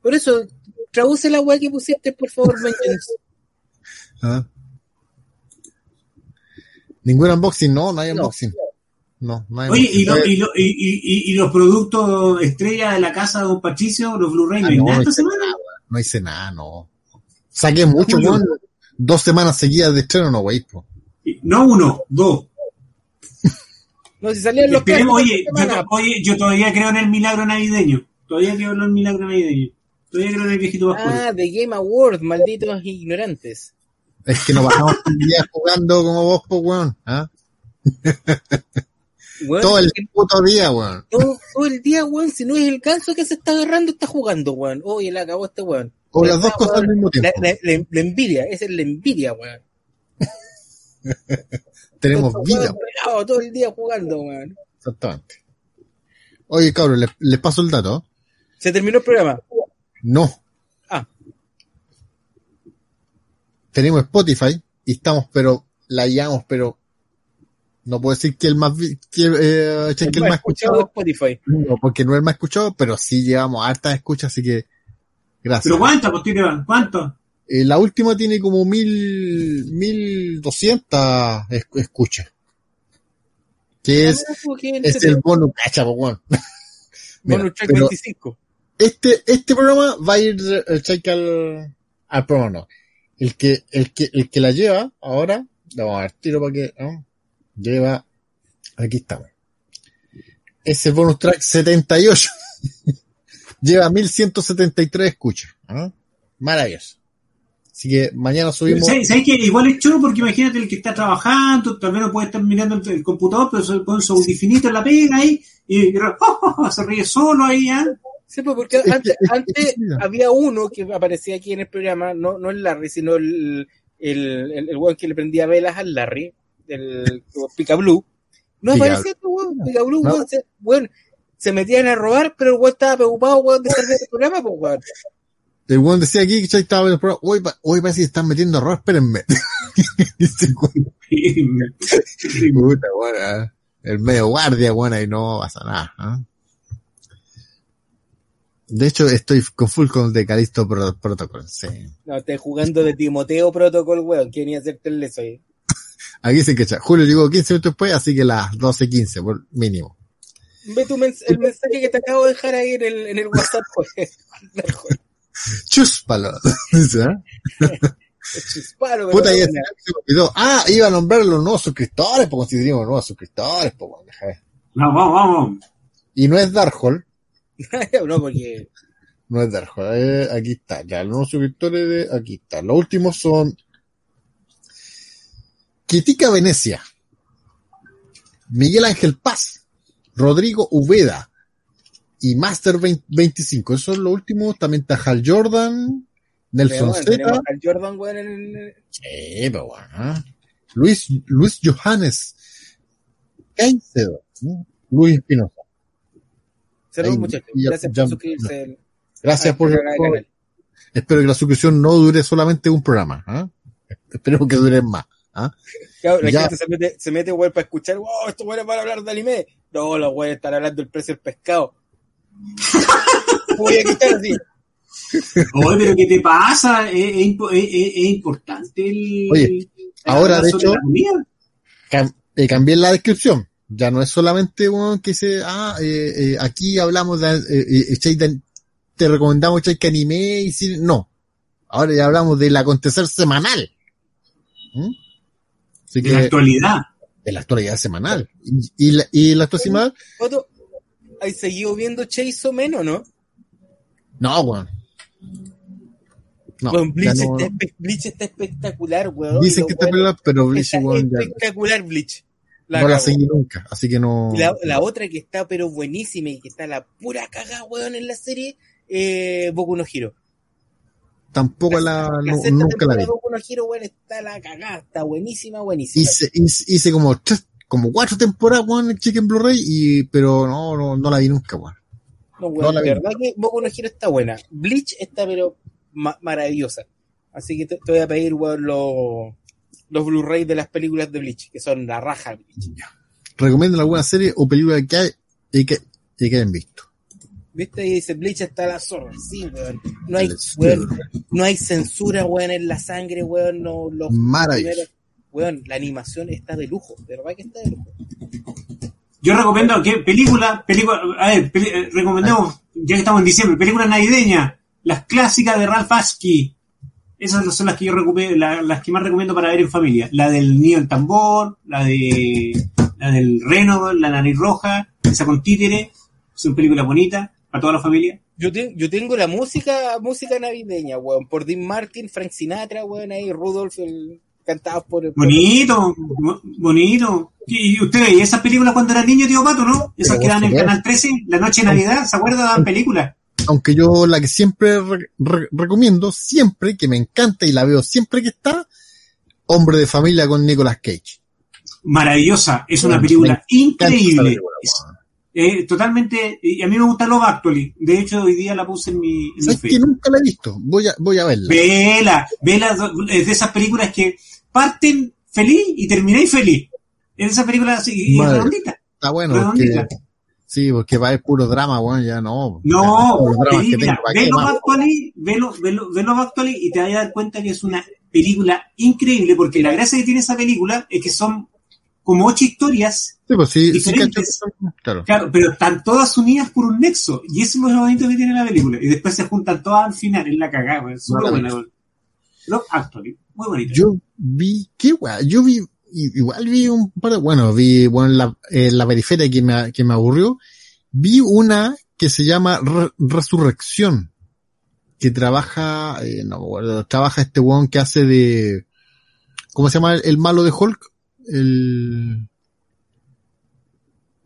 Por eso, traduce la weá que pusiste, por favor. <laughs> ¿Ah? Ningún unboxing, no, no hay No. unboxing. No, no hay Oye, y, unboxing. lo- y, lo- y, y- y los productos estrella de la casa de Don Patricio, los Blu-ray, Ah, ¿no no, no esta semana? No hice nada, no. Saqué mucho, weón. Dos semanas seguidas de estreno, no, wey, po. No uno, dos. No, si salían los Esperemos, oye, yo, oye, todavía creo en el milagro navideño. Todavía creo en el milagro navideño. Todavía creo en el viejito Pascual. Ah, The Game Awards, malditos ignorantes. Es que no pasamos un día jugando como vos, pues, weón. ¿ah? <laughs> Weón, Todo el puto día, weón. todo, todo el día, weón, si no es el ganso que se está agarrando, está jugando, weón. Oye, la acabó este weón. O las dos cosas al weón, mismo tiempo. La, la- la- la envidia, esa es la envidia, weón. <laughs> Tenemos Estos vida, pegados todo el día jugando, weón. exactamente. Oye, cabrón, les, les paso el dato. Se terminó el programa. No. Ah. Tenemos Spotify y estamos, pero la llevamos, pero no puedo decir que el más, vi- que, eh, que el más escuchado de escuchado, Spotify. no, porque no es el más escuchado, pero sí llevamos hartas escuchas, así que gracias. ¿Pero cuánto, pues, tiene? ¿Cuánto? Eh, la última tiene como mil, mil doscientas es- escuchas. Que es, Ah, porque es el bono cacha, po, weón. Mira, Bonus track <laughs> pero 25. este, este programa va a ir el check al, al programa, no. El que, el que, el que la lleva ahora, la vamos a ver tiro para que, ¿no? Lleva, aquí estamos. Ese bonus track 78. <laughs> lleva 1173 escuchas, ¿ah? Maravilloso. Así que mañana subimos. ¿Sabes sabes que igual es chulo porque imagínate el que está trabajando, tal vez no puede estar mirando el, el computador, pero se pone su audífinito en la pega ahí y, y se ríe solo ahí, ¿ah? Sí, pues porque Es que- antes, antes había uno que aparecía aquí en el programa, no, no el Larry, sino el, el, el, el weón que le prendía velas al Larry, el Pica Blue. No aparecía este weón, Pica Blue, No. weón, se, weón, se metían a robar, pero el weón estaba preocupado, weón, de estar en el programa, pues weón. El weón decía aquí que ya estaba viendo el programa. Hoy, hoy parece que están metiendo error, espérenme. <laughs> Dice, weón, puta, weón, ah. El medio guardia, bueno, y no pasa nada. ¿ah? De hecho, estoy con full con de Calisto Pro- Protocol. Sí. No, estoy jugando de Timoteo Protocol, weón, que venía a hacerte el leso ahí. Aquí se quecha. Julio llegó 15 minutos después, así que las 12.15, por mínimo. Ve tu mens- el mensaje que te acabo de dejar ahí en el, en el WhatsApp, pues. <laughs> Chúspalo. <laughs> Dice, <laughs> ¿ah? Chisparo, Puta, pero ya se me olvidó. Ah, iba a nombrar los nuevos suscriptores, porque si teníamos nuevos suscriptores, pues, ver. Vamos, vamos, vamos. Y no es Darkhold, no, porque no es Darkhold, eh, aquí está, ya, los nuevos suscriptores de, aquí está. Los últimos son Kitika Venecia, Miguel Ángel Paz, Rodrigo Uveda y Master 20 25. Esos son los últimos. También está Hal Jordan, Nelson bueno, tenemos Z, al Jordan, weón, en el, Sí, pero bueno. ¿ah? Luis, Luis Johannes. Caicedo. Luis Espinosa. Saludos muchachos. Gracias por suscribirse. Gracias por. Espero que la suscripción no dure solamente un programa. ¿ah? Espero que dure más. ¿Ah? Claro, la Ya. gente se mete, se mete, weón, para escuchar, wow, estos weones van a hablar de anime. No, los weones están hablando del precio del pescado. Voy a quitar así. Oye, pero ¿qué te pasa? Es, es es- importante el... Oye, ahora, de hecho-. Cam- eh, cambié la descripción. Ya no es solamente uno que dice, ah, eh, eh, aquí hablamos de, eh, eh, de- te recomendamos que anime y cine. No. Ahora ya hablamos del acontecer semanal. ¿Mm? Así De la actualidad. de la actualidad semanal. Y, y la, y la actualidad semanal, ¿has seguido viendo Chase o menos, no? no, weón. No, Bleach, no- está, espe- Bleach está espectacular, weón. dicen que está pelada, pero Bleach, está weón, ya espectacular Bleach. no la cagó. seguí nunca, así que no. Y La, la otra que está pero buenísima y que está la pura cagada, weón, en la serie, eh, Boku no Hero. Tampoco la, La no- nunca la vi. de Boku no Hero, weón, está la cagada, está buenísima, buenísima. Hice, hice, hice como tres, como cuatro temporadas, weón, en Chicken Blu-ray, y, pero no, no, no la vi nunca, weón. No, no weón, la de vi. verdad que Boku no Hero está buena. Bleach está pero ma- maravillosa. Así que te, te voy a pedir, weón, los, los Blu-ray de las películas de Bleach, que son la raja. Bleach. Recomiendan alguna serie o película que hay y que, y que hayan visto. ¿Viste? Y dice Bleach está la zorra. Sí, weón. No hay, weón, no hay censura, weón, en la sangre, weón. No, los Maravilloso. primeros- weón, la animación está de lujo. De verdad que está de lujo. Yo recomiendo que película, película, a ver, peli- eh, recomendemos, ya que estamos en diciembre, películas navideñas, las clásicas de Ralph Askey. Esas son las que yo recomiendo, la- las que más recomiendo para ver en familia. La del niño el tambor, la de, la del reno, la nariz roja, esa con títere, son películas bonitas para toda la familia. Yo, te- yo tengo la música música navideña, weón, por Dean Martin, Frank Sinatra, weón, ahí Rudolph, el, cantados por... Bonito, bo- bonito. ¿Y y usted veía esas películas cuando era niño, tío Pato, no? Esas Pero que daban en Canal 13, la noche de Navidad, ¿se acuerda? Daban películas. Aunque yo la que siempre re- re- recomiendo, siempre, que me encanta y la veo siempre que está, Hombre de Familia con Nicolas Cage. Maravillosa, es una película increíble. película, Es- weón. Eh, totalmente, y a mí me gusta Love Actually. De hecho, hoy día la puse en mi, en mi ¿Sabes que nunca la he visto? Voy a, voy a verla. Vela, vela, es de esas películas que parten feliz y termináis feliz. Es de esas películas así, y Madre. redonditas. Está bueno, Redondita. porque, sí, porque va a haber puro drama, weón, ya no. No, Ya, ve Lo- ve Love Actually y te vas a dar cuenta que es una película increíble porque la gracia que tiene esa película es que son como ocho historias, Sí, pues sí, diferentes. claro. claro, pero están todas unidas por un nexo y eso es lo bonito que tiene la película y después se juntan todas al final, es la cagada, güey, es súper buena. Love Actually, muy bonita. Yo vi, qué weá, yo vi, igual vi un par de, bueno, vi, bueno, la, eh, la periferia que me, que me aburrió, vi una que se llama Re- Resurrección, que trabaja, eh, no me acuerdo, trabaja este weón que hace de, ¿cómo se llama el, el malo de Hulk? El,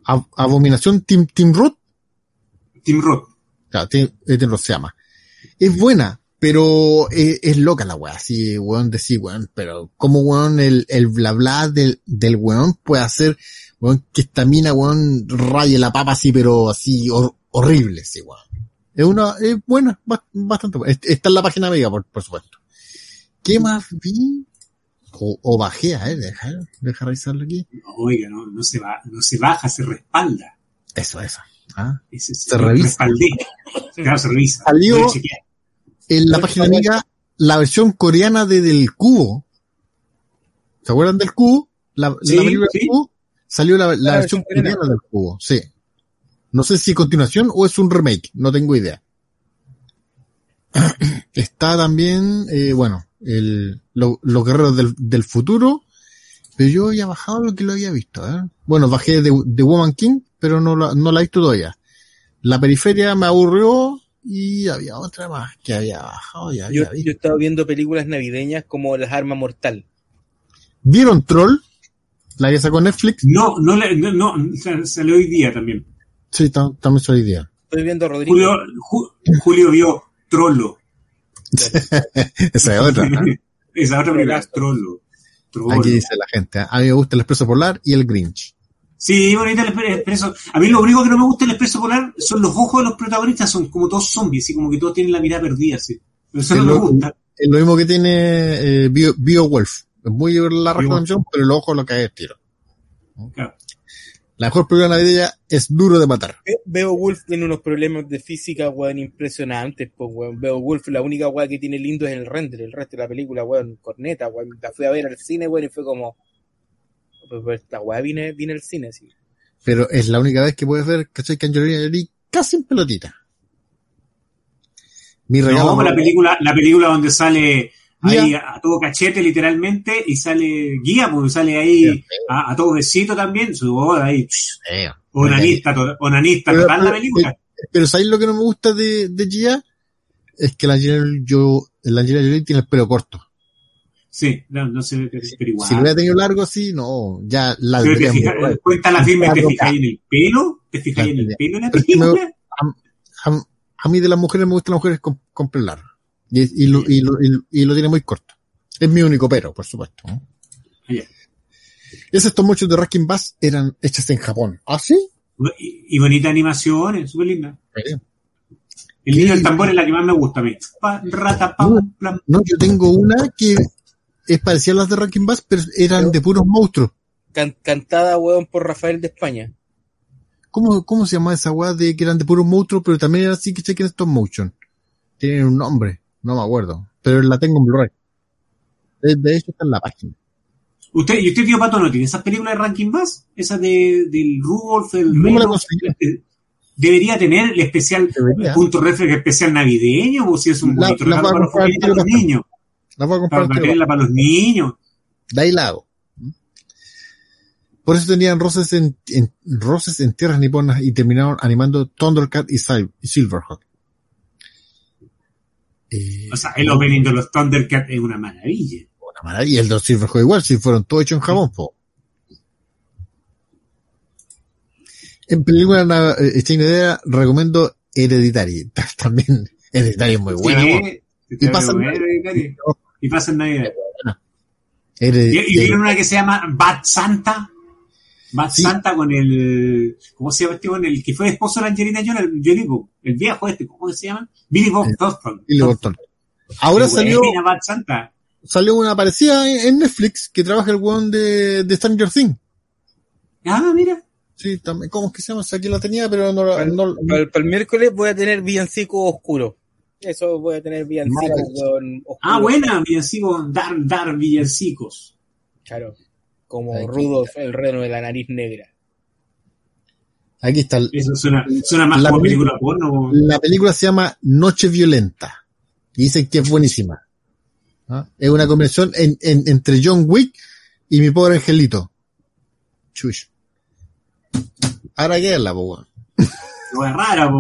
Ab- Abominación Tim, Tim Roth, Tim Roth. Claro, Tim, eh, Tim Roth se llama. Es buena, pero eh, es loca la weá, así, weón, decir, weón, pero como weón, el, el bla bla del, del weón puede hacer, weón, que esta mina, weón, raye la papa así, pero así, hor- horrible, sí, weón. Es una, es buena, ba- bastante buena. Est- Está en la página amiga, por, por supuesto. ¿Qué más vi? O, o bajé, a ver, deja, deja revisarlo aquí. Oiga, no, no se va, no se baja, se respalda. Eso, eso. ¿ah? Ese- Se revisa. Respaldé. Claro, se revisa. Salió- en la página amiga la versión coreana de Del Cubo. ¿Se acuerdan del Cubo? La, la Sí, película sí. del Cubo. Salió la, la La versión versión coreana. coreana del Cubo, sí. No sé si continuación o es un remake, no tengo idea. <clears throat> Está también, eh, bueno, el, lo- los guerreros del, del futuro, pero yo había bajado lo que lo había visto, ¿eh? Bueno, bajé de, de Woman King, pero no la, no la he visto todavía. La periferia me aburrió y había otra más que había bajado y había Yo, visto. yo he estado viendo películas navideñas como Las Armas Mortal. ¿Vieron Troll? La que sacó Netflix. No, no, le- no, no, sa- salió hoy día también. Sí, ta- también soy día. Estoy viendo a Rodrigo. Julio, Ju- Julio vio Trollo. Esa es otra. ¿no? <laughs> Esa otra película es Trollo. Trollo. Aquí dice la gente. ¿eh? A mí me gusta el Expreso Polar y el Grinch. Sí, bonita el expre- expreso. A mí lo único que no me gusta del expreso polar son los ojos de los protagonistas, son como todos zombies, así como que todos tienen la mirada perdida, así. Eso no Es me lo, gusta. es lo mismo que tiene eh, Bio, Beowulf. Es muy la Beowulf. recomendación, pero el ojo lo cae de tiro. Claro. La mejor película navideña es Duro de Matar. Ve- Veo Wolf tiene unos problemas de física, weón, impresionantes, pues, weón. Veo Wolf, la única weón que tiene lindo es el render, el resto de la película, weón, corneta, weón. La fui a ver al cine, weón, y fue como... Pues, pues, esta weá viene, viene al cine, así. Pero es la única vez que puedes ver, ¿cachai? Que Angelina Jolie casi en pelotita. Mi regalo. No, como la película, la película donde sale. Ahí a, a todo cachete literalmente y sale guía, pues sale ahí a, a todo besito también, su boda ahí, Eh, onanista, to- onanista Pero- total la película. Pero ¿sabéis lo que no me gusta de, de Gia? Es que la Angelina, yo, la Angelina Jolie tiene el pelo corto. Sí, no, no sé, pero igual. Si lo hubiera tenido largo así, no, ya la Pero te cuenta la firme, te fijas en el pelo, te fijas en el pelo en la me- película. a, a mí de las mujeres me gustan las mujeres con, con pelo largo. Y, y, lo, y, lo, y, lo- y lo tiene muy corto. Es mi único pero, por supuesto. ¿no? Ya. Esos muchos de Raskin Bass eran hechas en Japón. ¿Ah, sí? Y, y bonita animación, es súper linda. El niño del tambor es la que más me gusta a mí. Pa, rata, pa, No. plam. No, yo tengo una que es parecida a las de Raskin Bass, pero eran de puros monstruos. Can- cantada, weón, por Rafael de España. ¿Cómo, cómo se llama esa weá de que eran de puros monstruos, pero también eran así que chequen stop motion? Tienen un nombre, no me acuerdo, pero la tengo en Blu-ray. De, de hecho está en la página. ¿Usted, ¿Y usted, tío Pato, no tiene esas películas de Ranking Bass? Esas de, del Rudolf, el No Reno? Eh, Debería tener el especial, Debería. punto reflex especial navideño, o si es un La- bonito la regalo para los, para los niños. La voy a comprar. para los niños. De ahí la hago. Por eso tenían roces en, en- roces en tierras niponas y terminaron animando Thundercat y, y Silverhawk. Eh, O sea, el opening de los Thundercats es una maravilla. una maravilla. El de los Silverhawk igual, si fueron todos hechos en Japón, po. En película eh, extraña idea, recomiendo Hereditary. <laughs> También, Hereditary es muy buena. Sí, Y pasa Navidad. Y pasa en Navidad. ¿Y, Hereditary. y una que se llama Bad Santa? Bad Sí. Santa con el... ¿Cómo se llama este? Con el que fue esposo de Angelina Jolie, el, Jolie, po, el viejo este, ¿cómo se llama? Billy Bob Eh, Thornton. Billy Bob Thornton. Ahora Qué salió, Bad Santa. salió una parecida en en Netflix que trabaja el weón de, de Stranger Things. Ah, mira. Sí, también, ¿cómo es que se llama? Aquí la tenía, pero no, la- no, no- Para, el, para el miércoles voy a tener villancico oscuro. Eso voy a tener villancico oscuro. Ah, buena, villancico, dar, dar villancicos. Claro. Como Aquí. Rudolf, el reno de la nariz negra. aquí está. el- Eso suena, suena más La como película- película porno. La película se llama Noche Violenta. Y dicen que es buenísima. ¿Ah? Es una combinación en- en- entre John Wick y mi pobre angelito. Chush. Ahora que es la po, weón. <laughs> No es rara.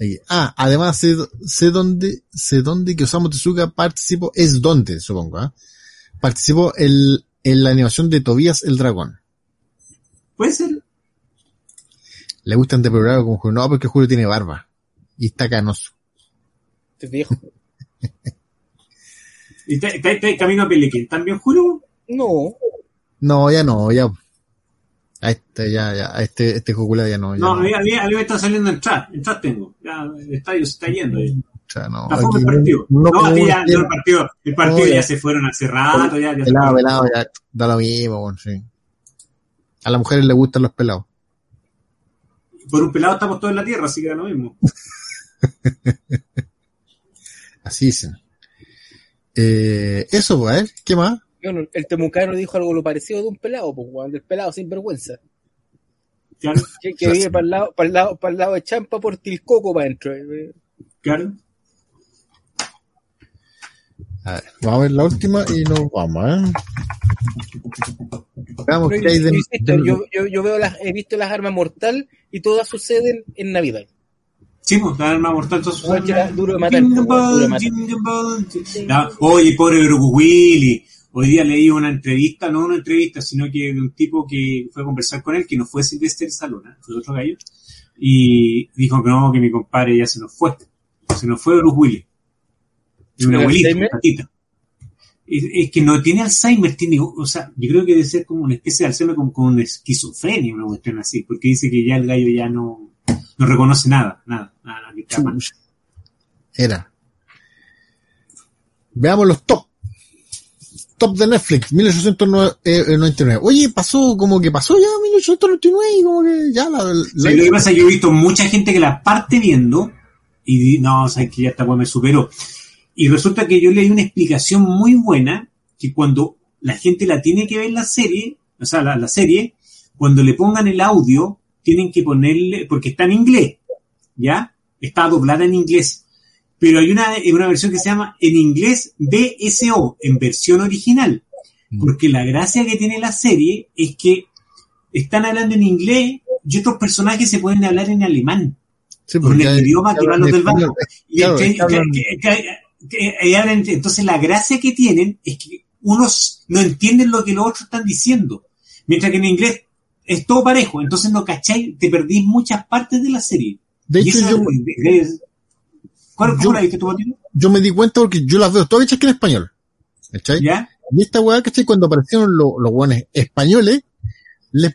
Ahí. Ah, además sé, sé dónde, sé dónde que Osamu Tezuka participó, es donde, supongo, ¿ah? Participó el, en la animación de Tobías el Dragón. Puede ser. Le gustan de programa como Julio. No, porque Julio tiene barba. Y está canoso. Este viejo. <laughs> ¿Y está, está- está camino a Pelequín? ¿También juro? No. No, ya no, ya. A este, ya, ya, a este, este Jocula ya no, ya No, no. a mí, a mí- a mí me está saliendo el chat. El chat tengo. Ya, el estadio se está yendo. ya. O sea, no, aquí el partido. no- No, aquí ya, no, el partido, el partido No, ya ya. se fueron hace rato. Ya, ya pelado, pelado, ya, da lo mismo, sí. A las mujeres les gustan los pelados. Por un pelado estamos todos en la tierra, así que da lo mismo. <laughs> Así dicen. Eh, eso, pues, a ver, ¿qué más? Bueno, el temucano dijo algo lo parecido de un pelado, pues, weón, del pelado sin vergüenza. Claro, Que, que vive para el lado, para el lado, para el lado de Champa por Tilcoco para adentro. eh. claro. A ver, vamos a ver la última y nos vamos, ¿eh? Veamos qué hay de, yo, insisto, yo, yo, yo veo las, he visto las armas mortal y todas suceden en Navidad. Sí, pues, la arma mortal. duro de matar, jingle bell. No, Oye, pobre Bruce Willis. Hoy día leí una entrevista, no una entrevista, sino que de un tipo que fue a conversar con él, que no fue Sylvester Stallone, fue otro gallo, y dijo que no, que mi compadre ya se nos fue. Se nos fue Bruce Willis. Y un ¿El abuelito, Alzheimer? un tatita. Es, es que no tiene Alzheimer, tiene, o sea, yo creo que debe ser como una especie de Alzheimer como con una esquizofrenia, una cuestión así, porque dice que ya el gallo ya no, no reconoce nada, nada, nada, que está. Era. Veamos los top. Top de Netflix, 1899. Oye, pasó, como que pasó ya 1899 y como que ya la... la- Sí, lo que pasa es que yo he visto mucha gente que la parte viendo y no, o sea, que ya esta weá me superó. Y resulta que yo leí una explicación muy buena que cuando la gente la tiene que ver la serie, o sea, la, la serie, cuando le pongan el audio, tienen que ponerle, porque está en inglés, ¿ya? Está doblada en inglés. Pero hay una, una versión que se llama en inglés BSO, en versión original. Mm. Porque la gracia que tiene la serie es que están hablando en inglés y otros personajes se pueden hablar en alemán, Sí, con el idioma que van los del barco. Y Claro, hablan- hablan- entonces la gracia que tienen es que unos no entienden lo que los otros están diciendo. Mientras que en inglés es todo parejo, entonces no cacháis, te perdís muchas partes de la serie. De hecho, yo, es- ¿Cuál yo- la viste tú, yo me di cuenta porque yo las veo todas hechas que en español. ¿Cachai? ¿Ya? Y esta weá, ¿cachai? Cuando aparecieron los, los weones españoles, les,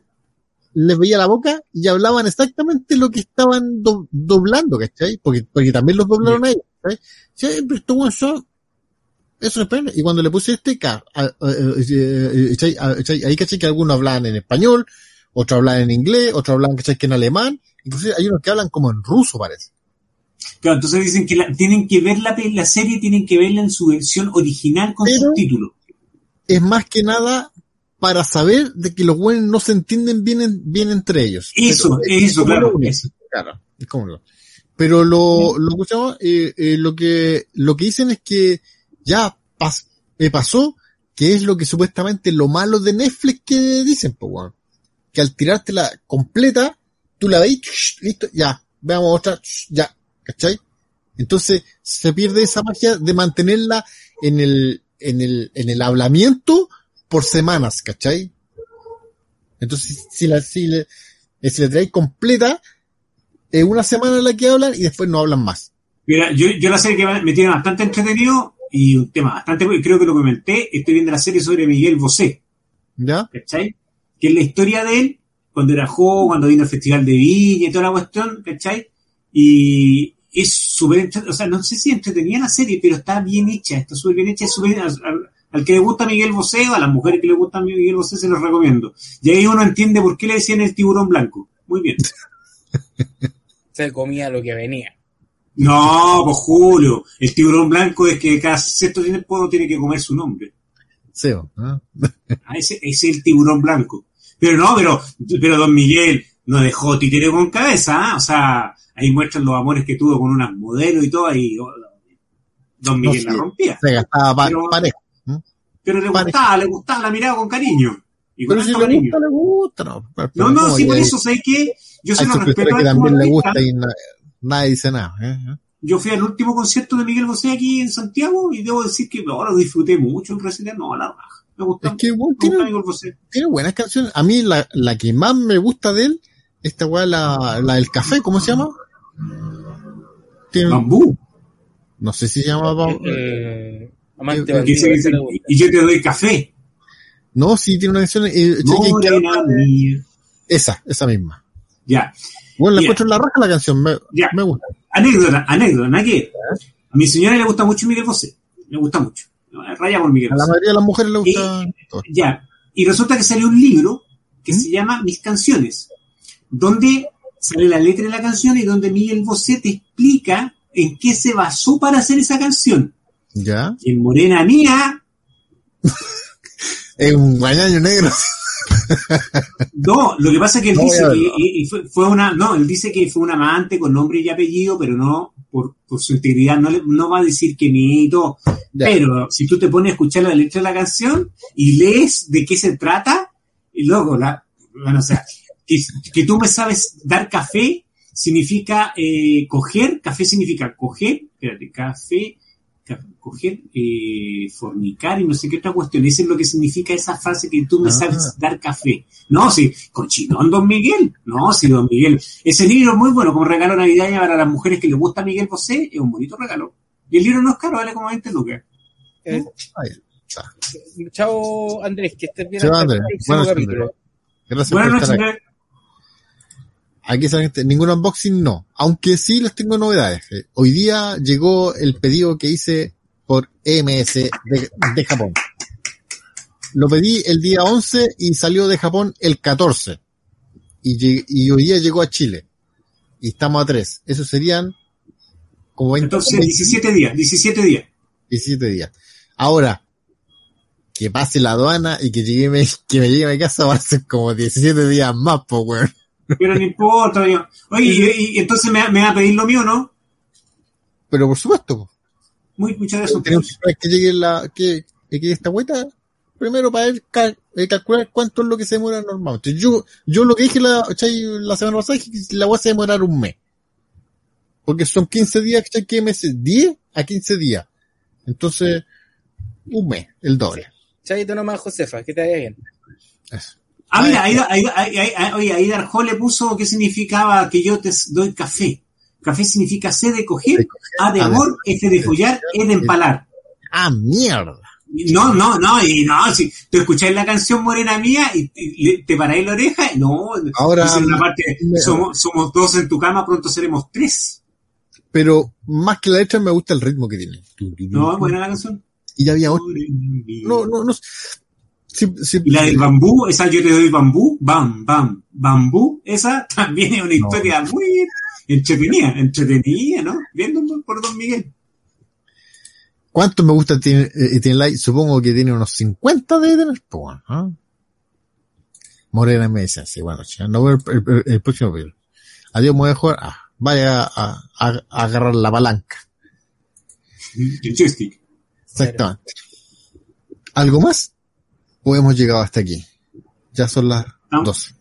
les veía la boca y hablaban exactamente lo que estaban do- doblando, ¿cachai? Porque, porque también los doblaron a ellos. Sí, weones son, eso es español. Y cuando le puse este, eh, ahí caché que algunos hablaban en español, otros hablaban en inglés, otros hablaban, ¿cachai? Que en alemán, inclusive hay unos que hablan como en ruso, parece. Claro, entonces dicen que la- tienen que ver la, la serie, tienen que verla en su versión original con Pero- subtítulos. Es más que nada para saber de que los buenos no se entienden bien, en- bien entre ellos. Eso, Pero es eso, claro, eso. Claro, es como lo- Pero lo, lo, que eh, eh, lo que, lo que dicen es que ya pas- eh, pasó que es lo que supuestamente lo malo de Netflix que dicen, pues, weón. Que al tirártela completa, tú la veis, listo, ya, veamos otra, ya, ¿cachai? Entonces, se pierde esa magia de mantenerla en el, en el, en el hablamiento por semanas, ¿cachai? Entonces, si la, si le, si la traes completa, es una semana la que hablan y después no hablan más. Mira, yo, yo la serie que me tiene bastante entretenido y un tema bastante, creo que lo comenté, estoy viendo la serie sobre Miguel Bosé, ¿Ya? ¿cachai? Que es la historia de él cuando era joven, cuando vino al Festival de Viña y toda la cuestión, ¿cachai? Y es súper, o sea, no sé si entretenía la serie, pero está bien hecha, está súper bien hecha, es súper, al, al- al que le gusta Miguel Bosé o a las mujeres que le gusta Miguel Bosé se los recomiendo. Y ahí uno entiende por qué le decían el tiburón blanco. Muy bien. <laughs> Se comía lo que venía. No, pues Julio, el tiburón blanco es que cada cierto tiempo tiene que comer su nombre. Seo, ¿ah? <laughs> Ah, ese, ese es el tiburón blanco. Pero no, pero, pero don Miguel no dejó títere con cabeza, ¿ah? O sea, ahí muestran los amores que tuvo con unas modelos y todo, y oh, don No, Miguel la sí. rompía. Se gastaba pa- Pero- pareja. Pero le gustaba, le gustaba, la miraba con cariño. Y con Pero si le cariño. gusta, le gusta, no. Pero No, no, ¿cómo sí, por eso, ¿sabes qué? Yo se lo respeto que también le gusta y na- nadie dice nada. ¿eh? Yo fui al último concierto de Miguel Bosé aquí en Santiago y debo decir que ahora lo disfruté mucho el recital. No, la raja. Me gustó. Es que bueno, me tiene, gusta Miguel Bosé. tiene buenas canciones. A mí la, la que más me gusta de él, esta weá, la, la del café, ¿cómo se llama? Tiene- Bambú. no sé si se llama Bam- Eh, amante Eh, gusta. y yo te doy café. No, sí, tiene una canción. eh, Cheque esa, esa misma. Ya. Bueno, Mira. encuentro en la raja la canción, me, Ya. me gusta. Anécdota, anécdota, ¿no? que A mi señora le gusta mucho Miguel Bosé. Le gusta mucho. Raya por Miguel A la Bosé. mayoría de las mujeres le gusta. todo. Ya. Y resulta que salió un libro que ¿Mm? se llama Mis canciones, donde sale la letra de la canción y donde Miguel Bosé te explica en qué se basó para hacer esa canción. Ya. En Morena Mía, <laughs> Es un negro. No, lo que pasa es que él No, dice que no. y- y fue, fue una, no, él dice que fue un amante con nombre y apellido, pero no por, por su integridad, no, le- no va a decir que ni y todo. Ya. Pero si tú te pones a escuchar la letra de la canción y lees de qué se trata, y luego, la, bueno, o sea, que, que tú me sabes dar café significa eh, coger, café significa coger, espérate, café, ca- coger, eh, fornicar y no sé qué otra cuestión. Eso es lo que significa esa frase que tú me Ah. sabes dar café. No, sí, cochinón, don Miguel. No, sí, don Miguel. Ese libro es muy bueno como regalo navideño para las mujeres que les gusta Miguel Bosé, es un bonito regalo. Y el libro no es caro, vale como 20 lucas. Eh, chao, Andrés, que estés bien. Chao, Andrés. Buenas. Gracias Buenas por noches, estar aquí. Aquí solamente ningún unboxing no, aunque sí les tengo novedades. Eh, Hoy día llegó el pedido que hice por EMS de, de Japón. Lo pedí el día 11 y salió de Japón el 14. Y, y hoy día llegó a Chile. Y estamos a 3. Eso serían como 20, Entonces, 17 días, 17 días. 17 días. Ahora, que pase la aduana y que, llegue, que me llegue a mi casa van a ser como 17 días más, po, weón. Pero no importa. yo- Oye, y, y entonces me, me va a pedir lo mío, ¿no? Pero por supuesto, po. Muy, muchas gracias. tenemos que llegue la, que, que llegue esta vuelta primero para ver, cal- eh, calcular cuánto es lo que se demora normalmente. Yo, yo lo que dije la, la semana pasada es que la voy a demorar un mes. Porque son 15 días. ¿Qué meses? 10 a 15 días. Entonces, un mes, el doble. Chaito nomás, Josefa, que te vaya bien. Eso. Ah, mira, ahí, ahí, ahí- oye, ahí Darjo le puso qué significaba que yo te doy café. Café significa C de coger, De coger, A de A de amor, F de follar, E de empalar. Ah, mierda. No, no, no, y no, si tú escucháis la canción Morena Mía y, te paráis la oreja, no, Ahora, dice una parte, me- somos, somos dos en tu cama, pronto seremos tres. pero más que la letra me gusta el ritmo que tiene. No, buena la canción. Y ya había otro. No, no, no. Sí, sí, Y la del bambú, esa yo te doy bambú, bam, bam, bambú, esa <laughs> también es una historia muy entretenida, entretenida, ¿no? Viendo por Don Miguel. ¿Cuánto me gusta tiene, eh, tiene like? Supongo que tiene unos 50 de tener. Pues bueno, ¿ah? Morena me dice así, noches. No veo el, el- el próximo video. Adiós, me voy a jugar. Ah, vaya a, a- a agarrar la palanca. <laughs> El joystick. Exactamente. ¿Algo más? ¿O hemos llegado hasta aquí? Ya son las No. 12.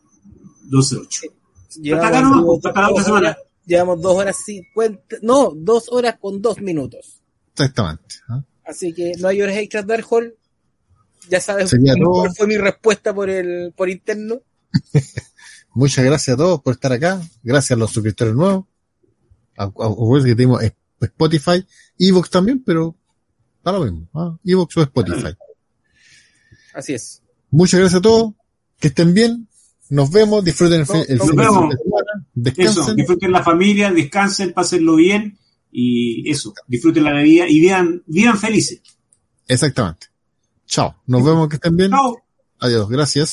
12-8. Llevamos, Hasta acá otra semana. horas- llevamos dos horas cincuenta, no, dos horas con dos minutos. Exactamente. ¿ah? Así que no hay horas extras de Hall. Ya sabes Sería cómo- todo. cuál fue mi respuesta por el por interno. <laughs> Muchas gracias a todos por estar acá. Gracias a los suscriptores nuevos. A, a- que tenemos Spotify, Evox también, pero da lo mismo. ¿ah? Evox o Spotify. Así es. Muchas gracias a todos. Que estén bien. Nos vemos. Disfruten el, fin- el Nos fin de vemos. semana. Eso, Descansen. disfruten la familia, descansen, pásenlo bien y eso, disfruten la vida y vivan, vivan felices. Exactamente. Chao. Nos vemos. Que estén bien. Chao. Adiós. Gracias.